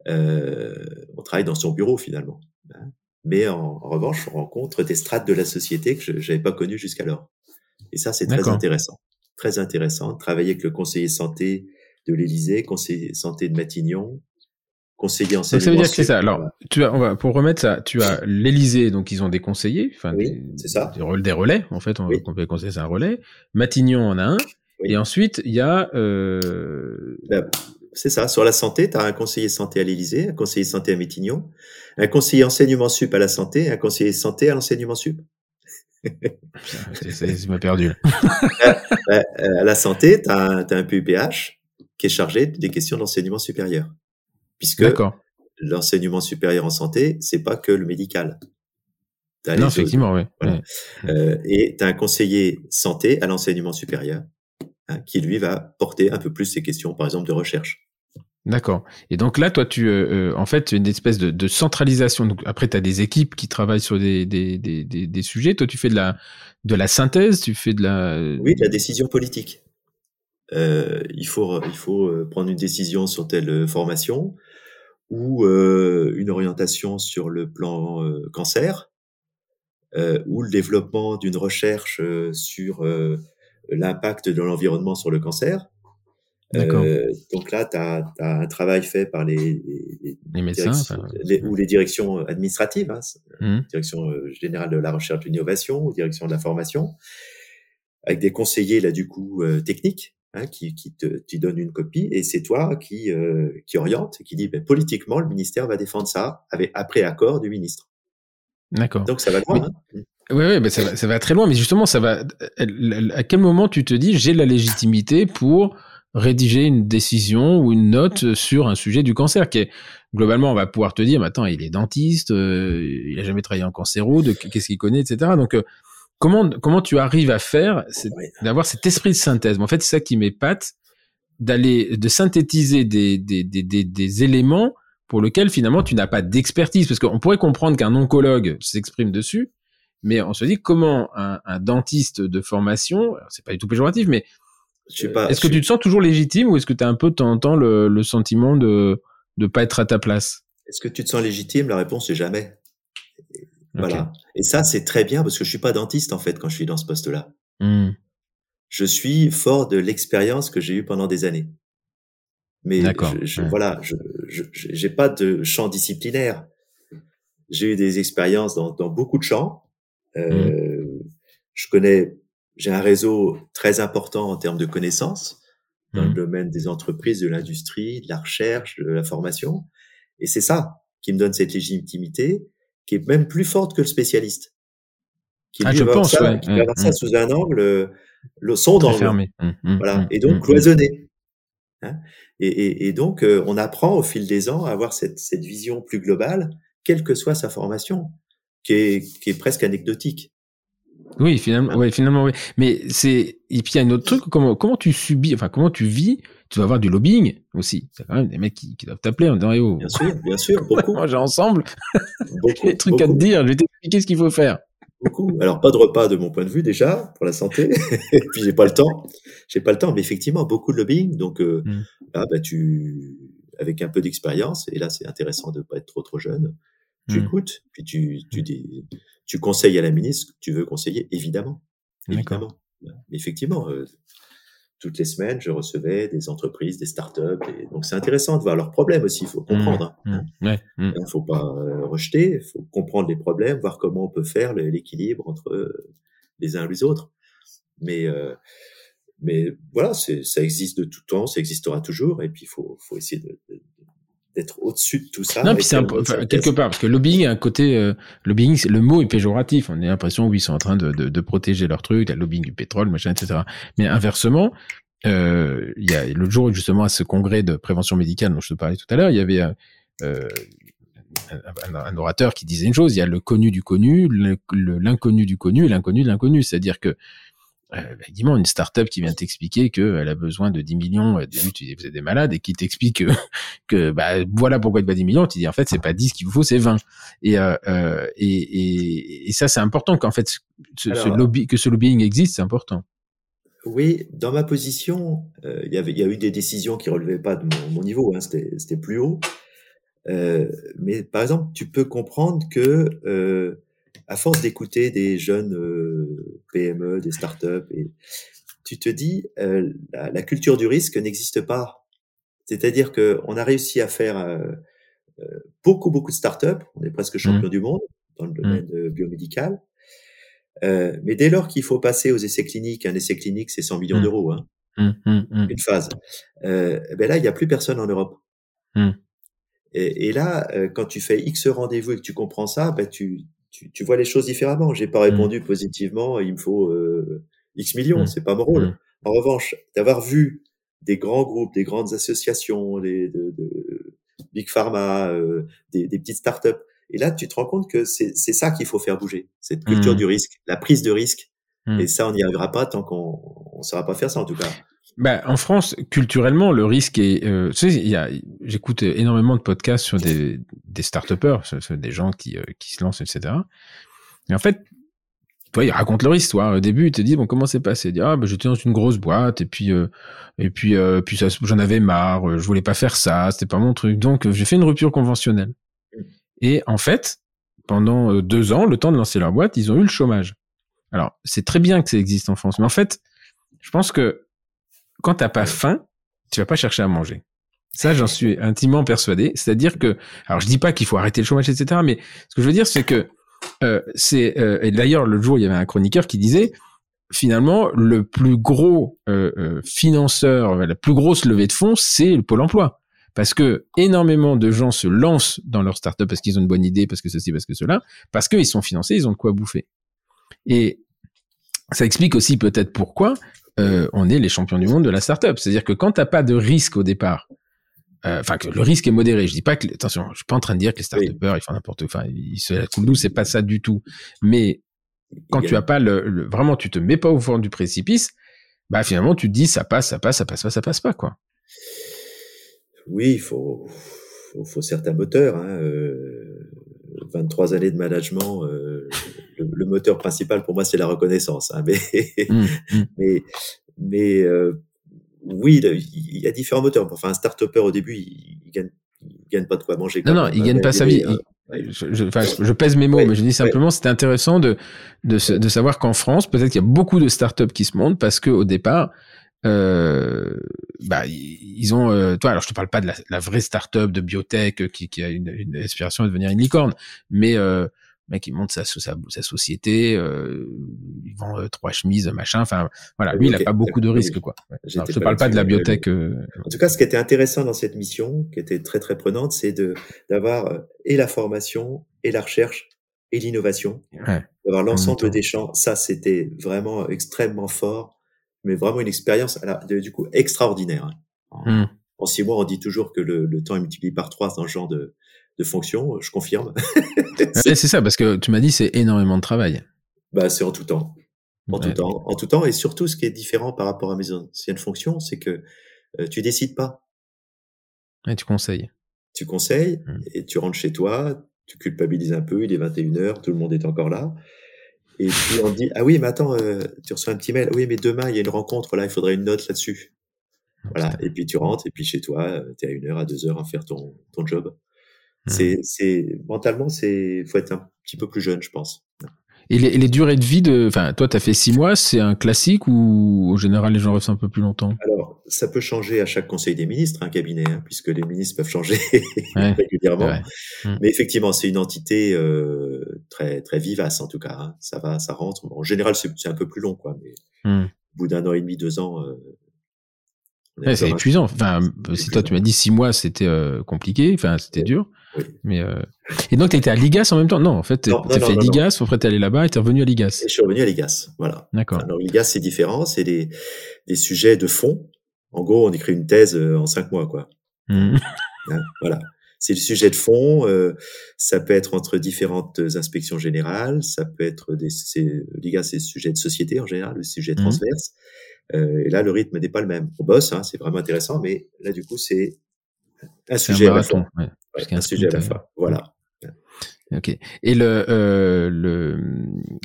euh, on travaille dans son bureau finalement. Hein. Mais en, revanche, on rencontre des strates de la société que je n'avais pas connues jusqu'alors. Et ça, c'est très intéressant. Très intéressant. Travailler avec le conseiller santé de l'Élysée, conseiller santé de Matignon, conseiller en ça veut dire que c'est ça. Alors, tu as, on va, pour remettre ça, tu as l'Élysée, donc ils ont des conseillers, enfin, c'est ça. Des, relais, des relais, en fait, on, oui. peut conseiller, c'est un relais. Matignon en a un. Et ensuite, il y a, euh... Ben, c'est ça. Sur la santé, tu as un conseiller santé à l'Élysée, un conseiller santé à Matignon, un conseiller enseignement sup à la santé, un conseiller santé à l'enseignement sup. c'est m'a perdu. Euh, euh, à la santé, tu as, as, un PUPH qui est chargé des questions d'enseignement supérieur puisque l'enseignement supérieur en santé, c'est pas que le médical. Non, effectivement, oui. Euh, et tu as un conseiller santé à l'enseignement supérieur hein, qui, lui, va porter un peu plus ces questions, par exemple, de recherche. D'accord. Et donc là, toi, tu, euh, euh, en fait, une espèce de, centralisation. Donc après, tu as des équipes qui travaillent sur des, des, des, des, sujets. Toi, tu fais de la, de la synthèse, tu fais de la... Oui, de la décision politique. il, faut, il faut prendre une décision sur telle formation ou euh, une orientation sur le plan euh, cancer, euh, ou le développement d'une recherche euh, sur l'impact de l'environnement sur le cancer. donc là, tu as, un travail fait par les, les, les médecins ou les directions administratives, hein, mmh. direction générale de la recherche et de l'innovation ou direction de la formation, avec des conseillers là du coup techniques Hein, qui, qui te qui donne une copie et c'est toi qui euh, qui oriente, qui dit ben, politiquement le ministère va défendre ça avec après accord du ministre. D'accord. Donc ça va loin. Hein oui, oui, ben ça, va, ça va très loin. Mais justement, ça va. À quel moment tu te dis j'ai la légitimité pour rédiger une décision ou une note sur un sujet du cancer qui est globalement on va pouvoir te dire attends il est dentiste euh, il a jamais travaillé en cancéro qu'est-ce qu'il connaît etc donc euh, comment comment tu arrives à faire d'avoir cet esprit de synthèse? En fait, c'est ça qui m'épate d'aller de synthétiser des, des, des, des, éléments pour lesquels finalement tu n'as pas d'expertise parce qu'on pourrait comprendre qu'un oncologue s'exprime dessus, mais on se dit comment un, un dentiste de formation, c'est pas du tout péjoratif, mais euh, est-ce que tu te sens toujours légitime ou est-ce que tu as un peu de temps en temps le, le sentiment de ne pas être à ta place? Est-ce que tu te sens légitime? La réponse est jamais. Voilà. Et ça, c'est très bien parce que je suis pas dentiste en fait quand je suis dans ce poste-là. Mmh. Je suis fort de l'expérience que j'ai eue pendant des années. Mais je, je, voilà, je j'ai pas de champ disciplinaire. J'ai eu des expériences dans, dans beaucoup de champs. Euh, mmh. Je connais, j'ai un réseau très important en termes de connaissances dans le mmh. domaine des entreprises, de l'industrie, de la recherche, de la formation. Et c'est ça qui me donne cette légitimité qui est même plus forte que le spécialiste. Qui ah, je pense, ça, qui va voir ça sous un angle, le son. Fermé. Mmh, mmh, voilà. Mmh, et donc cloisonné. Hein et, et, et, donc, euh, on apprend au fil des ans à avoir cette, cette vision plus globale, quelle que soit sa formation, qui est, qui est presque anecdotique. Oui, finalement, ouais, finalement, oui. Mais c'est et puis il y a un autre truc. Comment comment tu subis, enfin comment tu vis Tu dois avoir du lobbying aussi. C'est quand même des mecs qui, qui doivent t'appeler en disant oh. Bien sûr, bien sûr, beaucoup. J'ai ensemble. Beaucoup. des trucs à te dire. Je vais t'expliquer ce qu'il faut faire. Beaucoup. Alors pas de repas de mon point de vue déjà pour la santé. et puis j'ai pas le temps. J'ai pas le temps. Mais effectivement, beaucoup de lobbying. Donc euh, mm. là, bah tu avec un peu d'expérience. Et là, c'est intéressant de pas être trop trop jeune. Tu mm. écoutes, puis tu tu dis tu conseilles à la ministre que tu veux conseiller, évidemment. Évidemment. effectivement, euh, toutes les semaines, je recevais des entreprises, des startups. Et donc, c'est intéressant de voir leurs problèmes aussi. Il faut comprendre. Il hein. mmh, ne mmh. faut pas euh, rejeter. Il faut comprendre les problèmes, voir comment on peut faire l'équilibre entre euh, les uns et les autres. Mais, mais voilà, ça existe de tout temps, ça existera toujours. Et puis, il faut, faut essayer de, d'être au-dessus de tout ça. Non, puis c'est un, quelque part parce que lobbying a un côté euh, lobbying, le mot est péjoratif. On a l'impression oui, ils sont en train de, de, de protéger leur truc, la lobbying du pétrole, machin, etc. Mais inversement, euh, il y a l'autre jour justement à ce congrès de prévention médicale dont je te parlais tout à l'heure, il y avait euh, un, un, orateur qui disait une chose il y a le connu du connu, l'inconnu du connu et l'inconnu de l'inconnu. C'est-à-dire que euh, bah, une start-up qui vient t'expliquer qu'elle a besoin de 10 millions, euh, début tu dis vous êtes des malades, et qui t'explique que, que bah, voilà pourquoi il pas 10 millions, tu dis en fait c'est pas 10 qu'il vous faut, c'est 20. Et, euh, euh, et, et, et, ça c'est important qu'en fait ce, ce lobby, que ce lobbying existe, c'est important. Oui, dans ma position, euh, il y avait, il y a eu des décisions qui relevaient pas de mon, mon niveau, hein, c'était plus haut. mais par exemple, tu peux comprendre que à force d'écouter des jeunes euh, PME, des startups, et tu te dis, euh, la, la, culture du risque n'existe pas. C'est-à-dire que on a réussi à faire, euh, beaucoup, beaucoup de startups. On est presque champion du monde dans le domaine biomédical. Euh, mais dès lors qu'il faut passer aux essais cliniques, un essai clinique, c'est 100 millions d'euros, hein, une phase. Euh, ben là, il n'y a plus personne en Europe. Et, et, là, quand tu fais X rendez-vous et que tu comprends ça, ben tu, tu, tu vois les choses différemment. J'ai pas répondu positivement, il me faut euh, X millions, c'est pas mon rôle. En revanche, d'avoir vu des grands groupes, des grandes associations, des, de, de Big Pharma, euh, des, des petites startups, et là, tu te rends compte que c'est ça qu'il faut faire bouger, cette culture du risque, la prise de risque. Et ça, on n'y arrivera pas tant qu'on ne saura pas faire ça, en tout cas. Bah, en France, culturellement, le risque est. Euh, tu sais, j'écoute énormément de podcasts sur des, des start-upers, sur, des gens qui, euh, qui se lancent, etc. Et en fait, toi, ils racontent leur histoire. Au début, ils te disent bon, comment c'est passé? Ils disent ah, bah, j'étais dans une grosse boîte et puis euh, et puis euh, puis j'en avais marre. Je voulais pas faire ça. C'était pas mon truc. Donc, j'ai fait une rupture conventionnelle. Et en fait, pendant euh, deux ans, le temps de lancer leur boîte, ils ont eu le chômage. Alors, c'est très bien que ça existe en France, mais en fait, je pense que quand t'as pas faim, tu vas pas chercher à manger. Ça, j'en suis intimement persuadé. C'est-à-dire que, alors je dis pas qu'il faut arrêter le chômage, etc. Mais ce que je veux dire, c'est que euh, c'est euh, et d'ailleurs le jour il y avait un chroniqueur qui disait finalement le plus gros euh, financeur, la plus grosse levée de fonds, c'est le pôle emploi parce que énormément de gens se lancent dans leur startup parce qu'ils ont une bonne idée, parce que ceci, parce que cela, parce qu'ils sont financés, ils ont de quoi bouffer. Et ça explique aussi peut-être pourquoi euh, on est les champions du monde de la startup. C'est-à-dire que quand t'as pas de risque au départ, euh, enfin que le risque est modéré. Je dis pas que attention, je suis pas en train de dire que les startupeurs ils font n'importe quoi. Ils se la coulent c'est pas ça du tout. Mais quand tu as pas le, vraiment, tu te mets pas au fond du précipice, bah finalement tu te dis ça passe, ça passe, ça passe pas, ça passe pas quoi oui, il faut, faut, certains moteurs. Hein, 23 euh, années de management, euh, le, moteur principal pour moi, c'est la reconnaissance. Hein, mais, mmh, mmh. mais, mais euh, oui, il y a différents moteurs. Enfin, un start-upper au début, il, il, gagne, gagne pas de quoi manger. Non, non, il gagne pas sa vie. je, je, pèse mes mots, mais je dis simplement, c'était intéressant de, de, de savoir qu'en France, peut-être qu'il y a beaucoup de startups qui se montent parce que au départ, euh, bah ils ont euh, toi alors je te parle pas de la, la vraie startup de biotech qui, qui a une, une, aspiration à devenir une licorne mais euh, mec il monte sa, sa, sa société euh, il vend euh, trois chemises machin enfin voilà. Lui il a pas beaucoup de risques quoi. Je te parle pas de la biotech euh, en tout cas ce qui était intéressant dans cette mission qui était très très prenante c'est de d'avoir et la formation et la recherche et l'innovation. Ouais, d'avoir l'ensemble des champs. Ça c'était vraiment extrêmement fort mais vraiment une expérience, du coup, extraordinaire. Hein. Hmm. En, six mois, on dit toujours que le, le, temps est multiplié par trois dans ce genre de, de fonction. Je confirme. c'est ça, parce que tu m'as dit c'est énormément de travail. Bah, c'est en tout temps. En tout temps. En tout temps. Et surtout, ce qui est différent par rapport à mes anciennes fonctions, c'est que euh, tu décides pas. Et tu conseilles. Tu conseilles hmm. et tu rentres chez toi, tu culpabilises un peu, il est 21h, tout le monde est encore là. Et puis on dit ah oui mais attends euh, tu reçois un petit mail oui mais demain il y a une rencontre là il faudrait une note là-dessus voilà et puis tu rentres et puis chez toi euh, tu es à une heure à deux heures à faire ton ton job mmh. C'est c'est mentalement c'est faut être un petit peu plus jeune je pense et les, les, durées de vie de, enfin, toi, tu as fait six mois, c'est un classique ou au général les gens restent un peu plus longtemps? Alors, ça peut changer à chaque conseil des ministres, un cabinet, hein, puisque les ministres peuvent changer régulièrement. Mmh. Mais effectivement, c'est une entité euh, très très vivace en tout cas. Hein. Ça va, ça rentre. en général, c'est un peu plus long, quoi. Mais mmh. au bout d'un an et demi, deux ans. Euh, c'est épuisant. Enfin, si toi tu m'as dit six mois, c'était euh, compliqué. Enfin, c'était dur. Mais euh... Et donc, tu étais à Ligas en même temps? Non, en fait, tu as fait Ligas, après tu allé là-bas et tu es revenu à Ligas. Et je suis revenu à Ligas, voilà. D'accord. Alors, Ligas, c'est différent, c'est des, des sujets de fond. En gros, on écrit une thèse euh, en cinq mois, quoi. Mmh. Hein, voilà. C'est le sujet de fond. Euh, ça peut être entre différentes inspections générales. Ça peut être des. Ligas, c'est le sujet de société en général, le sujet mmh. transverse. Euh, et là, le rythme n'est pas le même. On bosse, hein, c'est vraiment intéressant, mais là, du coup, c'est un sujet à la fois. un sujet à la fois. Voilà. Ok. Et le, euh, le,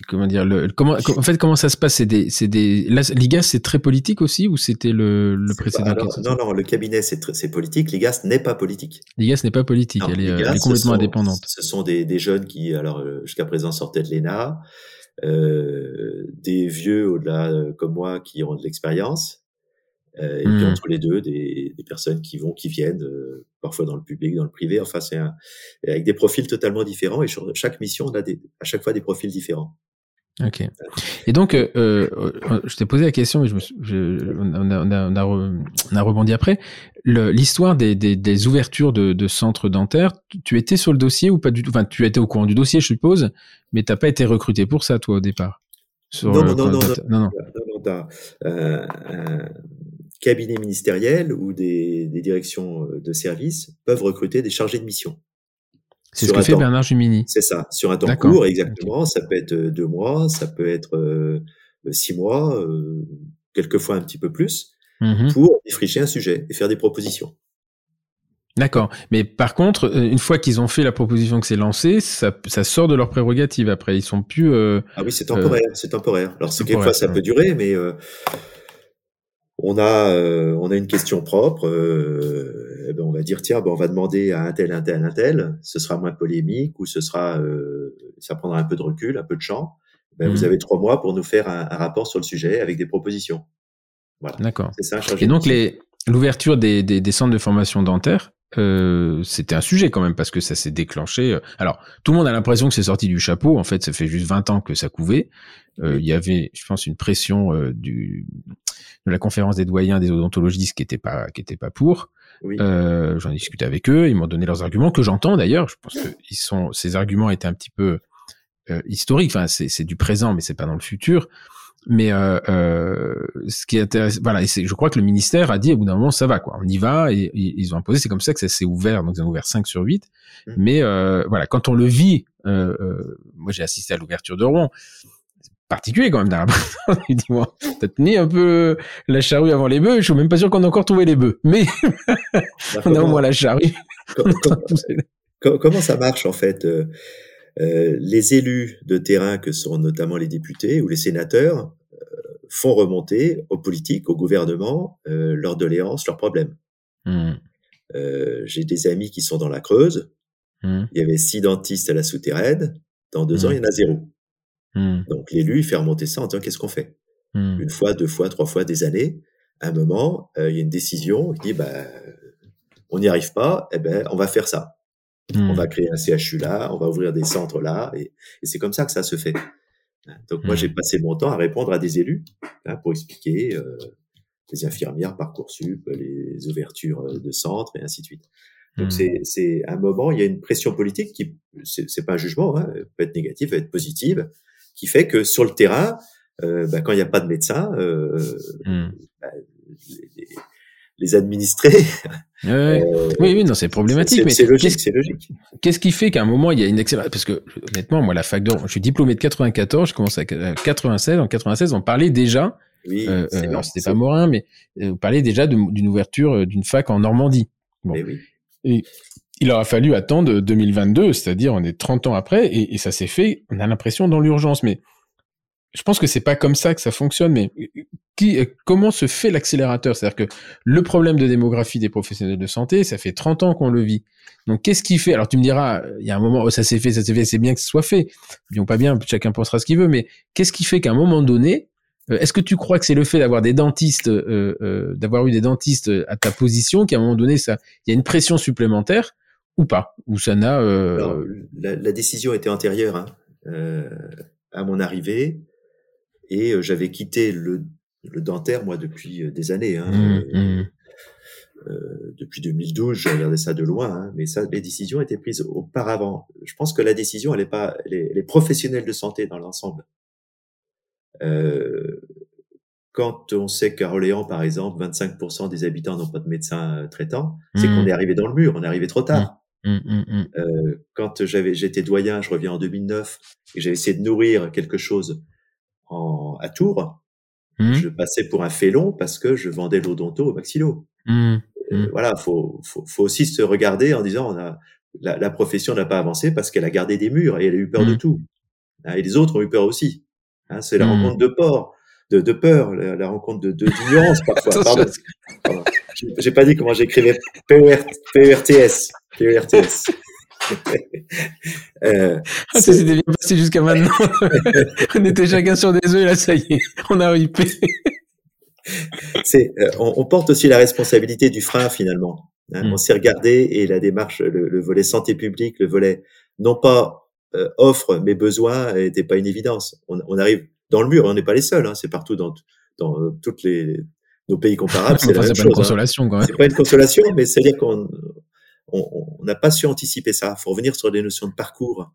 comment dire, le, comment, en fait, comment ça se passe? C'est des, c'est des, l'IGAS, c'est très politique aussi, ou c'était le, le précédent Non, non, le cabinet, c'est, c'est politique. L'IGAS n'est pas politique. L'IGAS n'est pas politique. elle, est, elle, est, complètement indépendante. Ce sont des, des jeunes qui, alors, euh, jusqu'à présent, sortaient de l'ENA, euh, des vieux au-delà, euh, comme moi, qui ont de l'expérience, Euh, et puis Mhm. entre les deux, des, des personnes qui vont, qui viennent, euh, parfois dans le public, dans le privé. Enfin, c'est un, avec des profils totalement différents. Et sur chaque mission, on a des, à chaque fois des profils différents. Ok. Et donc, euh, je t'ai posé la question, mais je me, suis- je, on, a, on, a, on, a re- on a rebondi après. L'histoire des, des, des ouvertures de, de centres dentaires, tu- étais sur le dossier ou pas du tout? Enfin, tu étais au courant du dossier, je suppose, mais t'as pas été recruté pour ça, toi, au départ? Sur Non, le- non, non, quand- non, non. Non, non, t'as, euh, un cabinet ministériel ou des, des directions euh, de services peuvent recruter des chargés de mission. C'est ce que fait temps. Bernard Jumini. C'est ça, sur un temps court, exactement. Ça peut être euh, deux mois, ça peut être euh, six mois, euh, quelquefois un petit peu plus, Mhm. pour défricher un sujet et faire des propositions. D'accord. Mais par contre, une fois qu'ils ont fait la proposition que c'est lancé, ça, ça sort de leur prérogative après. Ils sont plus. euh, Ah oui, c'est temporaire, c'est temporaire. Alors c'est quelquefois ça peut durer, mais on a euh, on a une question propre. euh, eh ben on va dire tiens, ben on va demander à un tel, un tel, un tel. Ce sera moins polémique ou ce sera euh, ça prendra un peu de recul, un peu de champ. Ben, Vous Mhm. avez trois mois pour nous faire un, un rapport sur le sujet avec des propositions. Voilà, D'accord. c'est ça. Et donc, les, l'ouverture des, des, des centres de formation dentaire, euh, c'était un sujet quand même parce que ça s'est déclenché. euh, Alors, tout le monde a l'impression que c'est sorti du chapeau. En fait, ça fait juste 20 ans que ça couvait. Euh. Il y avait, je pense, une pression euh, du, de la conférence des doyens des odontologistes qui était pas, qui était pas pour. Oui. Euh, J'en ai discuté avec eux. Ils m'ont donné leurs arguments que j'entends d'ailleurs. Je pense que ils sont, ces arguments étaient un petit peu historiques. Enfin, c'est c'est du présent, mais c'est pas dans le futur. Mais euh, euh, ce qui est intéressant, voilà, et c'est- je crois que le ministère a dit au bout d'un moment ça va quoi, on y va et, et ils ont imposé. C'est comme ça que ça s'est ouvert, donc ils ont ouvert 5 sur 8. Mhm. Mais euh, voilà, quand on le vit, moi j'ai assisté à l'ouverture de Rouen, particulier quand même dans la on dit moi, t'as tenu un peu la charrue avant les bœufs. Je suis même pas sûr qu'on a encore trouvé les bœufs, mais Alors, on a au moins la charrue. co- co- co- comment ça marche en fait euh, euh, Les élus de terrain, que sont notamment les députés ou les sénateurs, euh, font remonter aux politiques, au gouvernement, euh, leurs doléances, leurs problèmes. Euh, J'ai des amis qui sont dans la Creuse. hum, Il y avait six dentistes à la souterraine. Dans deux ans, il y en a zéro. Hum, Donc l'élu, il fait remonter ça en disant qu'est-ce qu'on fait? Hum. Une fois, deux fois, trois fois, des années. À un moment, euh, il y a une décision. Il dit bah, on n'y arrive pas. Eh ben, on va faire ça. hum. On va créer un CHU là, on va ouvrir des centres là, et, et c'est comme ça que ça se fait. Donc moi j'ai passé mon temps à répondre à des élus hein, pour expliquer euh, les infirmières, parcoursup, les ouvertures euh, de centres et ainsi de suite. Donc c'est un moment, il y a une pression politique qui c'est c'est pas un jugement, hein, peut être négative, peut être positive, qui fait que sur le terrain, euh, bah, quand il n'y a pas de médecin, euh, Hum. bah, les, les- administrés, euh, Oui, oui, non, c'est problématique. c'est mais c'est logique, qu'est-ce- c'est logique. Qu'est-ce qui fait qu'à un moment il y a une excellence Parce que honnêtement, moi, la fac de, je suis diplômé de 94, je commence à 96. En 96, on parlait déjà. Oui, c'était pas Morin, mais on parlait déjà d'une ouverture d'une fac en Normandie. Bon. mais oui. Et il aura fallu attendre 2022, c'est-à-dire on est 30 ans après, et, ça s'est fait. On a l'impression dans l'urgence, mais je pense que c'est pas comme ça que ça fonctionne. Mais qui, euh, comment se fait l'accélérateur? C'est-à-dire que le problème de démographie des professionnels de santé, ça fait 30 ans qu'on le vit. Donc qu'est-ce qui fait? Alors tu me diras, il y a un moment, oh, ça s'est fait, ça s'est fait, c'est bien que ce soit fait. Bien pas bien, chacun pensera ce qu'il veut. Mais qu'est-ce qui fait qu'à un moment donné, euh, est-ce que tu crois que c'est le fait d'avoir des dentistes, euh, euh, d'avoir eu des dentistes à ta position, qu'à un moment donné, ça, il y a une pression supplémentaire ou pas Ou ça n'a euh, la, la décision était antérieure hein, euh, à mon arrivée et euh, j'avais quitté le, le dentaire moi depuis euh, des années. Hein, Hum, euh, hum. euh, depuis 2012, je regardais ça de loin, hein, mais ça, les décisions étaient prises auparavant. Je pense que la décision, elle est pas, est professionnelle de santé dans l'ensemble. Euh, quand on sait qu'à Orléans, par exemple, 25% des habitants n'ont pas de médecin traitant, c'est Mhm. qu'on est arrivé dans le mur, on est arrivé trop tard. Hum, hum, hum. Euh, quand j'avais, j'étais doyen, je reviens en 2009, et j'avais essayé de nourrir quelque chose en, à Tours, je passais pour un félon parce que je vendais l'odonto au maxillo. Euh, voilà, faut, faut, faut aussi se regarder en disant, on a, la, la profession n'a pas avancé parce qu'elle a gardé des murs et elle a eu peur de tout. Hein, et les autres ont eu peur aussi. Hein, c'est la rencontre de peur, de, de peur, la, la rencontre de, de parfois. Pardon. J'ai- pas dit comment j'écrivais PER, PERTS. PERTS. euh, Ah, ça s'était bien passé jusqu'à maintenant. on était chacun sur des œufs, et là, ça y est, on a ripé. c'est, euh, on, on, porte aussi la responsabilité du frein finalement. Hein. Mm. On s'est regardé et la démarche, le, le, volet santé publique, le volet non pas euh, offre mais besoin n'était pas une évidence. On, on, arrive dans le mur, on n'est pas les seuls. Hein, c'est partout dans, dans euh, toutes les nos pays comparables. C'est la même pas chose. Une consolation, hein. C'est pas une consolation, mais c'est à dire qu'on on n'a pas su anticiper ça. Il faut revenir sur des notions de parcours.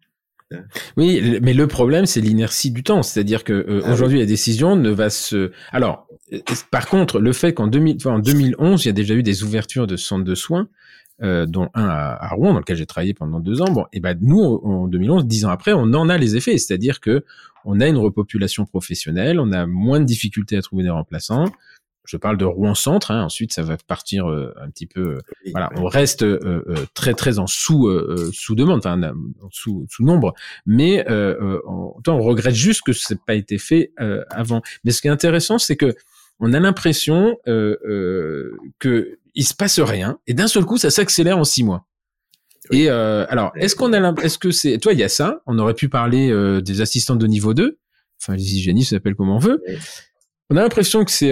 Oui, mais le problème, c'est l'inertie du temps. C'est-à-dire que euh, ah aujourd'hui, la décision ne va se. Alors, euh, par contre, le fait qu'en 2011, il y a déjà eu des ouvertures de centres de soins, euh, dont un à, Rouen, dans lequel j'ai travaillé pendant deux ans. Bon, et ben nous, en 2011, dix ans après, on en a les effets. C'est-à-dire que on a une repopulation professionnelle, on a moins de difficultés à trouver des remplaçants je parle de Rouen Centre. Hein, ensuite, ça va partir euh, un petit peu. Euh, voilà, on reste euh, très très en sous sous demande, enfin sous sous nombre, mais on, on regrette juste que ça n'ait pas été fait avant. Mais ce qui est intéressant, c'est que on a l'impression que il se passe rien et d'un seul coup, ça s'accélère en six mois. Et alors, est-ce qu'on a, est-ce que c'est, toi, il y a ça. On aurait pu parler des assistantes de niveau 2, enfin les hygiénistes, s'appelle comme on veut. On a l'impression que c'est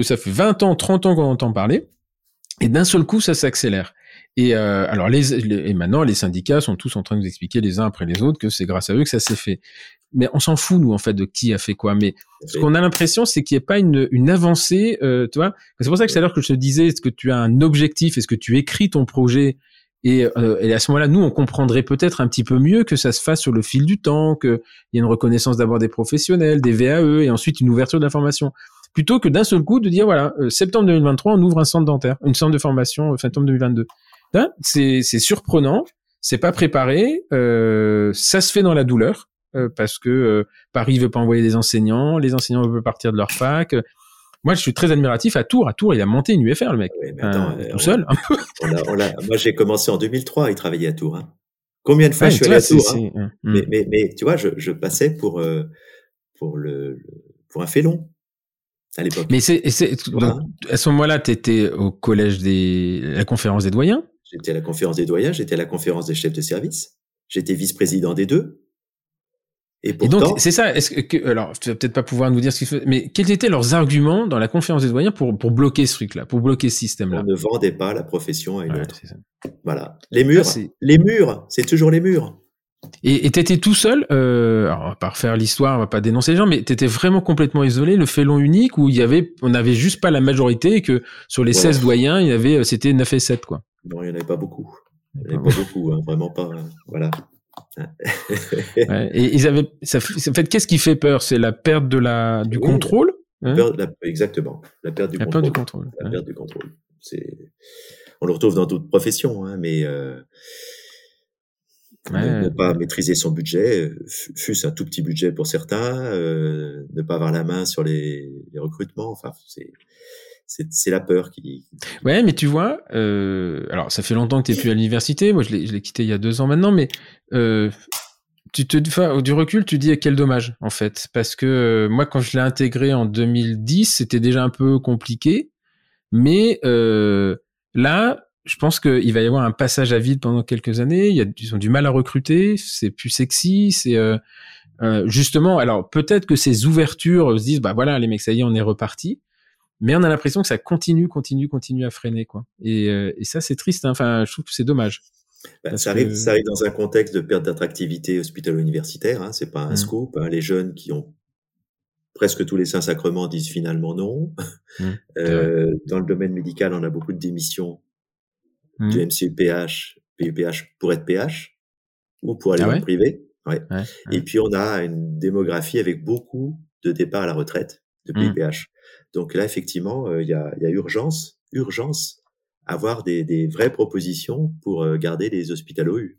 ça fait 20 ans, 30 ans qu'on entend parler, et d'un seul coup, ça s'accélère. Et euh, alors, les, et maintenant, les syndicats sont tous en train de nous expliquer les uns après les autres que c'est grâce à eux que ça s'est fait. Mais on s'en fout, nous, en fait, de qui a fait quoi. Mais ce qu'on a l'impression, c'est qu'il n'y a pas une, une avancée, euh, tu vois. C'est pour ça que tout à l'heure que je te disais, est-ce que tu as un objectif, est-ce que tu écris ton projet? Et, euh, et, à ce moment-là, nous, on comprendrait peut-être un petit peu mieux que ça se fasse sur le fil du temps, qu'il y ait une reconnaissance d'abord des professionnels, des VAE, et ensuite une ouverture de l'information plutôt que d'un seul coup de dire voilà, euh, septembre 2023, on ouvre un centre dentaire, une centre de formation euh, septembre 2022. C'est surprenant, c'est pas préparé, euh, ça se fait dans la douleur euh, parce que Paris veut pas envoyer des enseignants, les enseignants veulent partir de leur fac. Moi, je suis très admiratif à Tours. À Tours, il a monté une UFR, le mec, oui, attends, tout seul. on a, on a, moi, j'ai commencé en 2003 il travaillait à Tours. Hein. Combien de fois je suis allé à Tours hein mais, hum. mais, mais, tu vois, je, je passais pour pour le pour un félon à l'époque. Mais c'est, à ce moment-là, tu étais au collège des, la conférence des doyens? J'étais à la conférence des doyens, j'étais à la conférence des chefs de service, j'étais vice-président des deux. Et, pourtant, donc, c'est ça. Est-ce que, alors, tu vas peut-être pas pouvoir nous dire ce qu'ils faisaient, mais quels étaient leurs arguments dans la conférence des doyens pour, pour bloquer ce truc-là, pour bloquer ce système-là? On ne vendait pas la profession à une autre. Voilà. Les murs, les murs, c'est toujours les murs. Et t'étais tout seul, euh, alors on va pas refaire l'histoire, on va pas dénoncer les gens, mais t'étais vraiment complètement isolé, le félon unique où il y avait, on n'avait juste pas la majorité et que sur les 16 doyens, il y avait, euh, c'était 9 et 7, quoi. Non, il n'y en avait pas beaucoup. Il n'y en avait pas beaucoup, hein, vraiment pas, hein, voilà. ouais, et ils avaient, ça, en fait, qu'est-ce qui fait peur? C'est la perte de la, du contrôle? Hein? La, exactement. La perte du la contrôle. Du contrôle. La perte du contrôle. C'est, on le retrouve dans d'autres professions, hein, mais, euh, ne, pas maîtriser son budget, fût-ce un tout petit budget pour certains, euh, ne pas avoir la main sur les, les recrutements. Enfin, c'est c'est la peur qui. Ouais, mais tu vois, euh, alors ça fait longtemps que tu plus à l'université. Moi, je l'ai quitté il y a deux ans maintenant, mais euh, tu te, enfin, du recul, tu dis quel dommage en fait, parce que euh, moi, quand je l'ai intégré en 2010, c'était déjà un peu compliqué, mais euh, là, je pense qu'il va y avoir un passage à vide pendant quelques années. Il y a, ils ont du mal à recruter, c'est plus sexy, c'est euh, euh, justement. Alors peut-être que ces ouvertures se disent, bah voilà, les mecs, ça y est, on est reparti. Mais on a l'impression que ça continue, continue, continue à freiner, quoi. Et, euh, et ça, c'est triste. Hein. Enfin, je trouve que c'est dommage. Bah, ça, arrive, ça arrive dans un contexte de perte d'attractivité hospitalo-universitaire. Hein. C'est pas un mmh. scoop. Hein. Les jeunes qui ont presque tous les saints sacrements disent finalement non. Mmh. Euh, dans le domaine médical, on a beaucoup de démissions du MCUPH, PUPH pour être PH ou pour aller ah le privé. Ouais. Et puis on a une démographie avec beaucoup de départs à la retraite de PUPH. Mmh. Donc là, effectivement, euh, il y, a, y, a, urgence, urgence à avoir des, des vraies propositions pour euh, garder les hospitalo U.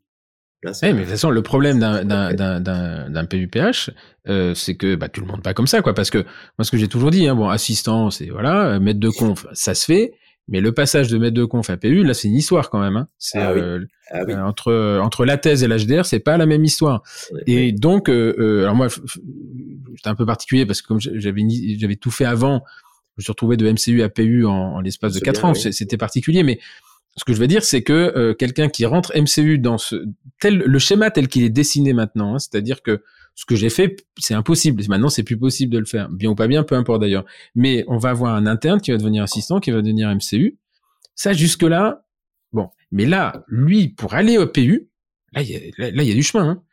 Là, mais de toute façon, le problème d'un PUPH, euh, c'est que bah, tout le monde pas comme ça, quoi. Parce que moi, ce que j'ai toujours dit, hein, bon, assistant, c'est voilà, maître de conf, ça se fait. Mais le passage de maître de conf à PU, là, c'est une histoire quand même. Hein. C'est ah euh, ah euh, entre entre la thèse et l'HDR, c'est pas la même histoire. et donc, euh, euh, alors moi, j'étais un peu particulier parce que comme j'avais j'avais tout fait avant, je me suis retrouvé de MCU à PU en, en l'espace de quatre ans. C'était particulier, mais ce que je veux dire, c'est que euh, quelqu'un qui rentre MCU dans ce tel le schéma tel qu'il est dessiné maintenant, hein, c'est-à-dire que ce que j'ai fait, c'est impossible. Maintenant, c'est plus possible de le faire, bien ou pas bien, peu importe d'ailleurs. Mais on va avoir un interne qui va devenir assistant, qui va devenir MCU. Ça, jusque là, bon. Mais là, lui, pour aller au PU, là, il y a, là, il y a du chemin. Hein.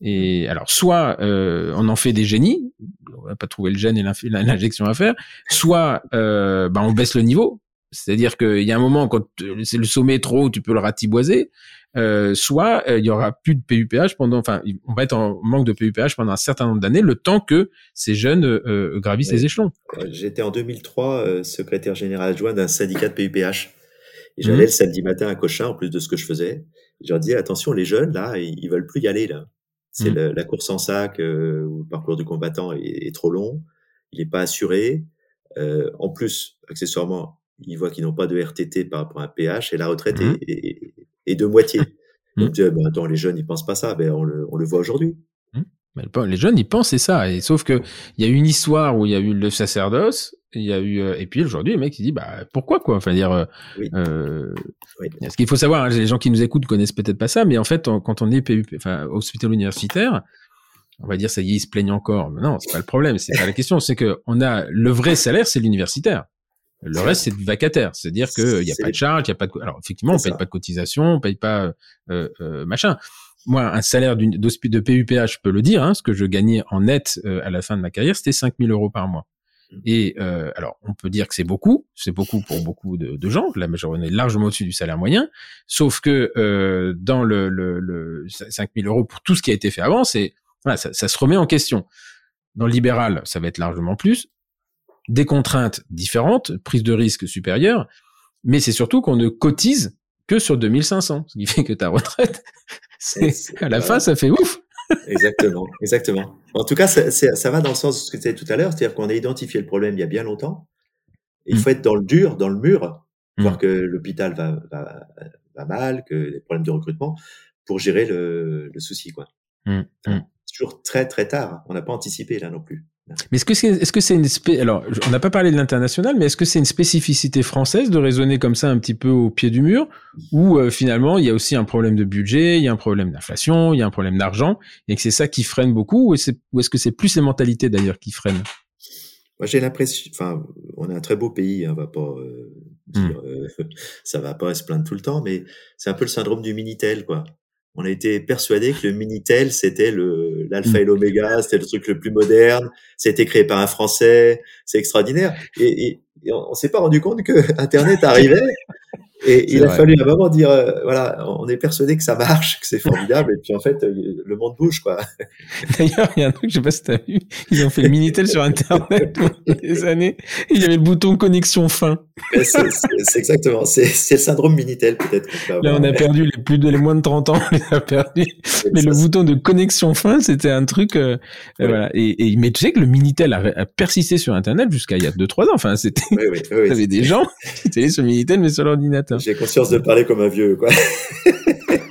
Et alors, soit euh, on en fait des génies, on va pas trouver le gène et l'injection à faire, soit euh, bah, on baisse le niveau, c'est-à-dire qu'il y a un moment quand c'est le sommet trop haut, tu peux le ratiboiser. Euh, soit euh, il y aura plus de PUPH pendant, enfin, on va être en manque de PUPH pendant un certain nombre d'années, le temps que ces jeunes euh, gravissent les échelons. J'étais en 2003 secrétaire général adjoint d'un syndicat de PUPH. Et j'allais mmh. le samedi matin à Cochin, en plus de ce que je faisais. Je leur disais, attention, les jeunes, là, ils, veulent plus y aller, là. C'est mmh. la course en sac ou le parcours du combattant est, est trop long. Il n'est pas assuré. en plus, accessoirement, ils voient qu'ils n'ont pas de RTT par rapport à un PH et la retraite mmh. est, de moitié. Mmh. Donc, ben, attends, les jeunes, ils pensent pas ça. Ben, on, le, on le voit aujourd'hui. Mmh. les jeunes, ils pensent c'est ça. Et sauf que il y a eu une histoire où il y a eu le sacerdoce, il y a eu euh, et puis aujourd'hui le mec il dit bah pourquoi quoi? Enfin dire. Euh, euh Ce qu'il faut savoir, hein, les gens qui nous écoutent connaissent peut-être pas ça, mais en fait quand on est PUP, enfin hospital universitaire, on va dire ça y est, ils se plaignent encore. Mais non, c'est pas le problème, c'est pas la question. C'est que on a le vrai salaire, c'est l'universitaire. Le reste, c'est du vacataire. C'est-à-dire qu'il n'y a pas de charge, il n'y a pas de... Alors, effectivement, on paye pas de cotisation, on paye pas euh, euh, machin. Moi, un salaire de PUPA, je peux le dire, hein, ce que je gagnais en net euh, à la fin de ma carrière, c'était 5000 euros par mois. Mmh. Et euh, alors, on peut dire que c'est beaucoup, c'est beaucoup pour beaucoup de, de, gens. La majorité est largement au-dessus du salaire moyen. Sauf que euh, dans le, le, le 5000 euros pour tout ce qui a été fait avant, c'est voilà, ça, ça, se remet en question. Dans le libéral, ça va être largement plus des contraintes différentes, prise de risque supérieure, mais c'est surtout qu'on ne cotise que sur 2500, ce qui fait que ta retraite, c'est à la fin, ça fait ouf. exactement, exactement. En tout cas, ça, ça, va dans le sens de ce que tu disais tout à l'heure, c'est-à-dire qu'on a identifié le problème il y a bien longtemps. Il mm. faut être dans le dur, dans le mur, mm. voir que l'hôpital va, va, va, mal, que des problèmes de recrutement, pour gérer le, le souci, quoi. Mm. Toujours très très tard. On n'a pas anticipé là non plus. Mais est-ce que c'est est-ce que c'est une spé... alors on n'a pas parlé de l'international, mais est-ce que c'est une spécificité française de raisonner comme ça un petit peu au pied du mur, ou euh, finalement il y a aussi un problème de budget, il y a un problème d'inflation, il y a un problème d'argent, et que c'est ça qui freine beaucoup, ou est-ce que c'est plus les mentalités d'ailleurs qui freinent? Moi j'ai l'impression, enfin on est un très beau pays, hein, on va pas euh, dire, hmm. euh, ça va pas se plaindre tout le temps, mais c'est un peu le syndrome du minitel quoi on a été persuadé que le Minitel, c'était le, l'alpha et l'oméga, c'était le truc le plus moderne, c'était créé par un Français, c'est extraordinaire. Et, et on, s'est pas rendu compte que Internet arrivait et il a fallu à un moment dire, euh, voilà, on est persuadé que ça marche, que c'est formidable, et puis en fait, euh, le monde bouge, quoi. D'ailleurs, il y a un truc, je sais pas si t'as vu, ils ont fait le Minitel sur Internet pendant des années, il y avait le bouton connexion fin. C'est exactement, c'est le syndrome Minitel, peut-être. Là, on a perdu les plus de les moins de 30 ans, on les a perdus. Mais le bouton de connexion fin, c'était un truc, euh, voilà. Et, et, mais tu sais que le Minitel a, persisté sur Internet jusqu'à il y a 2-3 ans, enfin, c'était, oui, oui, avait des gens qui étaient sur Minitel, mais sur l'ordinateur. J'ai conscience de parler comme un vieux, quoi.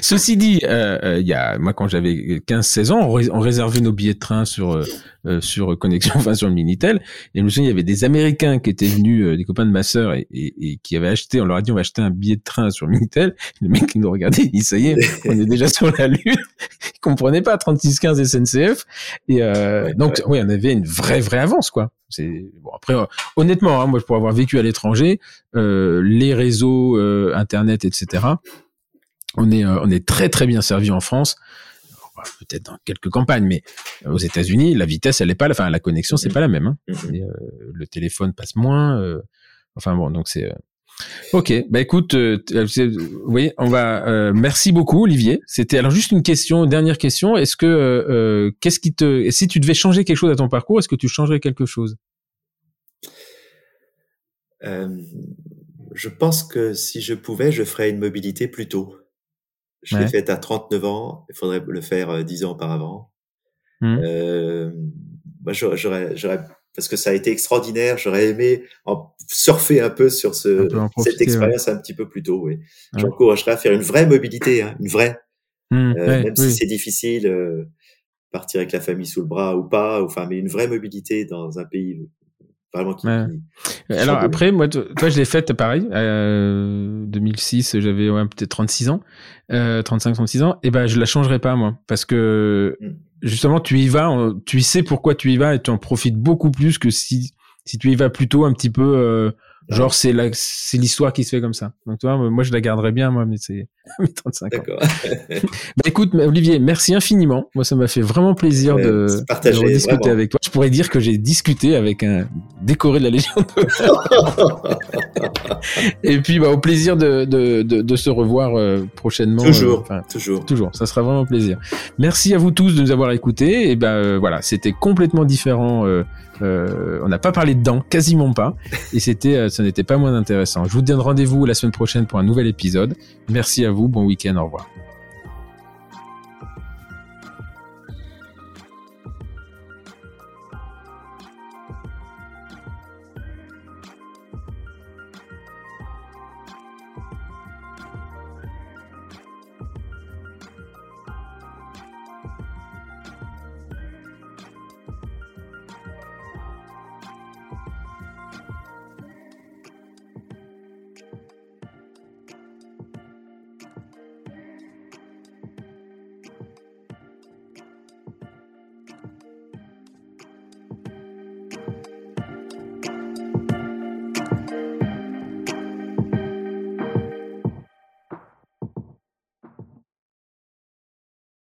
Ceci dit, euh, euh, il y a, moi quand j'avais 15-16 ans, on, réservait nos billets de train sur euh, sur connexion, enfin sur le Minitel. Et je me souviens, il y avait des Américains qui étaient venus, des copains de ma sœur, et, et, qui avaient acheté. On leur a dit, on va acheter un billet de train sur Minitel. Le mec il nous regardait, il dit, ça y est, on est déjà sur la lune. il comprenait pas 3615 SNCF. Et donc, oui, on avait une vraie vraie avance, quoi. C'est bon après, honnêtement, hein, moi pour avoir vécu à l'étranger, les réseaux internet, etc on est, euh, on est très très bien servi en France peut-être dans quelques campagnes, mais aux États-Unis, la vitesse, elle est pas, enfin la connexion, c'est mm. pas la même. Hein. Mm, mm. Euh, le téléphone passe moins. Euh, enfin bon, donc c'est. Ok, bah écoute, oui, on va. merci beaucoup, Olivier. C'était alors juste une question, dernière question. Est-ce que qu'est-ce qui te, si tu devais changer quelque chose à ton parcours, est-ce que tu changerais quelque chose? Je pense que si je pouvais, je ferais une mobilité plus tôt. Je l'ai faite à 39 ans. Il faudrait le faire 10 euh, ans auparavant. Mmh. Euh, moi, j'aurais, j'aurais, parce que ça a été extraordinaire. J'aurais aimé en surfer un peu sur ce, cette expérience un petit peu plus tôt. Oui. J'encouragerais à faire une vraie mobilité, hein, une vraie. Mmh, euh, même si c'est difficile, euh, partir avec la famille sous le bras ou pas, enfin, mais une vraie mobilité dans un pays Vraiment qui, Ouais. qui- Alors après, moi, toi, toi, je l'ai faite pareil. Euh, 2006, j'avais ouais, peut-être 36 ans, euh, 35, 36 ans. Et ben, je la changerai pas moi, parce que Mm. justement, tu y vas, euh, tu sais pourquoi tu y vas et tu en profites beaucoup plus que si si tu y vas plutôt un petit peu. Genre c'est la c'est l'histoire qui se fait comme ça. Donc tu vois, moi je la garderai bien moi, mais c'est mes 35 ans. D'accord. Bah écoute, Olivier, merci infiniment. Moi, ça m'a fait vraiment plaisir Ouais, de, partagé, de vraiment. avec toi. Je pourrais dire que j'ai discuté avec un décoré de la Légion d'honneur. Et puis, bah, au plaisir de, de, de, de se revoir euh, prochainement. Toujours. euh, enfin, Toujours. Toujours, ça sera vraiment un plaisir. Merci à vous tous de nous avoir écoutés. Et ben euh, voilà, c'était complètement différent. Euh, on n'a pas parlé de dents, quasiment pas, et c'était, euh, ce n'était pas moins intéressant. Je vous donne rendez-vous la semaine prochaine pour un nouvel épisode. Merci à vous, bon week-end, au revoir.